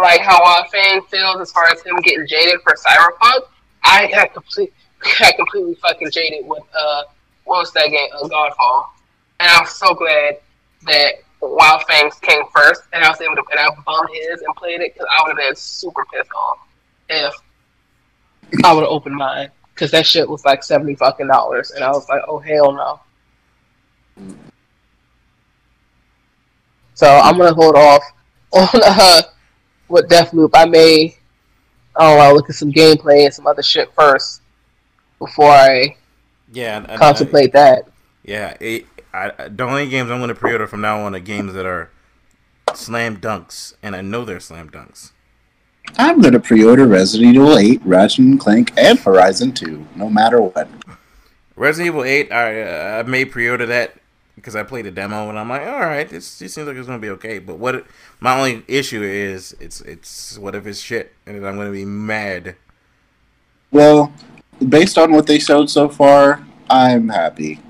[SPEAKER 3] like how our fan feels as far as him getting jaded for Cyberpunk, I got complete, got completely fucking jaded with, uh, what was that game, Godfall. And I'm so glad that Wild Fangs came first, and I was able to, and I bummed his and played it because I would have been super pissed off if I would have opened mine because that shit was like seventy fucking dollars, and I was like, oh hell no. So I'm gonna hold off on uh, with Deathloop. I may, oh, I know, look at some gameplay and some other shit first before I
[SPEAKER 1] Yeah, I- I-
[SPEAKER 3] contemplate that.
[SPEAKER 1] Yeah, it, I, I- the only games I'm going to pre-order from now on are games that are slam dunks, and I know they're slam dunks.
[SPEAKER 4] I'm gonna pre-order Resident Evil 8, Ratchet and Clank, and Horizon 2, no matter what.
[SPEAKER 1] Resident Evil 8, I uh, I may pre-order that because I played the demo and I'm like, all right, this, this seems like it's gonna be okay. But what it- my only issue is, it's it's what if it's shit, and then I'm gonna be mad.
[SPEAKER 4] Well, based on what they showed so far, I'm happy.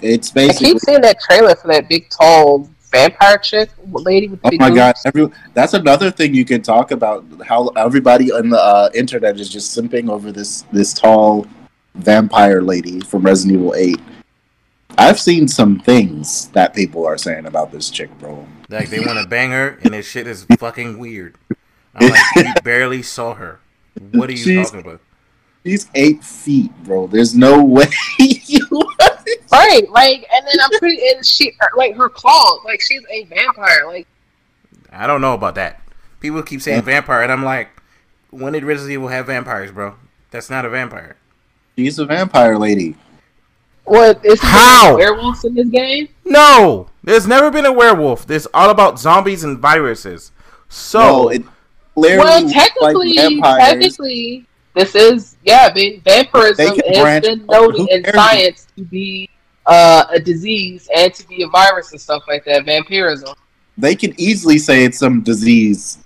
[SPEAKER 4] It's basically.
[SPEAKER 3] I
[SPEAKER 4] basically.
[SPEAKER 3] keep seeing that trailer for that big tall vampire chick lady with the
[SPEAKER 4] Oh
[SPEAKER 3] big
[SPEAKER 4] my god!
[SPEAKER 3] boobs.
[SPEAKER 4] Every, that's another thing you can talk about. How everybody on the uh, internet is just simping over this this tall vampire lady from Resident Evil Eight. I've seen some things that people are saying about this chick, bro.
[SPEAKER 1] Like they want to bang her, and this shit is fucking weird. I'm like, you barely saw her. What are you
[SPEAKER 4] She's-
[SPEAKER 1] talking about?
[SPEAKER 4] She's eight feet, bro. There's no way you.
[SPEAKER 3] Right, like, and then I'm pretty, and she, er, like, her claws, like, she's a vampire. Like,
[SPEAKER 1] I don't know about that. People keep saying vampire, and I'm like, when did Resident Evil have vampires, bro? That's not a vampire.
[SPEAKER 4] She's a vampire lady.
[SPEAKER 3] what is
[SPEAKER 1] How?
[SPEAKER 3] werewolves in this game?
[SPEAKER 1] No, there's never been a werewolf. This all about zombies and viruses. So
[SPEAKER 4] No, it clearly
[SPEAKER 3] Well, technically,
[SPEAKER 4] like vampires.
[SPEAKER 3] technically, this is yeah, va- vampirism has
[SPEAKER 4] branch-
[SPEAKER 3] been noted
[SPEAKER 4] who
[SPEAKER 3] in
[SPEAKER 4] cares?
[SPEAKER 3] science to be uh, a disease and to be a virus and stuff like that. Vampirism.
[SPEAKER 4] They can easily say it's some disease.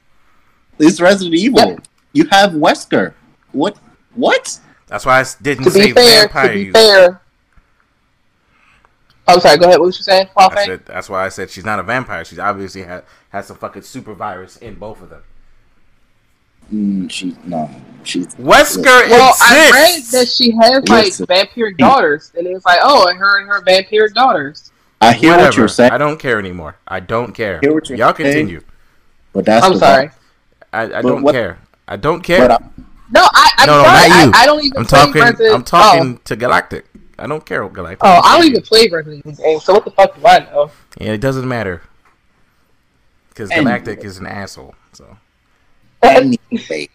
[SPEAKER 4] It's Resident Evil.
[SPEAKER 3] Yep.
[SPEAKER 4] You have Wesker. What? What?
[SPEAKER 1] that's why I didn't
[SPEAKER 3] To
[SPEAKER 1] say
[SPEAKER 3] be fair,
[SPEAKER 1] vampire.
[SPEAKER 3] to be fair. I'm sorry. Go ahead. What was you saying,
[SPEAKER 1] I said, that's why I said she's not a vampire. She's obviously had has some fucking super virus in both of them.
[SPEAKER 4] Mm, she no. She's
[SPEAKER 1] Wesker
[SPEAKER 3] Well, I read that she has like
[SPEAKER 4] Listen.
[SPEAKER 3] vampiric daughters, and it was like, oh, and her and her vampire daughters.
[SPEAKER 4] I hear
[SPEAKER 1] Whatever.
[SPEAKER 4] what you're saying,
[SPEAKER 1] I don't care anymore. I don't care.
[SPEAKER 4] Hear what you're
[SPEAKER 1] Y'all
[SPEAKER 4] saying.
[SPEAKER 1] continue.
[SPEAKER 4] but that's
[SPEAKER 3] I'm sorry.
[SPEAKER 1] I, I don't
[SPEAKER 4] what-
[SPEAKER 1] care. I don't care.
[SPEAKER 4] But I,
[SPEAKER 3] No, I, I'm
[SPEAKER 1] no, no,
[SPEAKER 3] sorry.
[SPEAKER 1] not you.
[SPEAKER 3] I, I don't even
[SPEAKER 1] I'm talking.
[SPEAKER 3] Resident-
[SPEAKER 1] I'm talking to Galactic. I don't care what Galactic.
[SPEAKER 3] Oh, oh, I don't even play Resident Evil games, so what the fuck do I know?
[SPEAKER 1] Yeah, it doesn't matter. Because
[SPEAKER 4] Anyway.
[SPEAKER 1] Galactic is an asshole. So
[SPEAKER 4] anyway,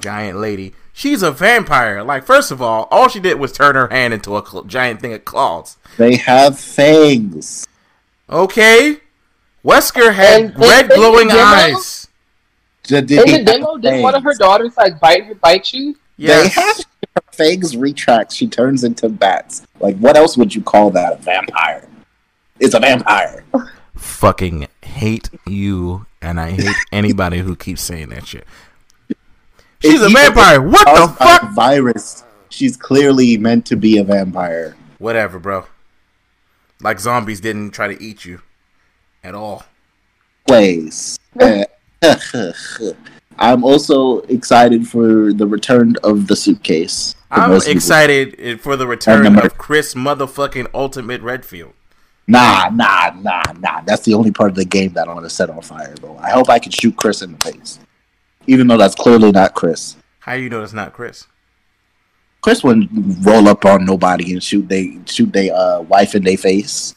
[SPEAKER 1] giant lady. She's a vampire. Like, first of all, all she did was turn her hand into a cl- giant thing of claws.
[SPEAKER 4] they have fangs.
[SPEAKER 1] Okay. Wesker had
[SPEAKER 3] And they-
[SPEAKER 1] red
[SPEAKER 3] they
[SPEAKER 1] glowing
[SPEAKER 3] demo?
[SPEAKER 1] eyes.
[SPEAKER 4] Did
[SPEAKER 3] In the demo, did one of her daughters like bite bite you?
[SPEAKER 1] Yes.
[SPEAKER 4] They have her fangs retract. She turns into bats. Like, what else would you call that? A vampire. It's a vampire.
[SPEAKER 1] Fucking hate you, and I hate anybody who keeps saying that shit. She's a vampire. What the fuck?
[SPEAKER 4] Virus. She's clearly meant to be a vampire.
[SPEAKER 1] Whatever, bro. Like zombies didn't try to eat you at all.
[SPEAKER 4] Place. Uh, I'm also excited for the return of the suitcase.
[SPEAKER 1] I'm excited for the return of Chris motherfucking Ultimate Redfield.
[SPEAKER 4] Nah, nah, nah, nah. That's the only part of the game that I'm gonna set on fire, bro. I hope I can shoot Chris in the face, even though that's clearly not Chris.
[SPEAKER 1] How you know it's not Chris?
[SPEAKER 4] Chris wouldn't roll up on nobody and shoot they shoot they uh wife in their face.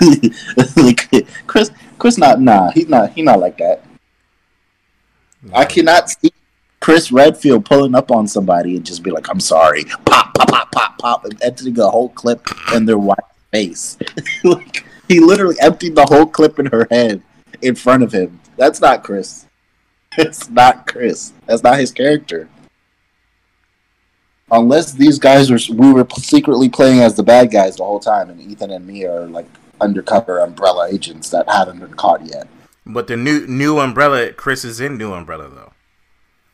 [SPEAKER 4] like Chris, Chris, not nah. He's not. He not like that. I cannot see Chris Redfield pulling up on somebody and just be like, "I'm sorry," pop, pop, pop, pop, pop, and emptying a whole clip in their wife's face. like he literally emptied the whole clip in her head in front of him. That's not Chris. It's not Chris. That's not his character. Unless these guys are, we were secretly playing as the bad guys the whole time, and Ethan and me are like undercover umbrella agents that haven't been caught yet.
[SPEAKER 1] But the new new umbrella, Chris is in new umbrella though.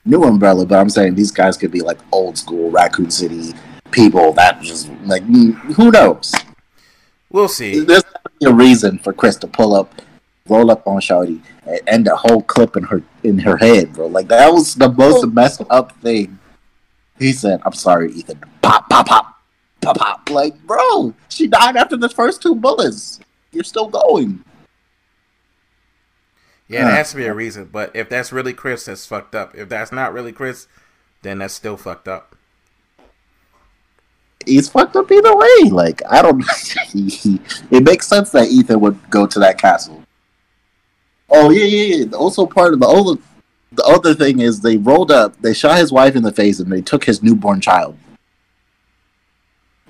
[SPEAKER 4] new umbrella, but I'm saying these guys could be like old school Raccoon City people that just like who knows?
[SPEAKER 1] We'll see.
[SPEAKER 4] There's gotta be a reason for Chris to pull up, roll up on Shawty, and end a whole clip in her in her head, bro. Like that was the most oh. messed up thing. He said, "I'm sorry, Ethan." Pop, pop, pop, pop, pop. Like, bro, she died after the first two bullets. You're still going.
[SPEAKER 1] Yeah, there has to be a reason. But if that's really Chris, that's fucked up. If that's not really Chris, then that's still fucked up.
[SPEAKER 4] He's fucked up either way. Like I don't. it makes sense that Ethan would go to that castle. Oh yeah, yeah, yeah. Also, part of the other, the other thing is they rolled up, they shot his wife in the face, and they took his newborn child.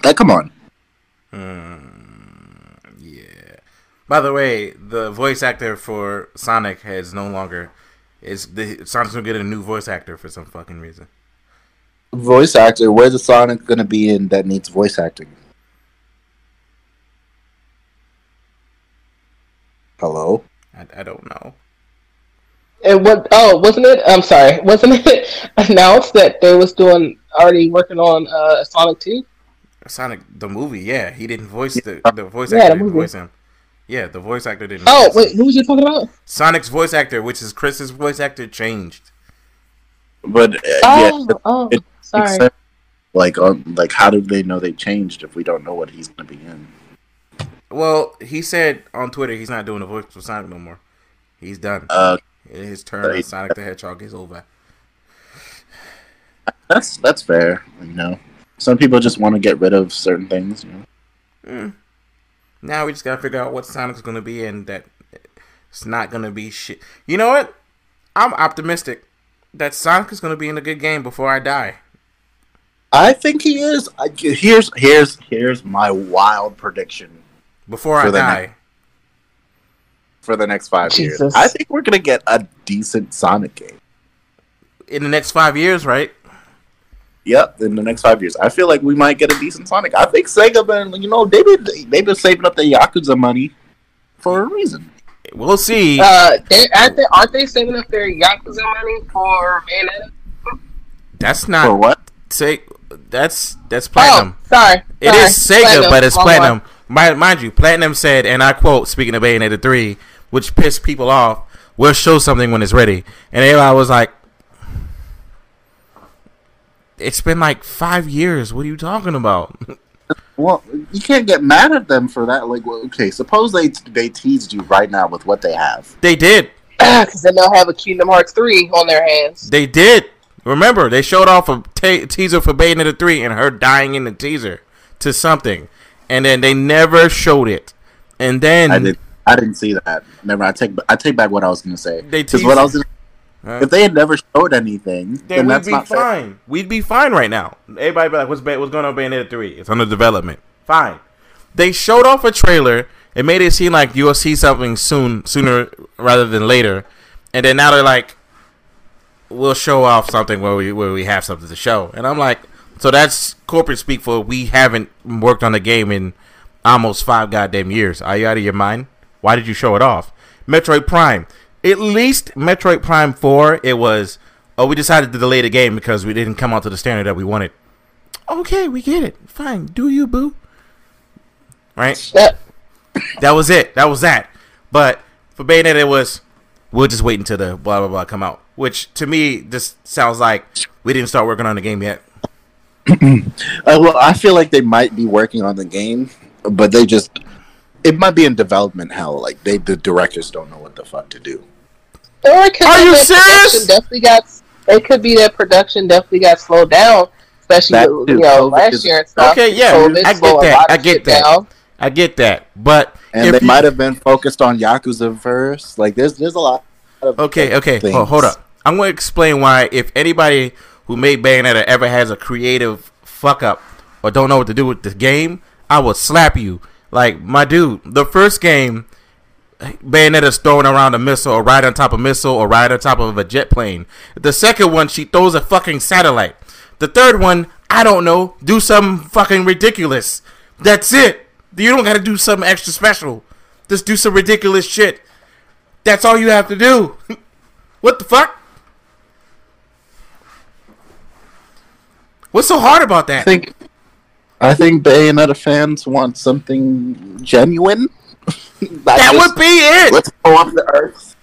[SPEAKER 4] Like, come on.
[SPEAKER 1] Hmm, yeah. By the way, the voice actor for Sonic has no longer is the Sonic's gonna get a new voice actor for some fucking reason.
[SPEAKER 4] Voice actor. Where's the Sonic gonna be in that needs voice acting? Hello.
[SPEAKER 1] I, I don't know.
[SPEAKER 3] And what? Oh, wasn't it? I'm sorry. Wasn't it announced that they was doing already working on uh, Sonic Two?
[SPEAKER 1] Sonic the movie, yeah, he didn't voice the the voice
[SPEAKER 3] Yeah,
[SPEAKER 1] actor
[SPEAKER 3] the
[SPEAKER 1] didn't voice him. Yeah, the voice actor didn't.
[SPEAKER 3] Oh
[SPEAKER 1] voice
[SPEAKER 3] wait,
[SPEAKER 1] him.
[SPEAKER 3] who was you talking about?
[SPEAKER 1] Sonic's voice actor, which is Chris's voice actor, changed.
[SPEAKER 4] But uh,
[SPEAKER 3] Oh,
[SPEAKER 4] yeah,
[SPEAKER 3] oh,
[SPEAKER 4] it-
[SPEAKER 3] sorry.
[SPEAKER 4] Except Like, um, like how do they know they changed if we don't know what he's going to be in?
[SPEAKER 1] Well, he said on Twitter he's not doing the voice for Sonic no more. He's done.
[SPEAKER 4] Uh,
[SPEAKER 1] His turn
[SPEAKER 4] right.
[SPEAKER 1] as Sonic the Hedgehog is over.
[SPEAKER 4] that's that's fair. You know, some people just want to get rid of certain things. You know,
[SPEAKER 1] Now we just gotta figure out what Sonic's gonna be and that it's not gonna be shit. You know what? I'm optimistic that Sonic is gonna be in a good game before I die.
[SPEAKER 4] I think he is. I, here's here's here's my wild prediction
[SPEAKER 1] Before I
[SPEAKER 4] For the
[SPEAKER 1] die.
[SPEAKER 4] for the next five
[SPEAKER 3] Jesus.
[SPEAKER 4] years. I think we're gonna get a decent Sonic game.
[SPEAKER 1] In the next five years, right?
[SPEAKER 4] Yep, in the next five years, I feel like we might get a decent Sonic. I think Sega been, you know, they've been they've been saving up the Yakuza money for a reason.
[SPEAKER 1] We'll see.
[SPEAKER 3] Uh, they, aren't, they, aren't they saving up their Yakuza money for Bayonetta?
[SPEAKER 1] that's not For
[SPEAKER 4] what?
[SPEAKER 1] say that's that's oh, platinum.
[SPEAKER 3] Oh, sorry.
[SPEAKER 1] It
[SPEAKER 3] sorry.
[SPEAKER 1] is Sega,
[SPEAKER 3] Platinum,
[SPEAKER 1] but it's
[SPEAKER 3] wrong
[SPEAKER 1] platinum. Mind, mind you, Platinum said, and I quote, speaking of Bayonetta 3, which pissed people off, we'll show something when it's ready. And everybody was like, it's been like five years. What are you talking about?
[SPEAKER 4] Well, you can't get mad at them for that. Like, well, okay, suppose they they teased you right now with what they have.
[SPEAKER 1] they did.
[SPEAKER 3] Because then they'll have a Kingdom Hearts 3 on their hands.
[SPEAKER 1] They did. Remember, they showed off a teaser for Bayonetta 3 and her dying in the teaser to something. And then they never showed it. And then
[SPEAKER 4] I did. I didn't see that. Never. I take. I take back what I was going to say.
[SPEAKER 1] They
[SPEAKER 4] Because what I was. Gonna,
[SPEAKER 1] Huh?
[SPEAKER 4] if they had never showed anything, then,
[SPEAKER 1] then we'd
[SPEAKER 4] that's
[SPEAKER 1] be
[SPEAKER 4] not fair.
[SPEAKER 1] fine. We'd be fine right now. Everybody be like, "What's what's going on, Bayonetta three? It's under development." Fine. They showed off a trailer. It made it seem like you'll see something soon, sooner rather than later. And then now they're like, "We'll show off something where we where we have something to show." And I'm like, "So that's corporate speak for we haven't worked on the game in almost five goddamn years. Are you out of your mind? Why did you show it off?" Metroid Prime. At least Metroid Prime 4, it was, oh, we decided to delay the game because we didn't come out to the standard that we wanted. Okay, we get it. Fine. Do you, boo? Right?
[SPEAKER 3] That,
[SPEAKER 1] That was it. That was that. But for Bayonetta, it was, we'll just wait until the blah, blah, blah come out. Which, to me, just sounds like we didn't start working on the game yet.
[SPEAKER 4] Uh, well, I feel like they might be working on the game, but they just. It might be in development hell. Like they, the directors don't know what the fuck to do.
[SPEAKER 3] or it could
[SPEAKER 1] Are
[SPEAKER 3] be
[SPEAKER 1] you
[SPEAKER 3] that
[SPEAKER 1] serious?
[SPEAKER 3] production Definitely got. It could be that production definitely got slowed down, especially
[SPEAKER 4] That
[SPEAKER 3] with, you know
[SPEAKER 4] COVID
[SPEAKER 3] last year and stuff.
[SPEAKER 1] Okay, yeah,
[SPEAKER 3] COVID
[SPEAKER 1] I get that. I get that.
[SPEAKER 3] down.
[SPEAKER 1] I get that. But
[SPEAKER 4] And
[SPEAKER 1] if
[SPEAKER 4] they
[SPEAKER 1] you-
[SPEAKER 4] might have been focused on Yakuza first. Like there's there's a lot. Of
[SPEAKER 1] Okay, okay. Hold, up. I'm going to explain why. If anybody who made Bayonetta ever has a creative fuck up or don't know what to do with the game, I will slap you. Like my dude, the first game, Bayonetta's throwing around a missile or right on top of a missile or right on top of a jet plane. The second one, she throws a fucking satellite. The third one, I don't know, do something fucking ridiculous. That's it. You don't got to do something extra special. Just do some ridiculous shit. That's all you have to do. what the fuck? What's so hard about that?
[SPEAKER 4] I think I think Bayonetta fans want something genuine.
[SPEAKER 1] That would be it.
[SPEAKER 4] Let's go up the earth.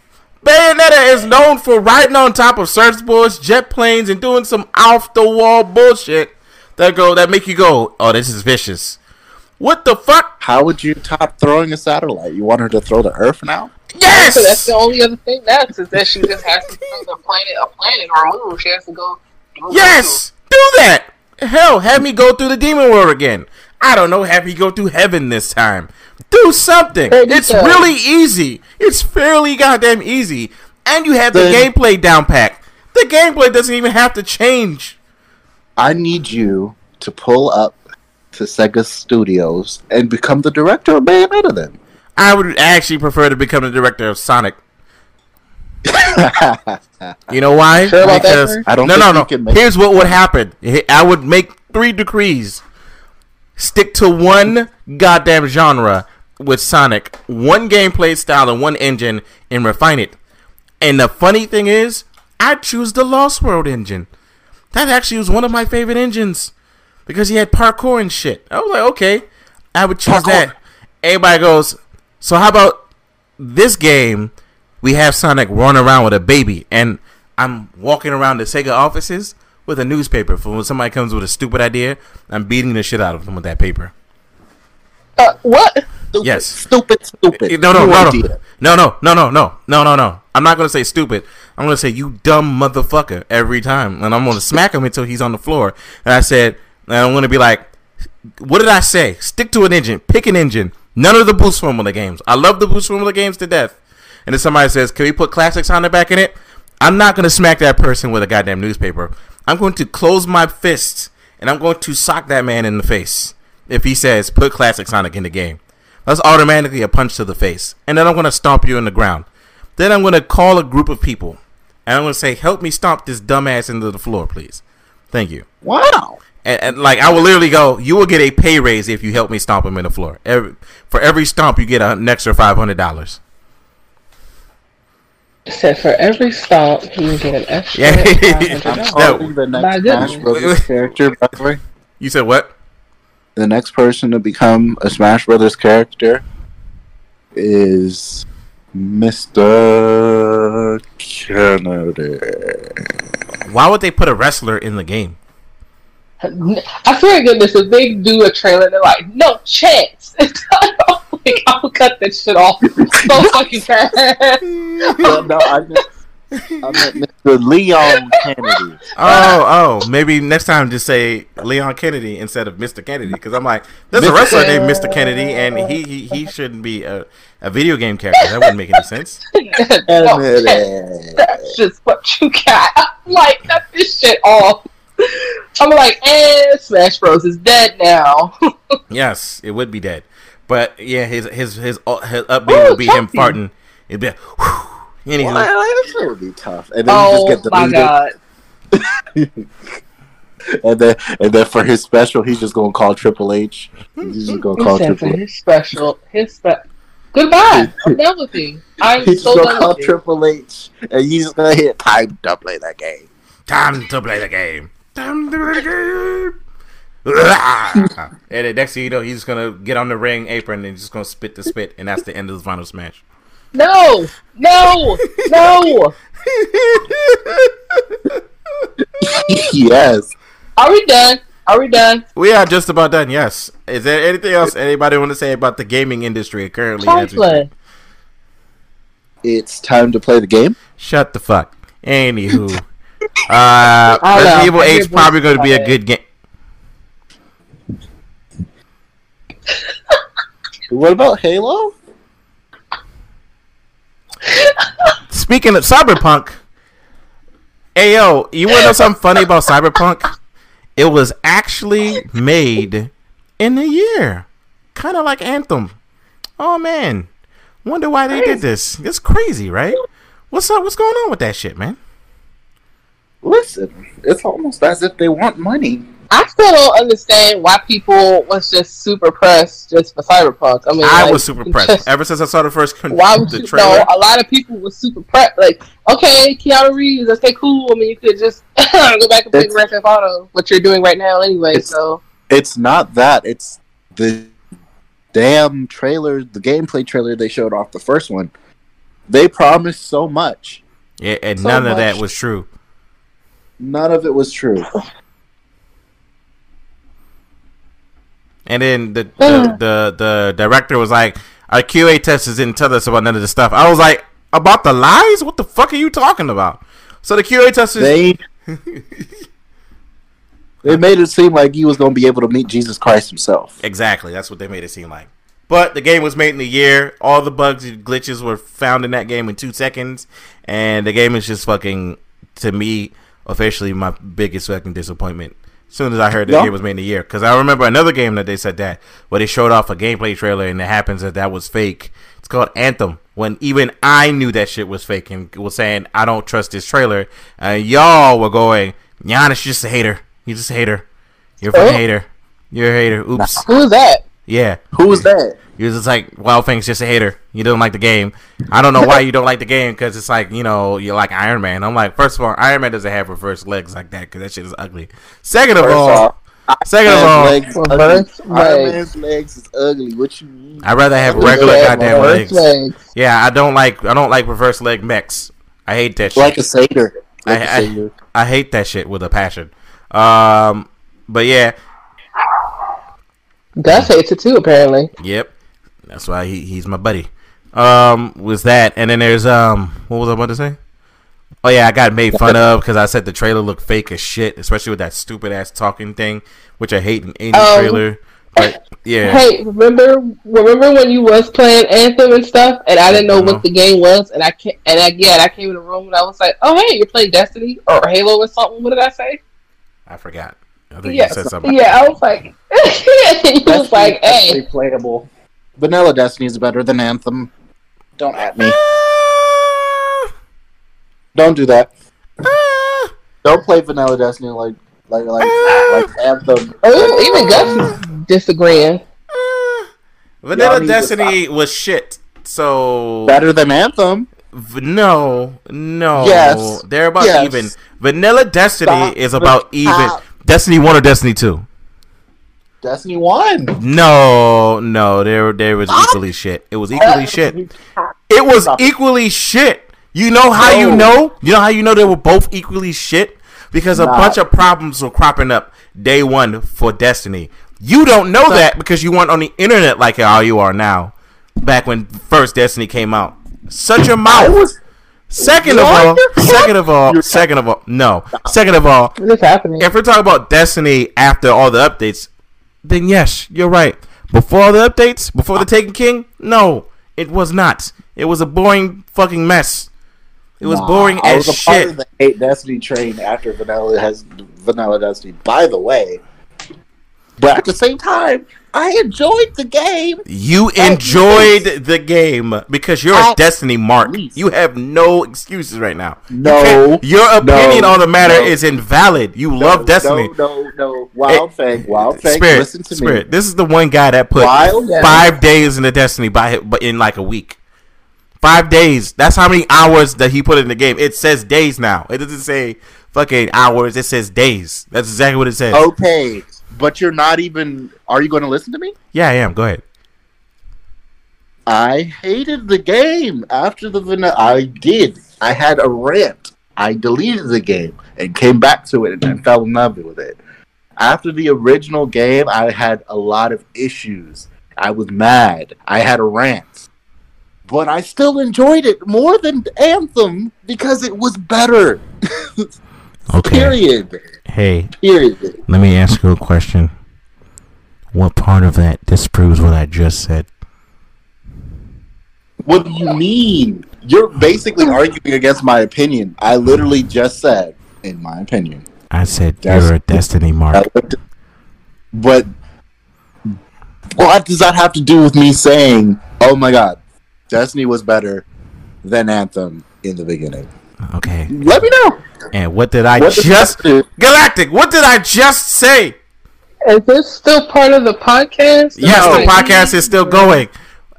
[SPEAKER 1] Bayonetta is known for riding on top of surfboards, jet planes, and doing some off the wall bullshit that go that make you go, "Oh, this is vicious." What the fuck?
[SPEAKER 4] How would you top throwing a satellite? You want her to throw the Earth now?
[SPEAKER 1] Yes.
[SPEAKER 3] So that's the only other thing next is that she just has to throw the planet a planet or a moon. She has to go. do a
[SPEAKER 1] Yes, do that. Hell, have me go through the demon world again. I don't know, have me go through heaven this time. Do something.
[SPEAKER 3] Hey,
[SPEAKER 1] It's
[SPEAKER 3] Nico.
[SPEAKER 1] really easy. It's fairly goddamn easy. And you have the
[SPEAKER 4] Then-
[SPEAKER 1] gameplay down pack. The gameplay doesn't even have to change.
[SPEAKER 4] I need you to pull up to Sega Studios and become the director of Bayonetta then.
[SPEAKER 1] I would actually prefer to become the director of Sonic. You know why?
[SPEAKER 3] Sure about
[SPEAKER 1] because
[SPEAKER 3] Bird?
[SPEAKER 4] I don't
[SPEAKER 1] no,
[SPEAKER 4] think
[SPEAKER 1] no, no.
[SPEAKER 4] make-
[SPEAKER 1] Here's what would happen. I would make three decrees. Stick to one goddamn genre with Sonic, one gameplay style and one engine, and refine it. And the funny thing is, I choose the Lost World engine. That actually was one of my favorite engines because he had parkour and shit. I was like, okay, I would choose
[SPEAKER 4] Parkour.
[SPEAKER 1] that. Everybody goes, so how about this game? We have Sonic run around with a baby, and I'm walking around the Sega offices with a newspaper. For when somebody comes with a stupid idea, I'm beating the shit out of them with that paper.
[SPEAKER 3] Uh, what?
[SPEAKER 4] Stupid,
[SPEAKER 1] Yes.
[SPEAKER 4] Stupid, stupid.
[SPEAKER 1] No, no, no, no, no, no, no, no, no, no, no, no. I'm not gonna say stupid. I'm gonna say you dumb motherfucker every time, and I'm gonna smack him until he's on the floor. And I said, and I'm gonna be like, what did I say? Stick to an engine. Pick an engine. None of the boost formula games. I love the boost formula games to death. And if somebody says, can we put classics on the back in it? I'm not gonna smack that person with a goddamn newspaper. I'm going to close my fists and I'm going to sock that man in the face if he says put classic Sonic in the game. That's automatically a punch to the face. And then I'm to stomp you in the ground. Then I'm to call a group of people. And I'm to say, help me stomp this dumbass into the floor, please. Thank you.
[SPEAKER 4] Wow.
[SPEAKER 1] And, and like, I will literally go, you will get a pay raise if you help me stomp him in the floor. Every, for every stomp, you get an extra $500.
[SPEAKER 3] Said for every stomp, you get an extra.
[SPEAKER 1] Yeah.
[SPEAKER 3] $500.
[SPEAKER 4] I'm
[SPEAKER 1] No.
[SPEAKER 4] calling the
[SPEAKER 3] My
[SPEAKER 4] next. Smash Brothers character, by the way.
[SPEAKER 1] You said what?
[SPEAKER 4] The next person to become a Smash Brothers character is Mr. Kennedy.
[SPEAKER 1] Why would they put a wrestler in the game?
[SPEAKER 3] I swear to goodness, if they do a trailer, they're like, no chance. like, I'll cut that shit off so fucking fast.
[SPEAKER 4] no, no, I meant, I meant Mr. Leon Kennedy.
[SPEAKER 1] Oh, oh, maybe next time just say Leon Kennedy instead of Mr. Kennedy because I'm like, there's a wrestler named Mr. Kennedy and he he, he shouldn't be a, a video game character. That wouldn't make any sense.
[SPEAKER 3] no That's just what you got. I'm like, cut this shit off. I'm like, and Smash Bros is dead now.
[SPEAKER 1] Yes, it would be dead, but yeah, his his his, uh, his upbeat would be him
[SPEAKER 3] Chucky.
[SPEAKER 1] farting. It'd be like, whew. Anywho,
[SPEAKER 4] Well, that would be tough. And then
[SPEAKER 3] oh
[SPEAKER 4] you just get
[SPEAKER 3] my
[SPEAKER 4] deleted.
[SPEAKER 3] god.
[SPEAKER 4] And then, and then for his special, he's just gonna call Triple H. He's just gonna call
[SPEAKER 3] said for
[SPEAKER 4] Triple H.
[SPEAKER 3] his special, his special. Goodbye. I'm done with you. I'm
[SPEAKER 4] He's
[SPEAKER 3] so
[SPEAKER 4] gonna
[SPEAKER 3] done
[SPEAKER 4] call
[SPEAKER 3] with you.
[SPEAKER 4] Triple H, and he's gonna hit time to play that game.
[SPEAKER 1] time to play the game. Time to the game. and then next thing you know, he's just gonna get on the ring apron and just gonna spit the spit, and that's the end of the final smash.
[SPEAKER 3] No, no, no.
[SPEAKER 4] yes.
[SPEAKER 3] Are we done? Are we done?
[SPEAKER 1] We are just about done. Yes. Is there anything else anybody want to say about the gaming industry currently? as we
[SPEAKER 3] Trifling.
[SPEAKER 4] It's time to play the game.
[SPEAKER 1] Shut the fuck. Anywho, uh, Resident Evil
[SPEAKER 3] I
[SPEAKER 1] 8 is probably going to be a good game.
[SPEAKER 4] What about Halo?
[SPEAKER 1] Speaking of Cyberpunk, Ayo, you want to know something funny about Cyberpunk? It was actually made in a year, kind of like Anthem. Oh man, wonder why they did this. It's crazy, right? What's up? What's going on with that shit, man?
[SPEAKER 4] Listen, it's almost as if they want money.
[SPEAKER 3] I still don't understand why people was just super pressed just for Cyberpunk. I mean,
[SPEAKER 1] I
[SPEAKER 3] like,
[SPEAKER 1] was super pressed ever since I saw the first con-
[SPEAKER 3] Why would
[SPEAKER 1] the
[SPEAKER 3] you
[SPEAKER 1] trailer.
[SPEAKER 3] know? A lot of people were super pressed. Like, okay, Keanu Reeves, okay, cool. I mean, you could just go back and play Grand Theft Auto, what you're doing right now anyway.
[SPEAKER 4] It's-
[SPEAKER 3] So
[SPEAKER 4] It's not that. It's the damn trailer, the gameplay trailer they showed off the first one. They promised so much.
[SPEAKER 1] Yeah, and
[SPEAKER 4] So
[SPEAKER 1] none of that was true.
[SPEAKER 4] None of it was true.
[SPEAKER 1] And then the the, the the director was like, "Our QA testers didn't tell us about none of this stuff." I was like, "About the lies? What the fuck are you talking about?" So the QA testers,
[SPEAKER 4] They they made it seem like he was going to be able to meet Jesus Christ himself.
[SPEAKER 1] exactly, that's what they made it seem like. But the game was made in a year. All the bugs and glitches were found in that game in two seconds, and the game is just fucking to me officially my biggest fucking disappointment. As soon as I heard the
[SPEAKER 4] Yeah.
[SPEAKER 1] game was made in a year, because I remember another game that they said that where they showed off a gameplay trailer and it happens that that was fake. It's called Anthem. When even I knew that shit was fake and was saying I don't trust this trailer, and y'all were going, Giannis just a hater. He's just a hater. You're a
[SPEAKER 3] Oh.
[SPEAKER 1] hater. You're a hater. Oops.
[SPEAKER 3] who is that?
[SPEAKER 1] Yeah.
[SPEAKER 4] Who's that?
[SPEAKER 1] He was just like, Wild Thing's just a hater. You don't like the game. I don't know why you don't like the game because it's like, you know, you're like Iron Man. I'm like, first of all, Iron Man doesn't have reverse legs like that because that shit is ugly. Second of
[SPEAKER 4] First
[SPEAKER 1] all,
[SPEAKER 4] off,
[SPEAKER 1] second of all,
[SPEAKER 4] Man's legs is
[SPEAKER 3] Reverse.
[SPEAKER 4] Iron. Man's legs is ugly. What you mean?
[SPEAKER 1] I'd rather have regular
[SPEAKER 3] Yeah,
[SPEAKER 1] goddamn legs.
[SPEAKER 3] legs.
[SPEAKER 1] Yeah, I don't like I don't like reverse leg mechs. I hate that shit.
[SPEAKER 4] Like a satyr.
[SPEAKER 1] I,
[SPEAKER 4] Like the
[SPEAKER 1] I. I hate that shit with a passion. Um, but yeah,
[SPEAKER 3] Gus hates it too, apparently.
[SPEAKER 1] yep. That's why he, he's my buddy. Um, was that, and then there's um, what was I about to say? Oh yeah, I got made fun of because I said the trailer looked fake as shit, especially with that stupid ass talking thing, which I hate in any
[SPEAKER 3] Um,
[SPEAKER 1] trailer. But yeah,
[SPEAKER 3] Hey, remember remember when you was playing Anthem and stuff, and I didn't know
[SPEAKER 1] Uh-huh.
[SPEAKER 3] what the game was, and I can and again I came in the room and I was like, oh hey, you're playing Destiny or Halo or something. What did I say?
[SPEAKER 1] I forgot. I think
[SPEAKER 3] Yeah,
[SPEAKER 1] you said something.
[SPEAKER 3] yeah. I was like, he was like, hey,
[SPEAKER 4] playable. Vanilla Destiny is better than Anthem. Don't at me.
[SPEAKER 1] Ah,
[SPEAKER 4] Don't do that.
[SPEAKER 1] ah,
[SPEAKER 4] Don't play Vanilla Destiny like like like
[SPEAKER 1] Ah.
[SPEAKER 4] like Anthem.
[SPEAKER 3] oh, even Gus is disagreeing.
[SPEAKER 1] Vanilla
[SPEAKER 4] Y'all need to
[SPEAKER 1] Destiny was shit. So
[SPEAKER 4] Better than Anthem.
[SPEAKER 1] V- no, no.
[SPEAKER 4] Yes.
[SPEAKER 1] They're about
[SPEAKER 4] Yes.
[SPEAKER 1] even. Vanilla Destiny
[SPEAKER 4] Stop
[SPEAKER 1] is
[SPEAKER 4] the
[SPEAKER 1] about even.
[SPEAKER 4] cap.
[SPEAKER 1] Destiny 1 or Destiny 2?
[SPEAKER 4] Destiny One.
[SPEAKER 1] No, no. There there was equally shit. It was equally shit. It was equally shit. You know how you know? You know how you know they were both equally shit? Because a
[SPEAKER 4] Nah.
[SPEAKER 1] bunch of problems were cropping up day one for Destiny. You don't know that because you weren't on the internet like how you are now. Back when first Destiny came out. Shut your
[SPEAKER 4] I
[SPEAKER 1] mouth.
[SPEAKER 4] was
[SPEAKER 1] Second of all, second of all, second of all, no. Second of all,
[SPEAKER 3] happening?
[SPEAKER 1] if we're talking about Destiny after all the updates, then yes, you're right. Before all the updates, before the Taken King, no, it was not. It was a boring fucking mess. It was
[SPEAKER 4] Nah,
[SPEAKER 1] boring
[SPEAKER 4] I
[SPEAKER 1] as
[SPEAKER 4] was a part of the hate Destiny train after Vanilla has Vanilla Destiny. By the way, but at the same time, I enjoyed the game.
[SPEAKER 1] You
[SPEAKER 4] At
[SPEAKER 1] enjoyed the game because you're a Destiny mark.
[SPEAKER 4] least.
[SPEAKER 1] You have no excuses right now.
[SPEAKER 4] No,
[SPEAKER 1] can't- your opinion
[SPEAKER 4] no,
[SPEAKER 1] on the matter
[SPEAKER 4] no.
[SPEAKER 1] is invalid. You love Destiny.
[SPEAKER 4] No, no, no. Wild Fang, Wild Fang.
[SPEAKER 1] Spirit,
[SPEAKER 4] listen to
[SPEAKER 1] Spirit.
[SPEAKER 4] me.
[SPEAKER 1] This is the one guy that put
[SPEAKER 4] Wild Fang.
[SPEAKER 1] five days into Destiny by but in like a week. Five days. That's how many hours that he put in the game. It says days now. It doesn't say fucking hours. It says days. That's exactly what it says.
[SPEAKER 4] Okay, but you're not even. Are you going to listen to me?
[SPEAKER 1] Yeah, I am. Go ahead.
[SPEAKER 4] I hated the game after the vanilla. I did. I had a rant. I deleted the game and came back to it and fell in love with it. After the original game, I had a lot of issues. I was mad. I had a rant. But I still enjoyed it more than Anthem because it was better. Period.
[SPEAKER 1] Hey,
[SPEAKER 4] Period.
[SPEAKER 1] let me ask you a question. What part of that disproves what I just said?
[SPEAKER 4] What do you mean? You're basically arguing against my opinion. I literally just said, in my opinion.
[SPEAKER 1] I said
[SPEAKER 4] That's-
[SPEAKER 1] you're a Destiny mark.
[SPEAKER 4] But what does that have to do with me saying, "Oh my God, Destiny was better than Anthem in the beginning"?
[SPEAKER 1] Okay.
[SPEAKER 4] Let me know.
[SPEAKER 1] And what did I
[SPEAKER 4] What
[SPEAKER 1] just
[SPEAKER 4] that do?
[SPEAKER 1] Galactic? What did I just say?
[SPEAKER 3] Is this still part of the podcast?
[SPEAKER 1] Yes,
[SPEAKER 4] No.
[SPEAKER 1] the podcast is still going.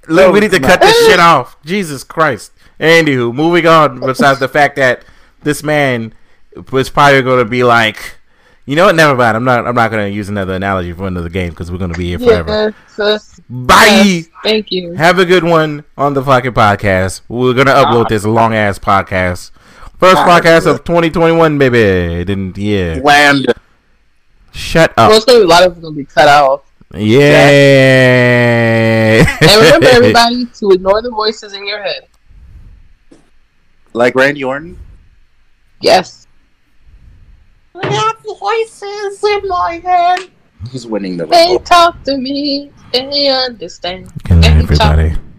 [SPEAKER 1] Look,
[SPEAKER 4] No,
[SPEAKER 1] we need to
[SPEAKER 4] it's
[SPEAKER 1] cut this shit off. Jesus Christ. Anywho, moving on. Besides the fact that this man was probably going to be like, you know what? Never mind. I'm not. I'm not going to use another analogy for another game because we're going to be here forever.
[SPEAKER 3] Yes, yes,
[SPEAKER 1] Bye.
[SPEAKER 3] yes, thank you.
[SPEAKER 1] Have a good one on the fucking podcast. We're gonna upload this long ass podcast. First podcast of 2021, baby. Didn't yeah.
[SPEAKER 4] Land.
[SPEAKER 1] Shut up.
[SPEAKER 3] it's gonna be, a lot of it's gonna be cut off.
[SPEAKER 1] Yeah.
[SPEAKER 3] And remember, everybody, to ignore the voices in your head.
[SPEAKER 4] Like Randy Orton.
[SPEAKER 3] Yes.
[SPEAKER 4] I have voices in my head. He's winning the
[SPEAKER 3] They
[SPEAKER 4] Rumble?
[SPEAKER 3] talk to me. They understand.
[SPEAKER 1] Good night,
[SPEAKER 3] They talk-
[SPEAKER 1] everybody.